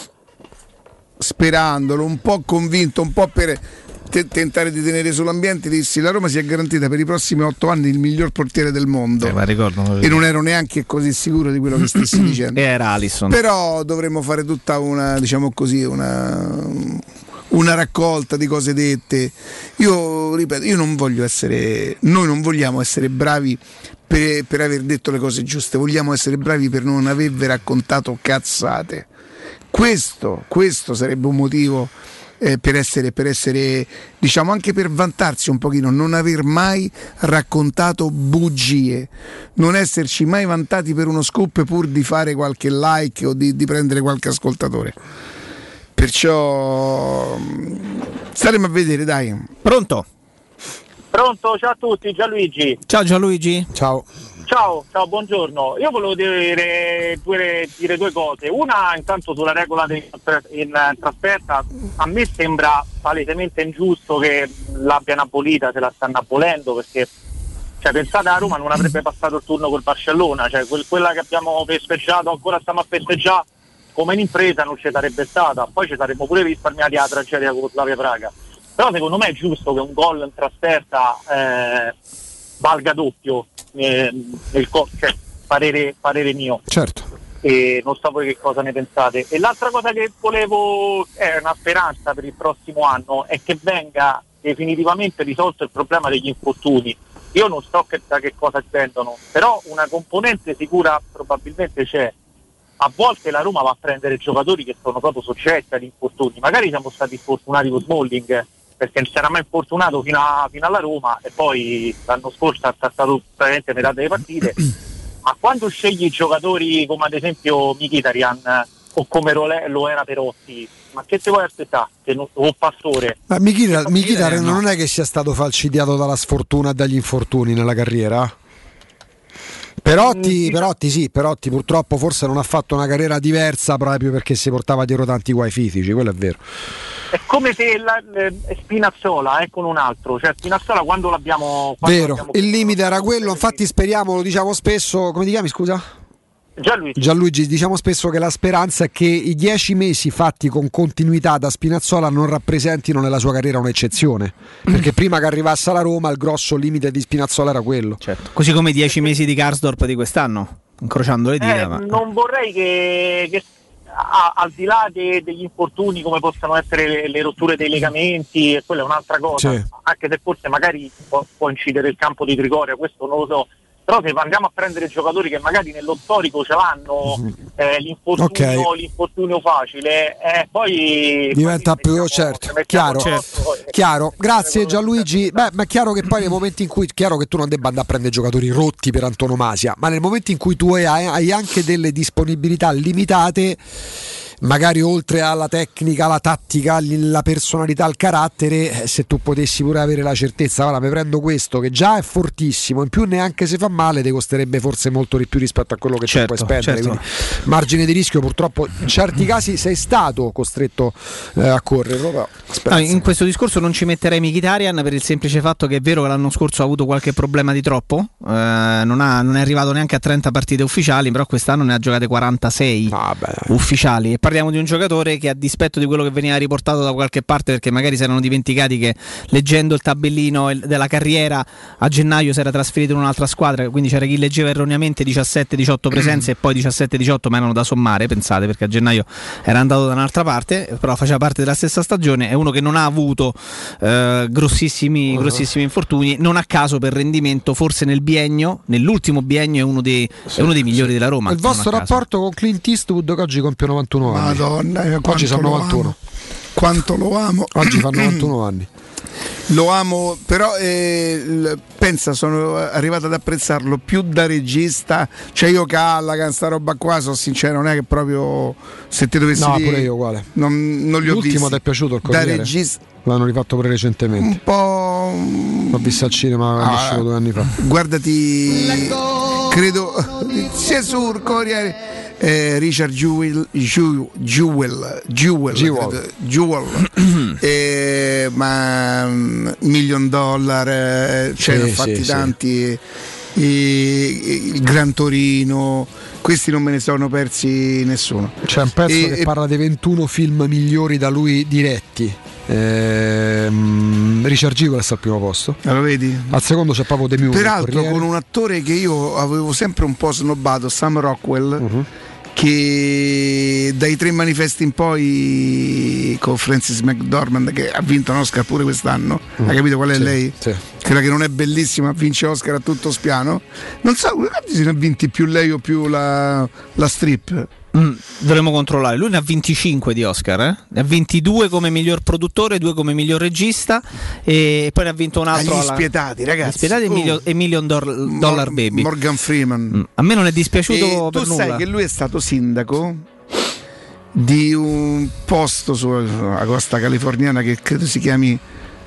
sperandolo un po' convinto un po' per te- tentare di tenere sull'ambiente dissi la Roma si è garantita per i prossimi otto anni il miglior portiere del mondo Eh, ma ricordo. e non ero neanche così sicuro di quello che stessi [CLEARS THROAT] dicendo era Alisson. però dovremmo fare tutta una, diciamo così, una, una raccolta di cose dette. Io ripeto, io non voglio essere, noi non vogliamo essere bravi per, per aver detto le cose giuste, vogliamo essere bravi per non avervi raccontato cazzate. Questo, questo sarebbe un motivo eh, per, essere, per essere, diciamo anche per vantarsi un pochino, non aver mai raccontato bugie, non esserci mai vantati per uno scoop pur di fare qualche like o di, di prendere qualche ascoltatore. Perciò mm, staremo a vedere, dai. Pronto? Pronto, ciao a tutti, Gianluigi. Ciao Gianluigi. Ciao. Ciao, ciao, buongiorno. Io volevo dire due, dire due cose. Una, intanto sulla regola del- in trasferta, a me sembra palesemente ingiusto che l'abbiano abolita, se la stanno abolendo, perché cioè, pensate a Roma non avrebbe passato il turno col Barcellona, cioè quel- quella che abbiamo festeggiato, ancora stiamo a festeggiare come in impresa non ci sarebbe stata, poi ci saremmo pure risparmiati la tragedia con Slavia Praga. Però secondo me è giusto che un gol in trasferta eh, valga doppio, eh, nel cioè, parere, parere mio Certo. e non so voi che cosa ne pensate. E l'altra cosa che volevo, è una speranza per il prossimo anno, è che venga definitivamente risolto il problema degli infortuni. Io non so che, da che cosa intendono, però una componente sicura probabilmente c'è. A volte la Roma va a prendere giocatori che sono proprio soggetti agli infortuni. Magari siamo stati sfortunati con Smalling perché non si era mai infortunato fino, a- fino alla Roma e poi l'anno scorso ha saltato praticamente metà delle partite [CLEARS THROAT] ma quando scegli i giocatori come ad esempio Mkhitaryan o come lo era Perotti, ma che ti vuoi aspettare? Non- o Pastore? Ma no. non è che sia stato falcidiato dalla sfortuna e dagli infortuni nella carriera? Perotti, Perotti sì, Perotti purtroppo forse non ha fatto una carriera diversa proprio perché si portava dietro tanti guai fisici, quello è vero. È come se la, eh, Spinazzola è con un altro, cioè Spinazzola quando l'abbiamo... quando Vero, l'abbiamo- il limite era quello, infatti speriamo, lo diciamo spesso, come ti chiami scusa? Gianluigi. Gianluigi, diciamo spesso che la speranza è che i dieci mesi fatti con continuità da Spinazzola non rappresentino nella sua carriera un'eccezione. Perché prima che arrivasse alla Roma il grosso limite di Spinazzola era quello. Certo. Così come i dieci mesi di Karsdorp di quest'anno, incrociando le dita. Eh, ma... Non vorrei che, che a- al di là de- degli infortuni come possono essere le, le rotture dei legamenti, e quella è un'altra cosa, Sì. anche se forse magari può, può incidere il campo di Trigoria, questo non lo so. Però se andiamo a prendere giocatori che magari nello storico ce l'hanno [LAUGHS] eh, l'infortunio, Ok. l'infortunio facile, eh, poi Diventa più certo, chiaro, chiaro. Grazie Gianluigi. Beh, ma è chiaro che poi nei momenti in cui chiaro che tu non debba andare a prendere giocatori rotti per antonomasia, ma nel momento in cui tu hai, hai anche delle disponibilità limitate, magari oltre alla tecnica, alla tattica, la personalità, il carattere, eh, se tu potessi pure avere la certezza, guarda, mi prendo questo che già è fortissimo, in più neanche se fa male ti costerebbe forse molto di più rispetto a quello che Certo, tu puoi spendere. certo. quindi margine di rischio purtroppo in certi casi sei stato costretto eh, a correre. però speranza. in questo discorso non ci metterei Mkhitaryan per il semplice fatto che è vero che l'anno scorso ha avuto qualche problema di troppo, eh, non, ha- non è arrivato neanche a 30 partite ufficiali, però quest'anno ne ha giocate 46 ufficiali e parliamo di un giocatore che a dispetto di quello che veniva riportato da qualche parte, perché magari si erano dimenticati che leggendo il tabellino della carriera a gennaio si era trasferito in un'altra squadra, quindi c'era chi leggeva erroneamente 17-18 presenze e poi 17-18, ma erano da sommare, pensate, perché a gennaio era andato da un'altra parte, però faceva parte della stessa stagione, è uno che non ha avuto eh, grossissimi, grossissimi infortuni, non a caso per rendimento, forse nel biennio, nell'ultimo biennio è uno dei, è uno dei migliori della Roma. Il vostro rapporto con Clint Eastwood che oggi compie 91 anni. Madonna, eh, quanto oggi sono lo 91. amo. Quanto lo amo. Oggi fa [CLEARS THROAT] 91 anni. Lo amo, però eh, l- pensa, sono arrivato ad apprezzarlo più da regista. Cioè, io Callaghan, sta roba qua, sono sincero, non è che proprio se ti dovessi No, dire. pure io uguale. Non, non li ho L'ultimo visti. ti è piaciuto il Da Corriere? regista, L'hanno rifatto pure recentemente. un po'. L'ho visto al cinema Ah, uscito due anni fa. Guardati, credo sia [LAUGHS] sul Corriere. Eh, Richard Jewell, Jew- Jewell, Jewell, Jewell. Jewell. [CLEARS THROAT] Eh, ma mm, Million Dollar, eh, c'erano Sì, fatti sì, sì. tanti, eh, il Gran Torino, questi non me ne sono persi nessuno. C'è un pezzo E- che e- parla dei 21 film migliori da lui diretti. Ehm, Richard Gigles al primo posto. Ah, Lo vedi? Al secondo c'è proprio The Mule. Peraltro con un attore che io avevo sempre un po' snobbato, Sam Rockwell, Mhm. Che dai tre manifesti in poi con Francis McDormand che ha vinto un Oscar pure quest'anno, Mm. hai capito qual è Sì, lei? sì. Quella che non è bellissima, vince Oscar a tutto spiano. Non so, se ne ha vinti più lei o più la, la strip. Mm, dovremmo controllare. Lui ne ha 25 di Oscar, eh? ne ha 22 come miglior produttore, 2 come miglior regista e poi ne ha vinto un altro. Agli alla- spietati, ragazzi. Spietati e Oh. Million, e Million Dor- Dollar Baby. Morgan Freeman. Mm, A me non è dispiaciuto E per tu sai nulla. che lui è stato sindaco di un posto sulla costa californiana che credo si chiami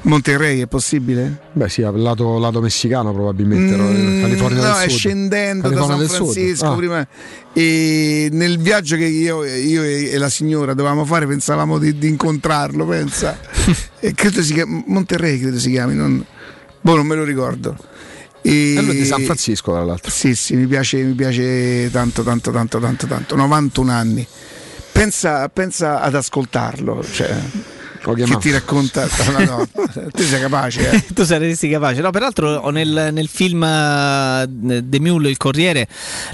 Monterrey, è possibile? Beh, sì, lato, lato messicano probabilmente. no? Mm, California no, è scendendo California da San. Francisco Ah. prima. E nel viaggio che io, io e la signora dovevamo fare pensavamo di, di incontrarlo, pensa. [LAUGHS] e credo si chiami Monterrey, credo si chiami, non, boh, non me lo ricordo. E E lui di San Francisco, tra l'altro. Sì, sì, mi piace, mi piace tanto, tanto, tanto, tanto, tanto. 91 anni. Pensa, pensa ad ascoltarlo, cioè, Che ti racconta. [LAUGHS] No, no, tu sei capace, eh. [LAUGHS] tu saresti capace. No, peraltro nel, nel film eh, The Mule, il Corriere,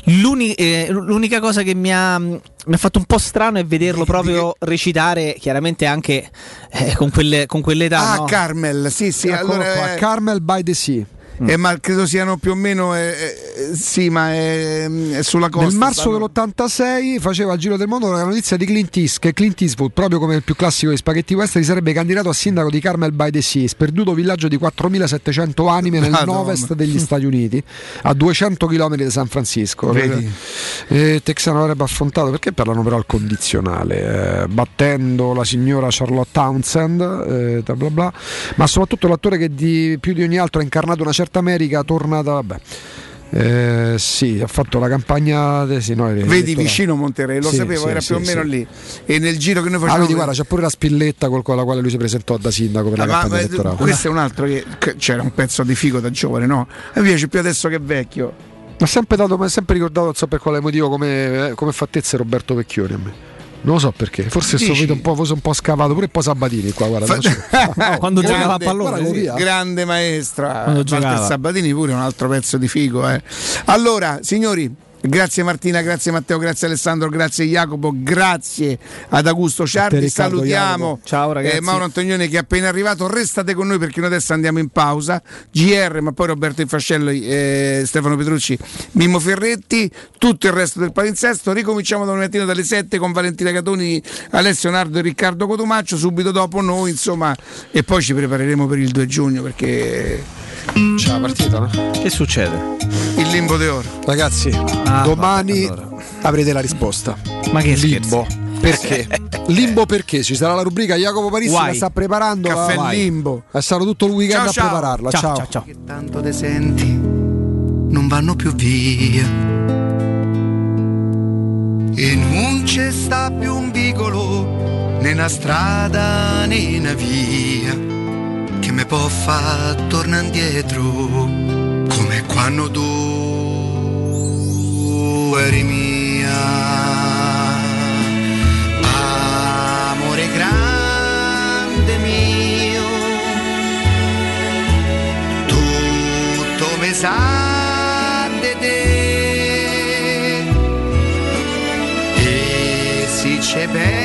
l'uni- eh, l'unica cosa che mi ha, mi ha fatto un po' strano è vederlo proprio recitare, chiaramente anche eh, con, quelle, con quell'età. Ah, no? Carmel, sì, sì, allora, qua, eh, Carmel by the Sea. Eh, ma credo siano più o meno, eh, eh, sì, ma è, è sulla costa. Nel marzo stanno- dell'86 faceva il giro del mondo la notizia di Clint Eastwood che Clint Eastwood, proprio come il più classico di spaghetti western, sarebbe candidato a sindaco di Carmel by the Sea, sperduto villaggio di 4700 anime nel Madonna. ovest degli Stati Uniti, a 200 km da San Francisco. Vedi? Eh, Texano avrebbe affrontato perché parlano però al condizionale, eh, battendo la signora Charlotte Townsend, eh, bla bla bla, ma soprattutto l'attore che di, più di ogni altro ha incarnato una certa America, tornata, vabbè. Eh, sì, ha fatto la campagna. de- sì, no, Vedi elettorale. vicino Monterrey, lo Sì, sapevo, sì, era più o meno lì. E nel giro che noi Ah, facciamo. vedi, guarda, c'è pure la spilletta con la quale lui si presentò da sindaco per la Ah, ma- campagna ma- elettorale. questo è un altro che, che c'era un pezzo di figo da giovane, no? A me piace più adesso che vecchio. Mi ha sempre, dato, mi ha sempre ricordato, non so per quale motivo, come, eh, come fattezza Roberto Vecchioni a me. Non lo so perché, forse vedo un po', forse un po' scavato, pure un po' Sabatini qua, guarda. Fa- faccio- [LAUGHS] Quando Grande, giocava a pallone, guarda, sì. Grande maestra. Quando Walter giocava. Sabatini pure un altro pezzo di figo. eh. Allora, signori. Grazie Martina, grazie Matteo, grazie Alessandro, grazie Jacopo, grazie ad Augusto Ciardi. Riccardo, Salutiamo Jacopo. Ciao, ragazzi. eh, Mauro Antonioni che è appena arrivato. Restate con noi perché noi adesso andiamo in pausa. GR, ma poi Roberto Infascello, eh, Stefano Petrucci, Mimmo Ferretti, tutto il resto del palinsesto. Ricominciamo domattina dalle 7 con Valentina Catoni, Alessio Nardo e Riccardo Cotumaccio. Subito dopo noi, insomma, e poi ci prepareremo per il 2 giugno perché C'è la partita, no? Che succede? il limbo d'oro. Ragazzi, Ah, domani vabbè, allora. avrete la risposta. Ma che Limbo. Perché? [LAUGHS] Limbo perché? Ci sarà la rubrica Jacopo Parissi Why? la sta preparando. Caffè la- limbo. È stato tutto il weekend Ciao, a ciao. prepararla. Ciao, Ciao. ciao, ciao. che tanto te senti non vanno più via e non c'è sta più un vicolo né una strada né una via che mi può far tornare indietro come quando tu eri mia. Amore grande mio, tutto mi sa di te. E si c'è bene.